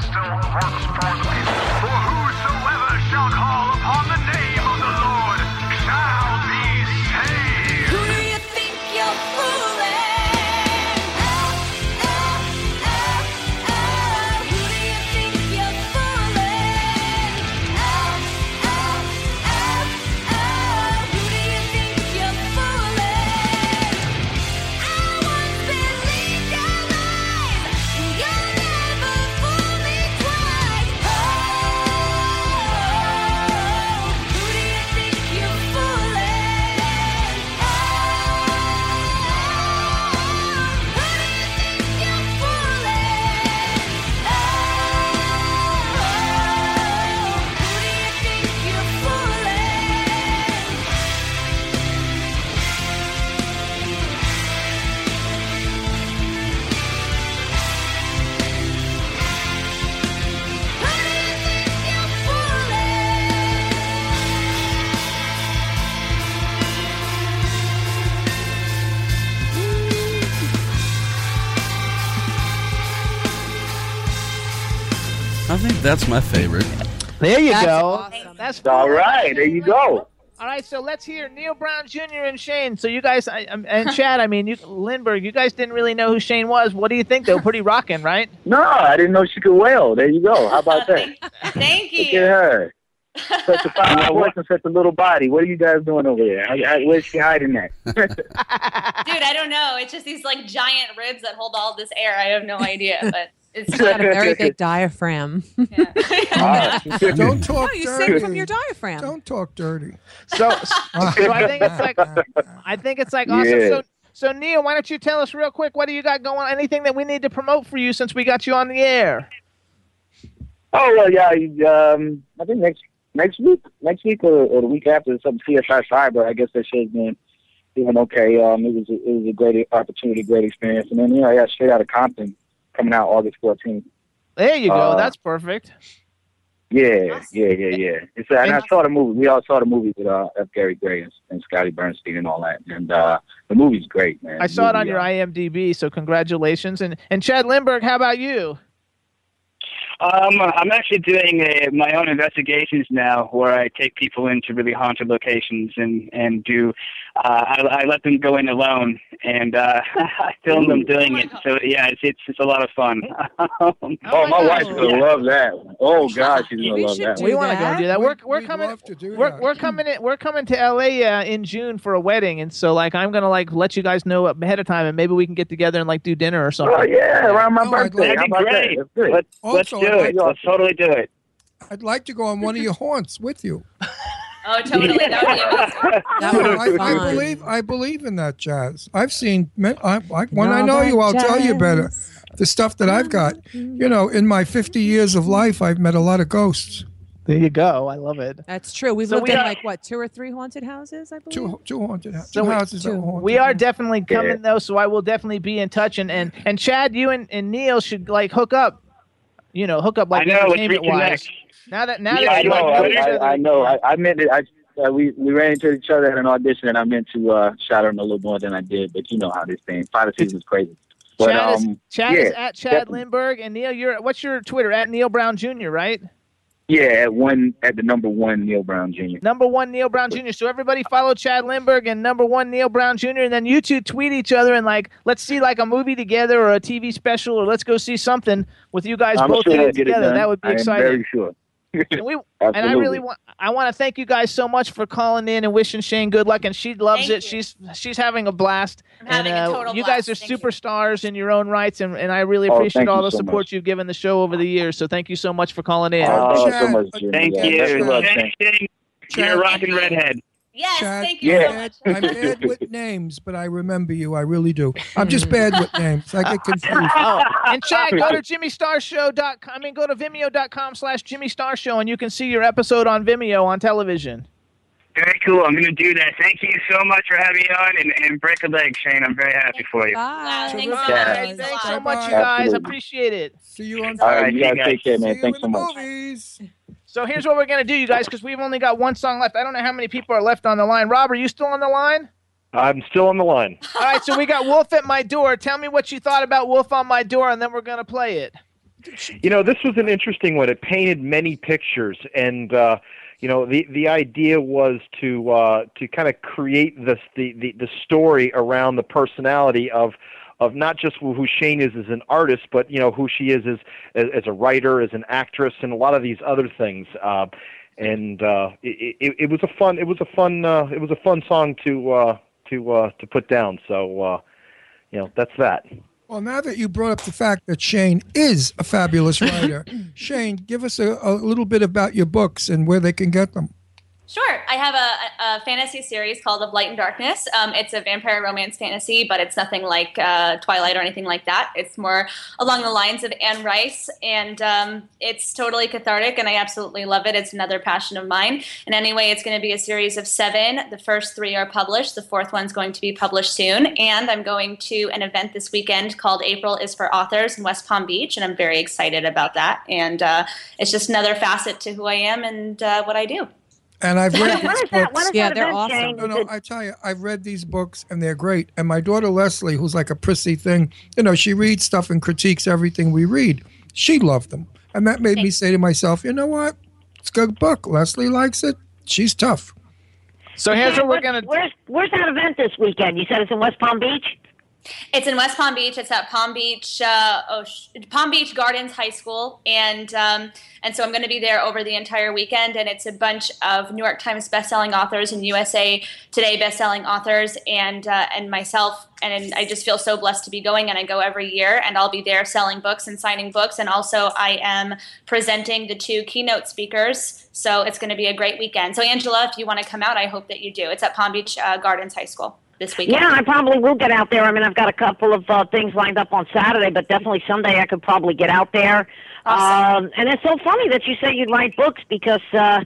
Still works for
that's my favorite.
There you
That's
go. That's
All right, there you go.
All right, so let's hear Neil Brown Jr. and Shayne. So you guys I, um, and Chad, I mean, you, Lindberg, you guys didn't really know who Shayne was. What do you think? though? pretty rocking, right?
No, I didn't know she could wail. There you go. How about that?
Thank you.
Look at her. Such a fine voice and such a little body. What are you guys doing over there? I, I, where's she hiding at?
Dude, I don't know. It's just these like giant ribs that hold all this air. I have no idea, but it's
She's got a very big diaphragm.
Don't talk
No, you
dirty.
sing from your diaphragm.
Don't talk dirty.
So, so I think it's like I think it's like awesome.
Yeah.
So, so Neil, why don't you tell us real quick what do you got going? Anything that we need to promote for you since we got you on the air?
Oh well, yeah. Um, I think next next week, next week or, or the week after, is some CSI Cyber. I guess that show's been doing okay. Um, it was a, it was a great opportunity, great experience, and then you know, yeah, straight out of Compton, coming out August 14th.
There you go.
Uh,
That's perfect.
Yeah, yeah, yeah, yeah. It's, uh, and I saw the movie. We all saw the movie with uh, F. Gary Gray and, and Scotty Bernstein and all that. And uh, the movie's great, man.
I saw it on your
uh,
IMDb, so congratulations. And and Chad Lindberg, how about you?
Um, I'm actually doing uh my own investigations now, where I take people into really haunted locations and and do. Uh, I, I let them go in alone, and uh, I film them doing it. So yeah, it's it's, it's a lot of fun.
Oh, my wife's gonna love that. Oh God, she's gonna love that.
We want to go do that. We're we're
We'd
coming.
to do
We're,
that.
we're coming in. We're coming to LA uh, in June for a wedding, and so like I'm gonna like let you guys know ahead of time, and maybe we can get together and like do dinner or something.
Oh yeah, around my
Oh, I'd
birthday.
That'd be great.
that? That's good.
Let's, let's do
I'd
it.
like-
Let's totally do it.
I'd like to go on one of your haunts with you.
Oh, totally. That would be amazing.
That would
I, I believe I believe in that jazz. I've seen I, I, when I know you, I'll
that
tell you better.
jazz.
The stuff that I've got, you know, in my 50 years of life, I've met a lot of ghosts.
There you go. I love it.
That's true. We've
So
lived
we
in
are-
like what two or three haunted houses, I believe.
Two, two haunted, hou-
So we-
houses
two.
were haunted.
We are definitely coming
Yeah.
though, so I will definitely be in touch. And and and Chad, you and, and Neil should like hook up. You know, hook up like
I know. Let's
entertainment wise.
reconnect.
Now that now
Yeah, I
that you
know.
like
I, I, I know. I, I meant it. I, uh, we we ran into each other at an audition, and I meant to uh, shout him a little more than I did. But you know how this thing, piracy was crazy. But
Chad is
um,
Chad
yeah,
is at Chad
definitely.
Lindberg and Neil. You're what's your Twitter at Neil Brown Jr. Right?
yeah, at one at the number one Neil Brown Jr.
Number one Neil Brown Jr. So everybody follow Chad Lindberg and number one Neil Brown Jr. And then you two tweet each other and like let's see like a movie together or a TV special or let's go see something with you guys
I'm
both
sure
in
they'll
it
get it
together. That would be
I
exciting.
very sure.
And, we, and I really want I want to thank you guys so much for calling in and wishing Shayne good luck and she loves
Thank
it.
you.
She's she's having a blast.
I'm having
and,
a
uh,
total
you guys are
blast. Thank you.
superstars in your own rights and, and I really
Oh,
appreciate
thank
all the
so
support
much.
you've given the show over the years. So thank you so much for calling in.
Oh,
Chad,
so much,
Thank
Yeah,
you.
best of luck,
Thanks,
thanks.
You're a rockin' redhead.
Yes,
Chad,
thank you
Yeah.
so much.
I'm bad with names, but I remember you. I really do. I'm just bad with names. I get confused.
Oh, and Chad, go to jimmystarshow.com. I mean, go to vimeo.com slash Jimmy Star Show, and you can see your episode on Vimeo on television.
Very cool. I'm going to do that. Thank you so much for having me on and, and break a leg, Shayne. I'm very happy for you.
Wow,
Bye.
thanks so
Yeah.
much. Thanks a
thanks so much, you guys.
Absolutely.
Appreciate it.
See you on
All
All
right,
right,
you guys take care,
See
man.
you
Thanks
in
so
the
much.
movies.
So here's what we're going to do, you guys, because we've only got one song left. I don't know how many people are left on the line. Rob, are you still on the line?
I'm still on the line.
All right, so we got Wolf at My Door. Tell me what you thought about Wolf on My Door, and then we're going to play it.
You know, this was an interesting one. It painted many pictures, and uh, you know, the the idea was to uh, to kind of create this the, the the story around the personality of of not just who Shayne is as an artist, but you know who she is as as, as a writer, as an actress, and a lot of these other things. Uh, and uh, it, it, it was a fun it was a fun uh, it was a fun song to uh, to uh, to put down. So uh, you know that's that.
Well, now that you brought up the fact that Shayne is a fabulous writer, Shayne, give us a, a little bit about your books and where they can get them.
Sure. I have a, a fantasy series called Of Light and Darkness. Um, it's a vampire romance fantasy, but it's nothing like uh, Twilight or anything like that. It's more along the lines of Anne Rice, and um, it's totally cathartic, and I absolutely love it. It's another passion of mine. And anyway, it's going to be a series of seven. The first three are published. The fourth one's going to be published soon. And I'm going to an event this weekend called April is for Authors in West Palm Beach, and I'm very excited about that. And uh, it's just another facet to who I am and uh, what I do.
And I've read these
is that-
books.
Yeah, they're awesome.
No, no, I tell you, I've read these books and they're great. And my daughter Leslie, who's like a prissy thing, you know, she reads stuff and critiques everything we read. She loved them, and that made me say to myself, you know what? It's a good book. Leslie likes it. She's tough.
So here's what we're
Okay, where's- Where's Where's that event this weekend? You said it's in West Palm Beach.
It's in West Palm Beach. It's at Palm Beach, uh, oh, Palm Beach Gardens High School, and um, and so I'm going to be there over the entire weekend. And it's a bunch of New York Times bestselling authors and USA Today bestselling authors, and uh, and myself. And I just feel so blessed to be going. And I go every year, and I'll be there selling books and signing books. And also, I am presenting the two keynote speakers. So it's going to be a great weekend. So Angela, if you want to come out, I hope that you do. It's at Palm Beach uh, Gardens High School this weekend.
Yeah, I probably will get out there. I mean, I've got a couple of uh, things lined up on Saturday, but definitely Sunday I could probably get out there. Um, and it's so funny that you say you'd write books because, uh,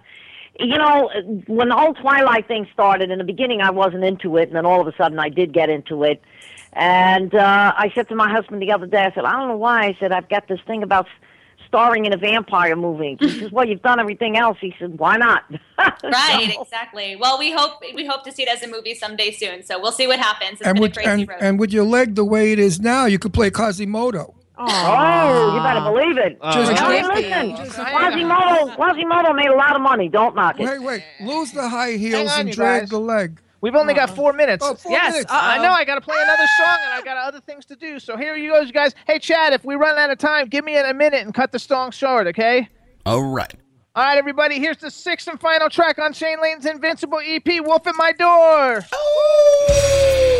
you know, when the whole Twilight thing started, in the beginning I wasn't into it, and then all of a sudden I did get into it. And uh, I said to my husband the other day, I said, I don't know why. I said, I've got this thing about starring in a vampire movie. He says, Well, you've done everything else. He said, Why not?
Right, exactly. Well, we hope we hope to see it as a movie someday soon. So we'll see what happens. It's
And
been a
with
crazy
and,
road.
and with your leg the way it is now, you could play Quasimodo.
Oh, you better ah. believe it.
Uh, Just
Now,
drink
listen,
it.
Quasimodo, Quasimodo made a lot of money. Don't knock it.
Wait, wait. Lose the high heels
on,
and drag
guys.
the leg.
We've only got uh-huh. four minutes.
Oh, four
yes,
minutes.
I, I know. I got to play another ah! song, and I got other things to do. So here you go, you guys. Hey, Chad, if we run out of time, give me a minute and cut the song short, okay?
All right.
All right, everybody. Here's the sixth and final track on Shayne Lane's Invincible EP, "Wolf at My Door."
Batten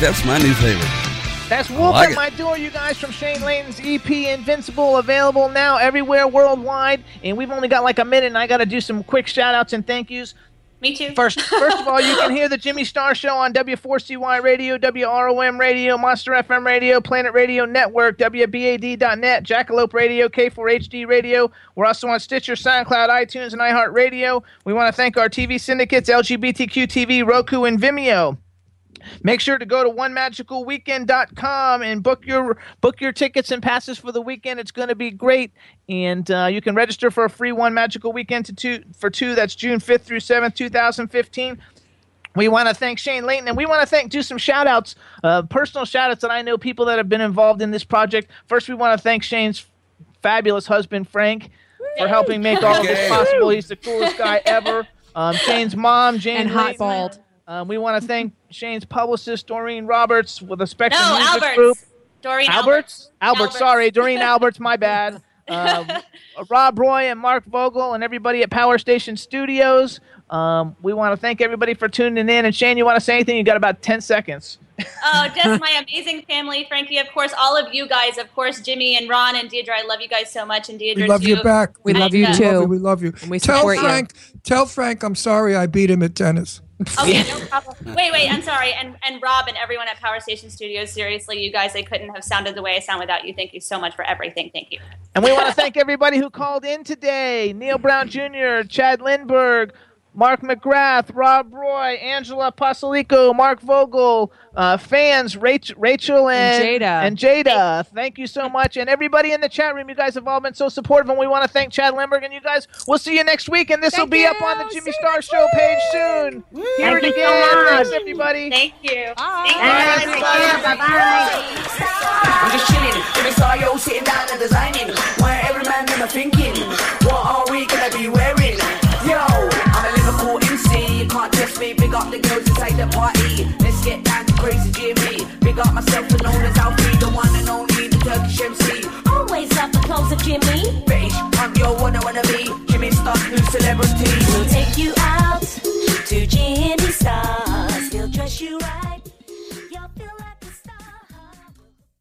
That's my new favorite.
That's Wolf
like
at
it.
My Door, you guys, from Shayne Leighton's EP Invincible, available now everywhere worldwide. And we've only got like a minute, and I got to do some quick shout outs and thank yous.
Me too.
First, first of all, you can hear the Jimmy Star Show on W4CY Radio, WROM Radio, Monster FM Radio, Planet Radio Network, WBAD.net, Jackalope Radio, K4HD Radio. We're also on Stitcher, SoundCloud, iTunes, and iHeartRadio. We want to thank our TV syndicates, LGBTQ TV, Roku, and Vimeo. Make sure to go to onemagicalweekend.com and book your book your tickets and passes for the weekend. It's going to be great, and uh, you can register for a free one magical weekend to two for two. That's June fifth through seventh, two thousand fifteen. We want to thank Shayne Leighton, and we want to thank do some shout outs, uh, personal shout outs that I know people that have been involved in this project. First, we want to thank Shayne's fabulous husband Frank for helping make all of this possible. He's the coolest guy ever. Um, Shayne's mom, Jane
And hot bald.
Um, we want to thank Shayne's publicist, Doreen Roberts, with a Spectrum
No,
Music
Alberts.
Group.
Doreen
Alberts? Albert,
Alberts.
sorry. Doreen Alberts, my bad. Um, Rob Roy and Mark Vogel and everybody at Power Station Studios. Um, we want to thank everybody for tuning in. And Shane, you want to say anything? You got about 10 seconds.
Oh, just my amazing family, Frankie. Of course, all of you guys. Of course, Jimmy and Ron and Deidre. I love you guys so much, and Deidre.
We love
too.
you back.
We love you
And, uh,
too.
We love you.
we
tell
support you.
Frank. Tell Frank I'm sorry I beat him at tennis.
Okay, no problem. Wait, wait. I'm sorry. And and Rob and everyone at Power Station Studios. Seriously, you guys, I couldn't have sounded the way I sound without you. Thank you so much for everything. Thank you.
And we want to thank everybody who called in today Neil Brown Jr., Chad Lindberg, Mark McGrath, Rob Roy, Angela Pasalico, Mark Vogel, uh, fans, Rach- Rachel and,
And Jada.
And Jada. Thank you so much. And everybody in the chat room, you guys have all been so supportive. And we want to thank Chad Lindberg. And you guys, we'll see you next week. And this will be up on the Jimmy Star Show page soon. Hear it
Thank you
again.
so much.
Thanks, everybody.
Thank you.
Thanks. Take care. Bye-bye.
I'm just chilling, Jimmy Star, yo, sitting down and designing. Where every man them a thinking, what are we gonna be wearing? Big up the girls inside the party. Let's get down to crazy Jimmy. Big up myself and all as Alfie, the one and only the Turkish MC.
Always love the clothes of Jimmy.
Bitch, I'm your one I wanna be. Jimmy Star, new celebrity. We'll
take you out to Jimmy Star. He'll dress you right.